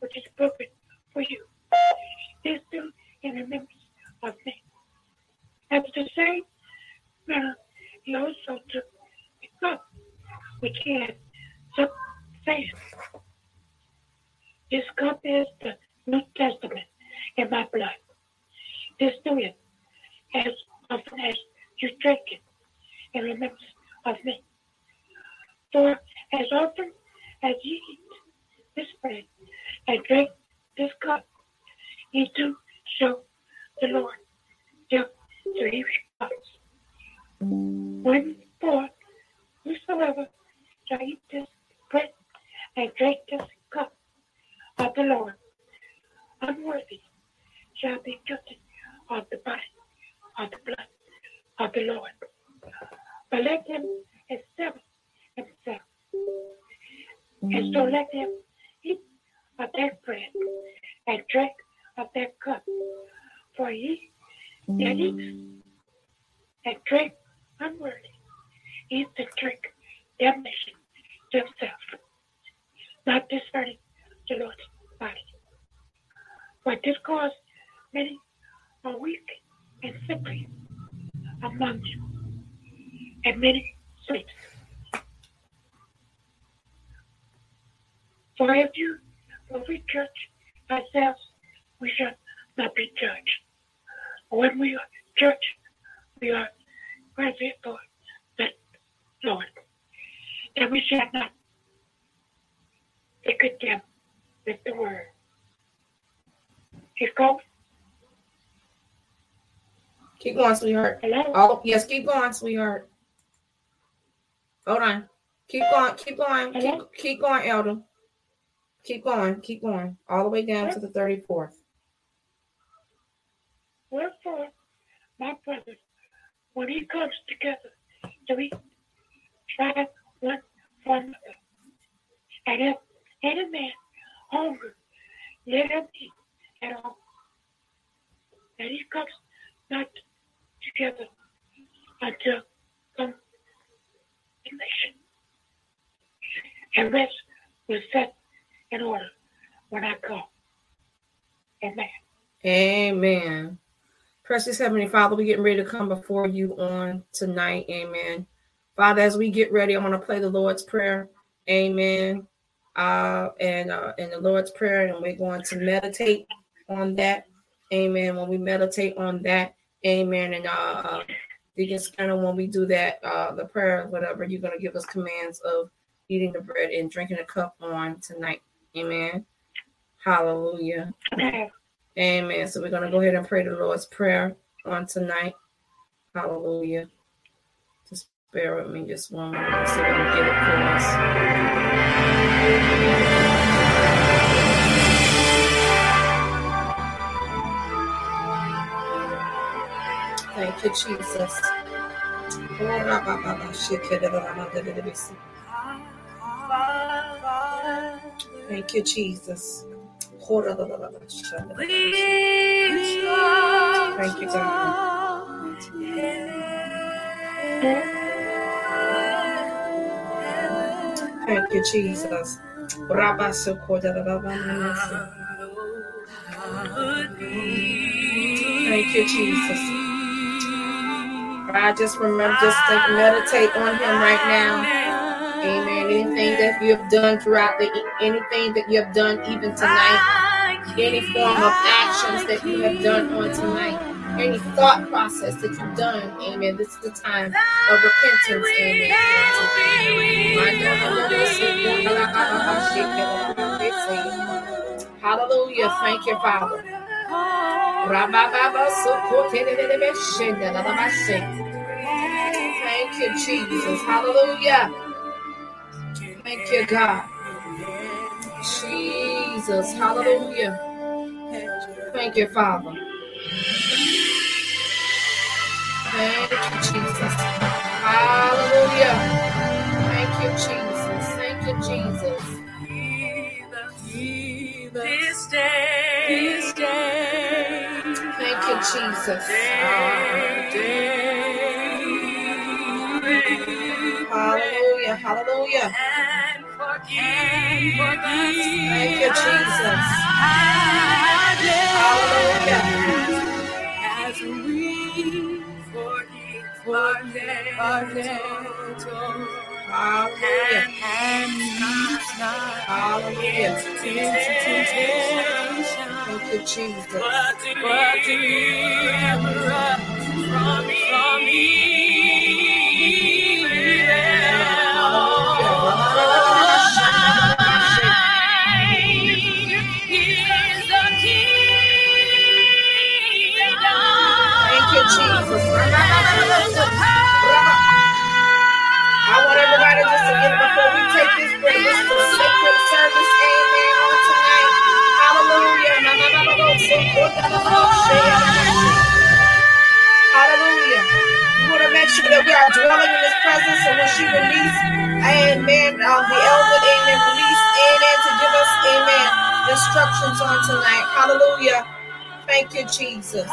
Which is broken for you. This do in remembrance of me. After the same manner, he also took the cup which he had supped, saying, This cup is the New Testament in my blood. This do it as often as you drink it in remembrance of me. For as often as ye eat this bread and drink this cup, ye do show the Lord till till he comes. When for whosoever shall eat this bread and drink this cup of the Lord unworthy shall be guilty of the body, of the blood of the Lord. But let him examine himself. And so let him eat of that bread and drink of that cup. For he that eats and drink unworthy eats and drink damnation to himself, not discerning the Lord's body. For this cause many are weak and sickly among you, and many sleeps. For if you will we judge ourselves, we shall not be judged. When we are judged, we are granted for the Lord, and we shall not be condemned with the word. Keep going. Keep going, sweetheart. Hello? Oh, yes, keep going, sweetheart. Hold on. Keep going, keep going, keep, keep going, Elder. Keep going, keep going, all the way down to the 34th. Wherefore, my brother, when he comes together to eat, try one for another. And if any man hunger, let him eat at all. And he comes not together until condemnation. And rest was set in order when I come. Amen. Amen. Precious Heavenly Father, we're getting ready to come before you on tonight. Amen. Father, as we get ready, I want to play the Lord's Prayer. Amen. Uh, and uh, in the Lord's Prayer, and we're going to meditate on that. Amen. When we meditate on that, Amen. And uh, uh Deacon Skinner, when we do that, uh, the prayer, whatever, you're going to give us commands of eating the bread and drinking the cup on tonight. Amen. Hallelujah. Amen. Amen. So we're going to go ahead and pray the Lord's Prayer on tonight. Hallelujah. Just bear with me just one moment. See get it for us. Thank you, Jesus. Thank you, Jesus. Thank you, God. Thank you, Jesus. Thank you, Jesus. I just remember, just meditate on Him right now. Amen. Anything that you have done throughout the, anything that you have done even tonight, any form of actions that you have done on tonight, any thought process that you've done, amen. This is the time of repentance, amen. Hallelujah. Thank you, Father. Thank you, Jesus. Hallelujah. Thank you, God. Jesus. Hallelujah. Thank you, Father. Thank you, Jesus. Hallelujah. Thank you, Jesus. Thank you, Jesus. This day, this day, Thank you, Jesus. day, Hallelujah. Hallelujah. And forgive us. Thank you, Jesus. Hallelujah. As we forgive our debtors. Hallelujah. And not Hallelujah. Thank you, Jesus. But deliver us from Thank Hallelujah. We want to make sure that we are dwelling in His presence. So when she released, Amen. Um, the elder, Amen, released, Amen, to give us, Amen, instructions on tonight. Hallelujah. Thank you, Jesus.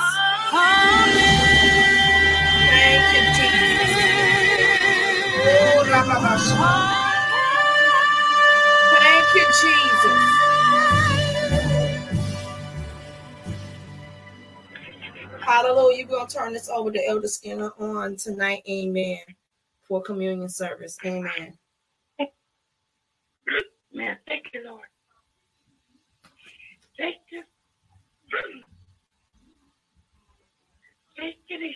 Thank you, Jesus. Oh, Hallelujah. We're going to turn this over to Elder Skinner on tonight. Amen. For communion service. Amen. Man, Thank you, Lord. Thank you. Thank you. This-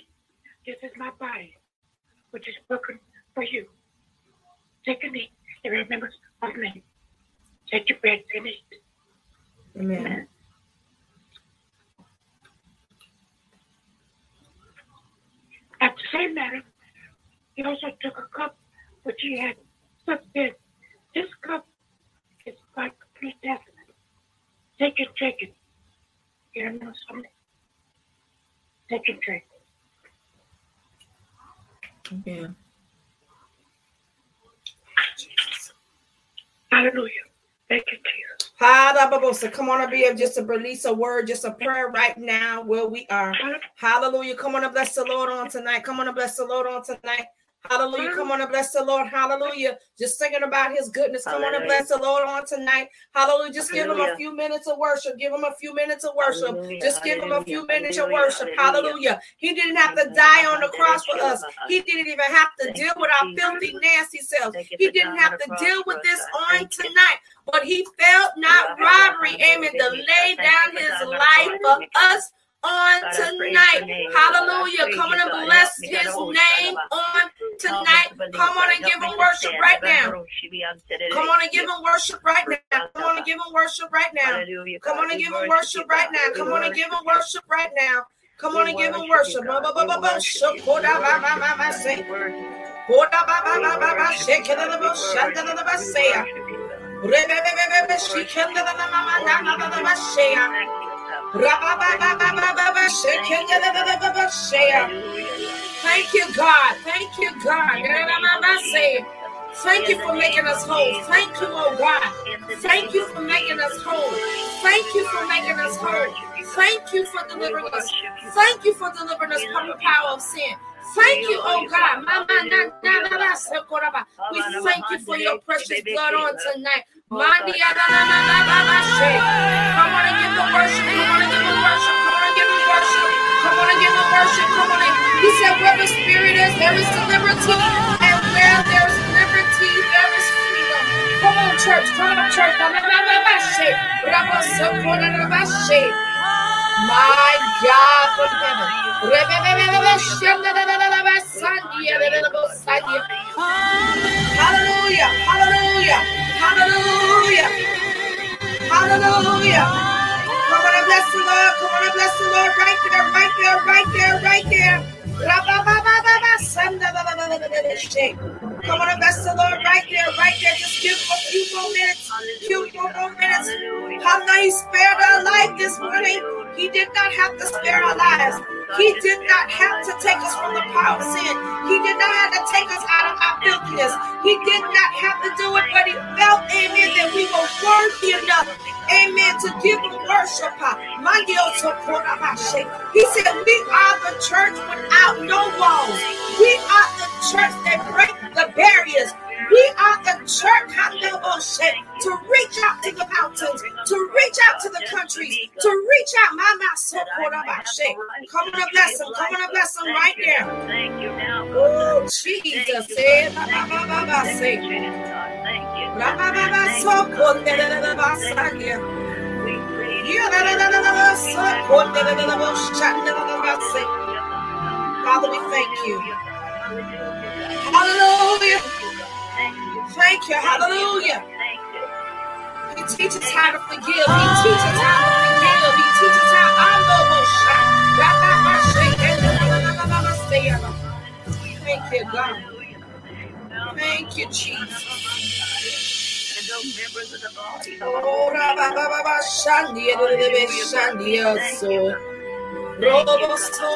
This is my body, which is broken for you. Take a knee and remember of me. Take your bread and eat. Amen. At the same manner, he also took a cup which he had slipped in. This cup is my complete testament. Take it, take it. You don't know something? Take it, drink. Amen. Hallelujah. Thank you, Jesus. Hallelujah. Come on, up, be just to release a word, just a prayer right now where we are. Hallelujah. Come on and bless the Lord on tonight. Come on and bless the Lord on tonight. Hallelujah. Come on and bless the Lord. Hallelujah. Just thinking about his goodness. Come on and bless the Lord on tonight. Hallelujah. Just give him a few minutes of worship. Give him a few minutes of worship. Hallelujah. Just give him a few Hallelujah. minutes of worship. Hallelujah. Hallelujah. He didn't have to die on the cross for us. He didn't even have to deal with our filthy, nasty selves. He didn't have to deal with this on tonight. But he felt not robbery, amen, to lay down his life for us on tonight. Hallelujah. Come on and bless his name on tonight. Come on and give him worship right now. Come on and give him worship right now. Come on and give him worship right now. Come on and give him worship right now. Come on and give him worship right now. Come on and give him worship. Shake. Thank you, God. Thank you, God. Thank you for making us whole. Thank you, oh God. Thank you for making us whole. Thank you for making us whole. Thank you for delivering us. Thank you for delivering us from the power of sin. Thank you, oh God. We thank you for your precious blood on tonight. Come on and give the worship. Come on and give the worship. Come on and give the worship. Come on and give the worship. Come on and He said, Where the spirit is, there is liberty. And where there's liberty, there is freedom. Come on, church. Come on, church. My God from heaven. Hallelujah. Hallelujah. Hallelujah. Hallelujah. Come on and bless the Lord. Come on and bless the Lord right there, right there, right there, right there. Come on and bless the Lord right there, right there. Just give a few more minutes. Few more minutes. How he spared our life this morning. He did not have to spare our lives. He did not have to take us from the power of sin. He did not have to take us out of our filthiness. He did not have to do it, but he felt, amen, that we were worthy enough, amen, to give him worship. He said, We are the church without no walls. We are the church that break the barriers. We are the church to reach out to the mountains, to reach out to the countries, to reach out. My master, come on, bless them. Come on, bless them right now. Oh, Jesus. Father, we thank you. Hallelujah. Thank you. Hallelujah. He teaches how to forgive. He teaches how to forgive. He teaches how I know shot. Thank you, God. Thank you, Jesus. And those members of the body. Robo, so.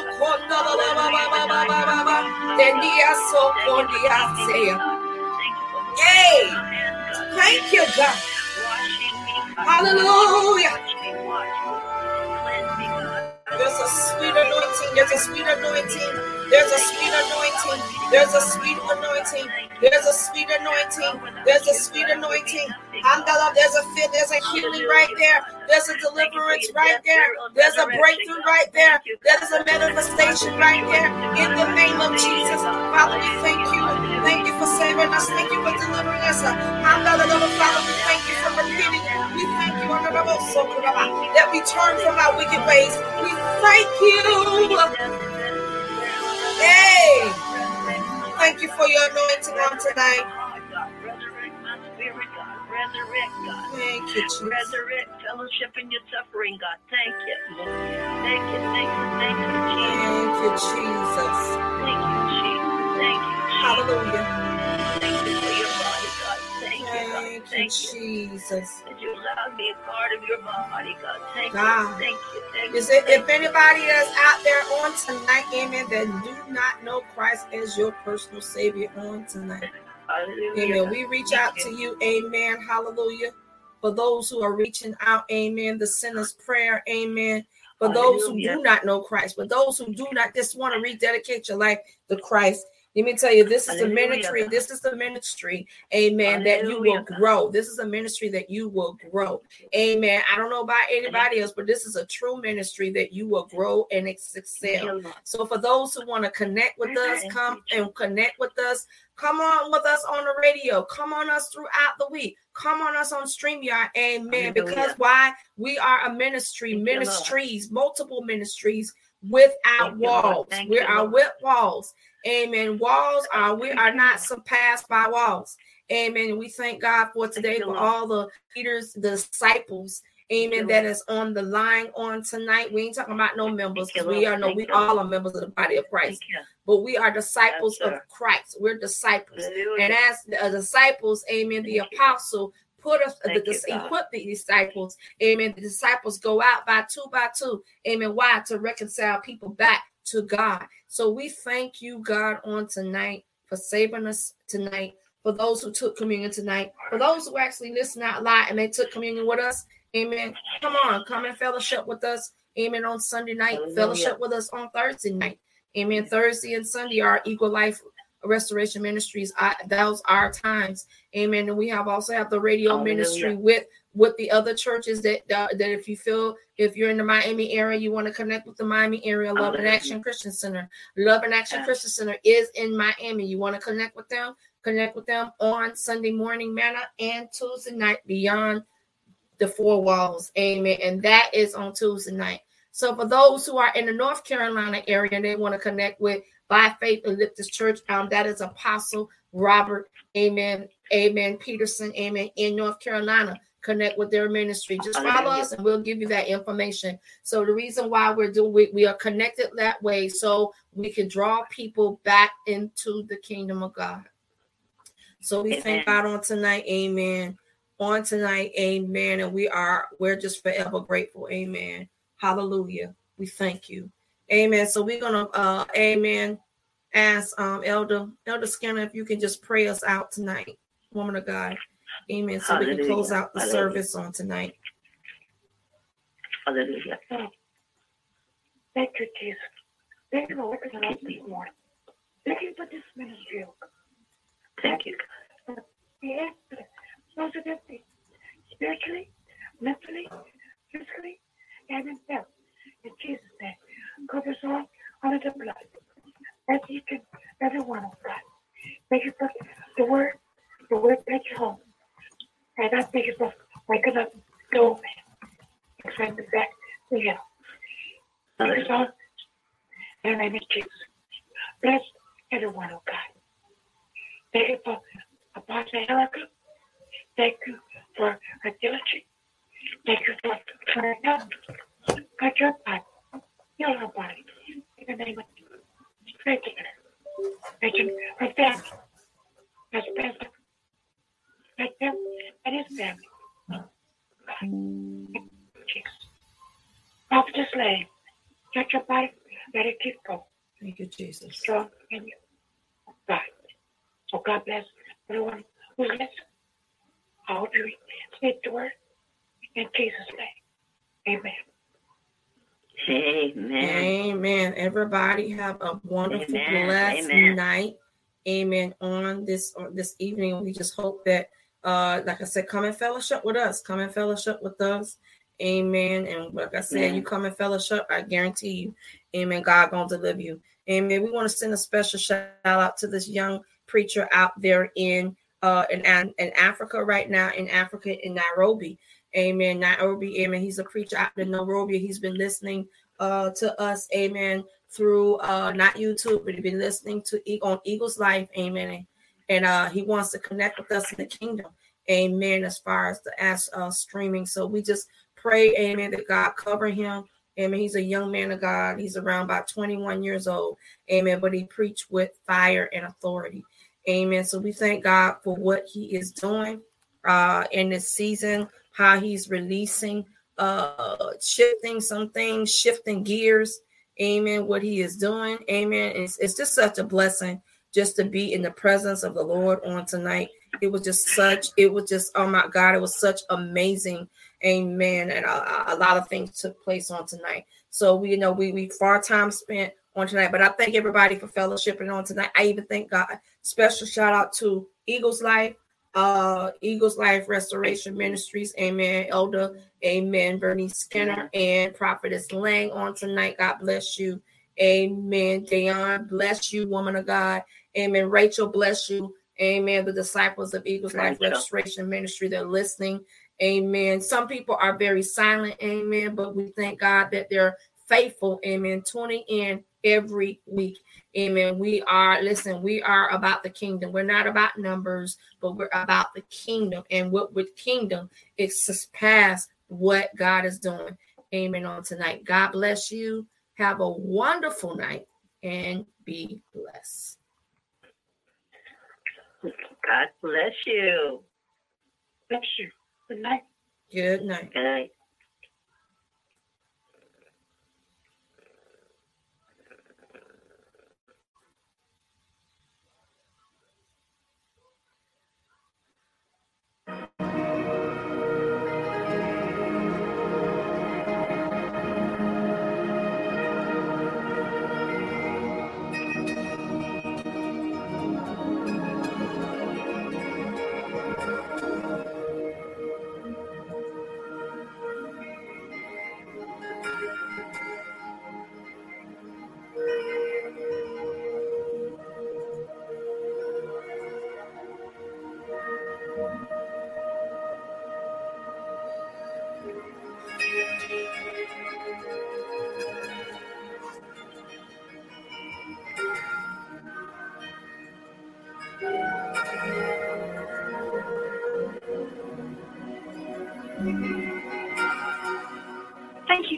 Yay. Thank you, God. Hallelujah. There's a sweet anointing. There's a sweet anointing. There's a sweet anointing. There's a sweet anointing. There's a sweet anointing. There's a sweet anointing. Handala, there's a fit. There's a healing right there. There's a deliverance right there. There's a breakthrough right there. There's a manifestation right there. In the name of Jesus, Father, we thank you. Thank you for saving us. Thank you for delivering us. Handala, Father, we thank you for repeating. We thank that we turn from our wicked ways. We thank you. Hey, thank you for your anointing on tonight. Thank you, Jesus. Resurrect fellowship in your suffering, God. Thank you. Thank you, thank you, thank you, Jesus. Thank you, Jesus. Thank you, Jesus. Thank you, Jesus. Hallelujah. Thank you for your body, God. Thank you, God. Thank you, Thank you. Jesus. That you me a part of your body, God. Thank God. you. Thank you. Thank you. Is it, thank if you. anybody is out there on tonight, amen, that do not know Christ as your personal Savior on tonight, Hallelujah. Amen. We reach out to you. Amen. Hallelujah. For those who are reaching out, amen. The sinner's prayer, amen. For those who do not know Christ, for those who do not just want to rededicate your life to Christ, let me tell you, this is the ministry. This is the ministry, amen, that you will grow. This is a ministry that you will grow. Amen. I don't know about anybody else, but this is a true ministry that you will grow and excel. So for those who want to connect with us, come and connect with us. Come on with us on the radio. Come on us throughout the week. Come on us on StreamYard. Amen. Hallelujah. Because why? We are a ministry, ministries, multiple ministries without walls. We're Lord. with walls. Amen. Walls are we are not surpassed by walls. Amen. We thank God for today for all the leaders, the disciples. Amen. That is on the line on tonight. We ain't talking about no members because we are no, we all are members of the body of Christ but we are disciples of. Christ. We're disciples. And as the uh, disciples, amen, the apostle put us the, Thank the you, equip the disciples, amen. The disciples go out by two by two, amen. Why? To reconcile people back to God. So we thank you, God, on tonight for saving us tonight. For those who took communion tonight, for those who actually listened out loud and they took communion with us, amen. Come on, come and fellowship with us, amen, on Sunday night, Hallelujah. fellowship with us on Thursday night. Amen. Thursday and Sunday are Eagles Life Restoration Ministries. I, those are times. Amen. And we have also have the radio Hallelujah. ministry with with the other churches that that that if you feel if you're in the Miami area, you want to connect with the Miami area Love and Action Christian Center. Love and Action. Christian Center is in Miami. You want to connect with them? Connect with them on Sunday morning manna and Tuesday night beyond the four walls. Amen. And that is on Tuesday night. So for those who are in the North Carolina area and they want to connect with by faith Elliptus Church, um, that is Apostle Robert, Amen, Amen, Peterson, Amen, in North Carolina. Connect with their ministry. Just follow us and we'll give you that information. So the reason why we're doing we, we are connected that way so we can draw people back into the kingdom of God. So we thank God on tonight, amen. On tonight, amen. And we are, we're just forever grateful, amen. Hallelujah. We thank you. Amen. So we're gonna uh amen. Ask um Elder Elder Skinner if you can just pray us out tonight, woman of God. Amen. So we can close out the Hallelujah. service on tonight. Hallelujah. Thank you, Jesus. Thank you, Lord, for the love this morning. Thank you for this ministry. oh Thank you. God. Yes, positively, spiritually, mentally, physically, and in health. In Jesus' name, cover us all under the blood. As you can, every one of us. Thank you for the word, the word, thank you home. I thank you for waking up the old man and sending back to you. Thank you, In the name of Jesus. Bless everyone, oh God. Thank you for Apostle Erica. Thank you for her diligence. Thank you for turning out. Cut your body. Heal her body. In the name of Jesus. Strengthen her. Strengthen her family. That's Pastor. Let them and his family. God. Jesus. Prophetess Lane. Touch your body. Let it keep going. Thank you, Jesus. Strong in you. God. So God bless everyone who's listening. I hope you speak the word in Jesus' name. Amen. Amen. Amen. Everybody have a wonderful, Amen. blessed Amen. night. Amen. On this on this evening, we just hope that, uh, like I said, come and fellowship with us. Come and fellowship with us. Amen. And like I said, Amen. you come and fellowship, I guarantee you. Amen. God gonna deliver you. Amen. We want to send a special shout out to this young preacher out there in uh in, in Africa right now, in Africa, in Nairobi. Amen. Nairobi, amen. He's a preacher out in Nairobi. He's been listening uh to us, amen, through uh not YouTube, but he's been listening to on Eagles Life, amen. And uh he wants to connect with us in the kingdom, amen, as far as the as uh streaming. So we just pray, amen, that God cover him. Amen. He's a young man of God. He's around about 21 years old. Amen. But he preached with fire and authority. Amen. So we thank God for what he is doing uh in this season, how he's releasing uh shifting some things, shifting gears. Amen. What he is doing. Amen. It's, it's just such a blessing just to be in the presence of the Lord on tonight. It was just such, it was just, oh my God, it was such amazing. Amen. And a, a lot of things took place on tonight. So we you know we we far time spent on tonight. But I thank everybody for fellowshipping on tonight. I even thank God. Special shout out to Eagles Life, uh, Eagles Life Restoration Ministries. Amen. Elder, Amen. Bernice Skinner and Prophetess Lang on tonight. God bless you. Amen. Dayon, bless you, woman of God. Amen. Rachel, bless you. Amen. The disciples of Eagles Life. Restoration Ministry, they're listening. Amen. Some people are very silent. Amen. But we thank God that they're faithful. Amen. Tuning in every week. Amen. We are, listen, we are about the kingdom. We're not about numbers, but we're about the kingdom. And what with kingdom, it surpass what God is doing. Amen. On tonight. God bless you. Have a wonderful night and be blessed. God bless you. Bless you. Good night. Good night. Good night.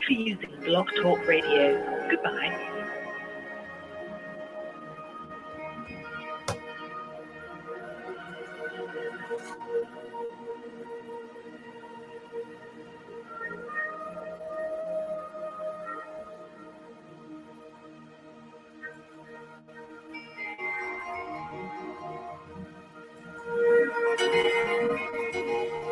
For using Blog Talk Radio.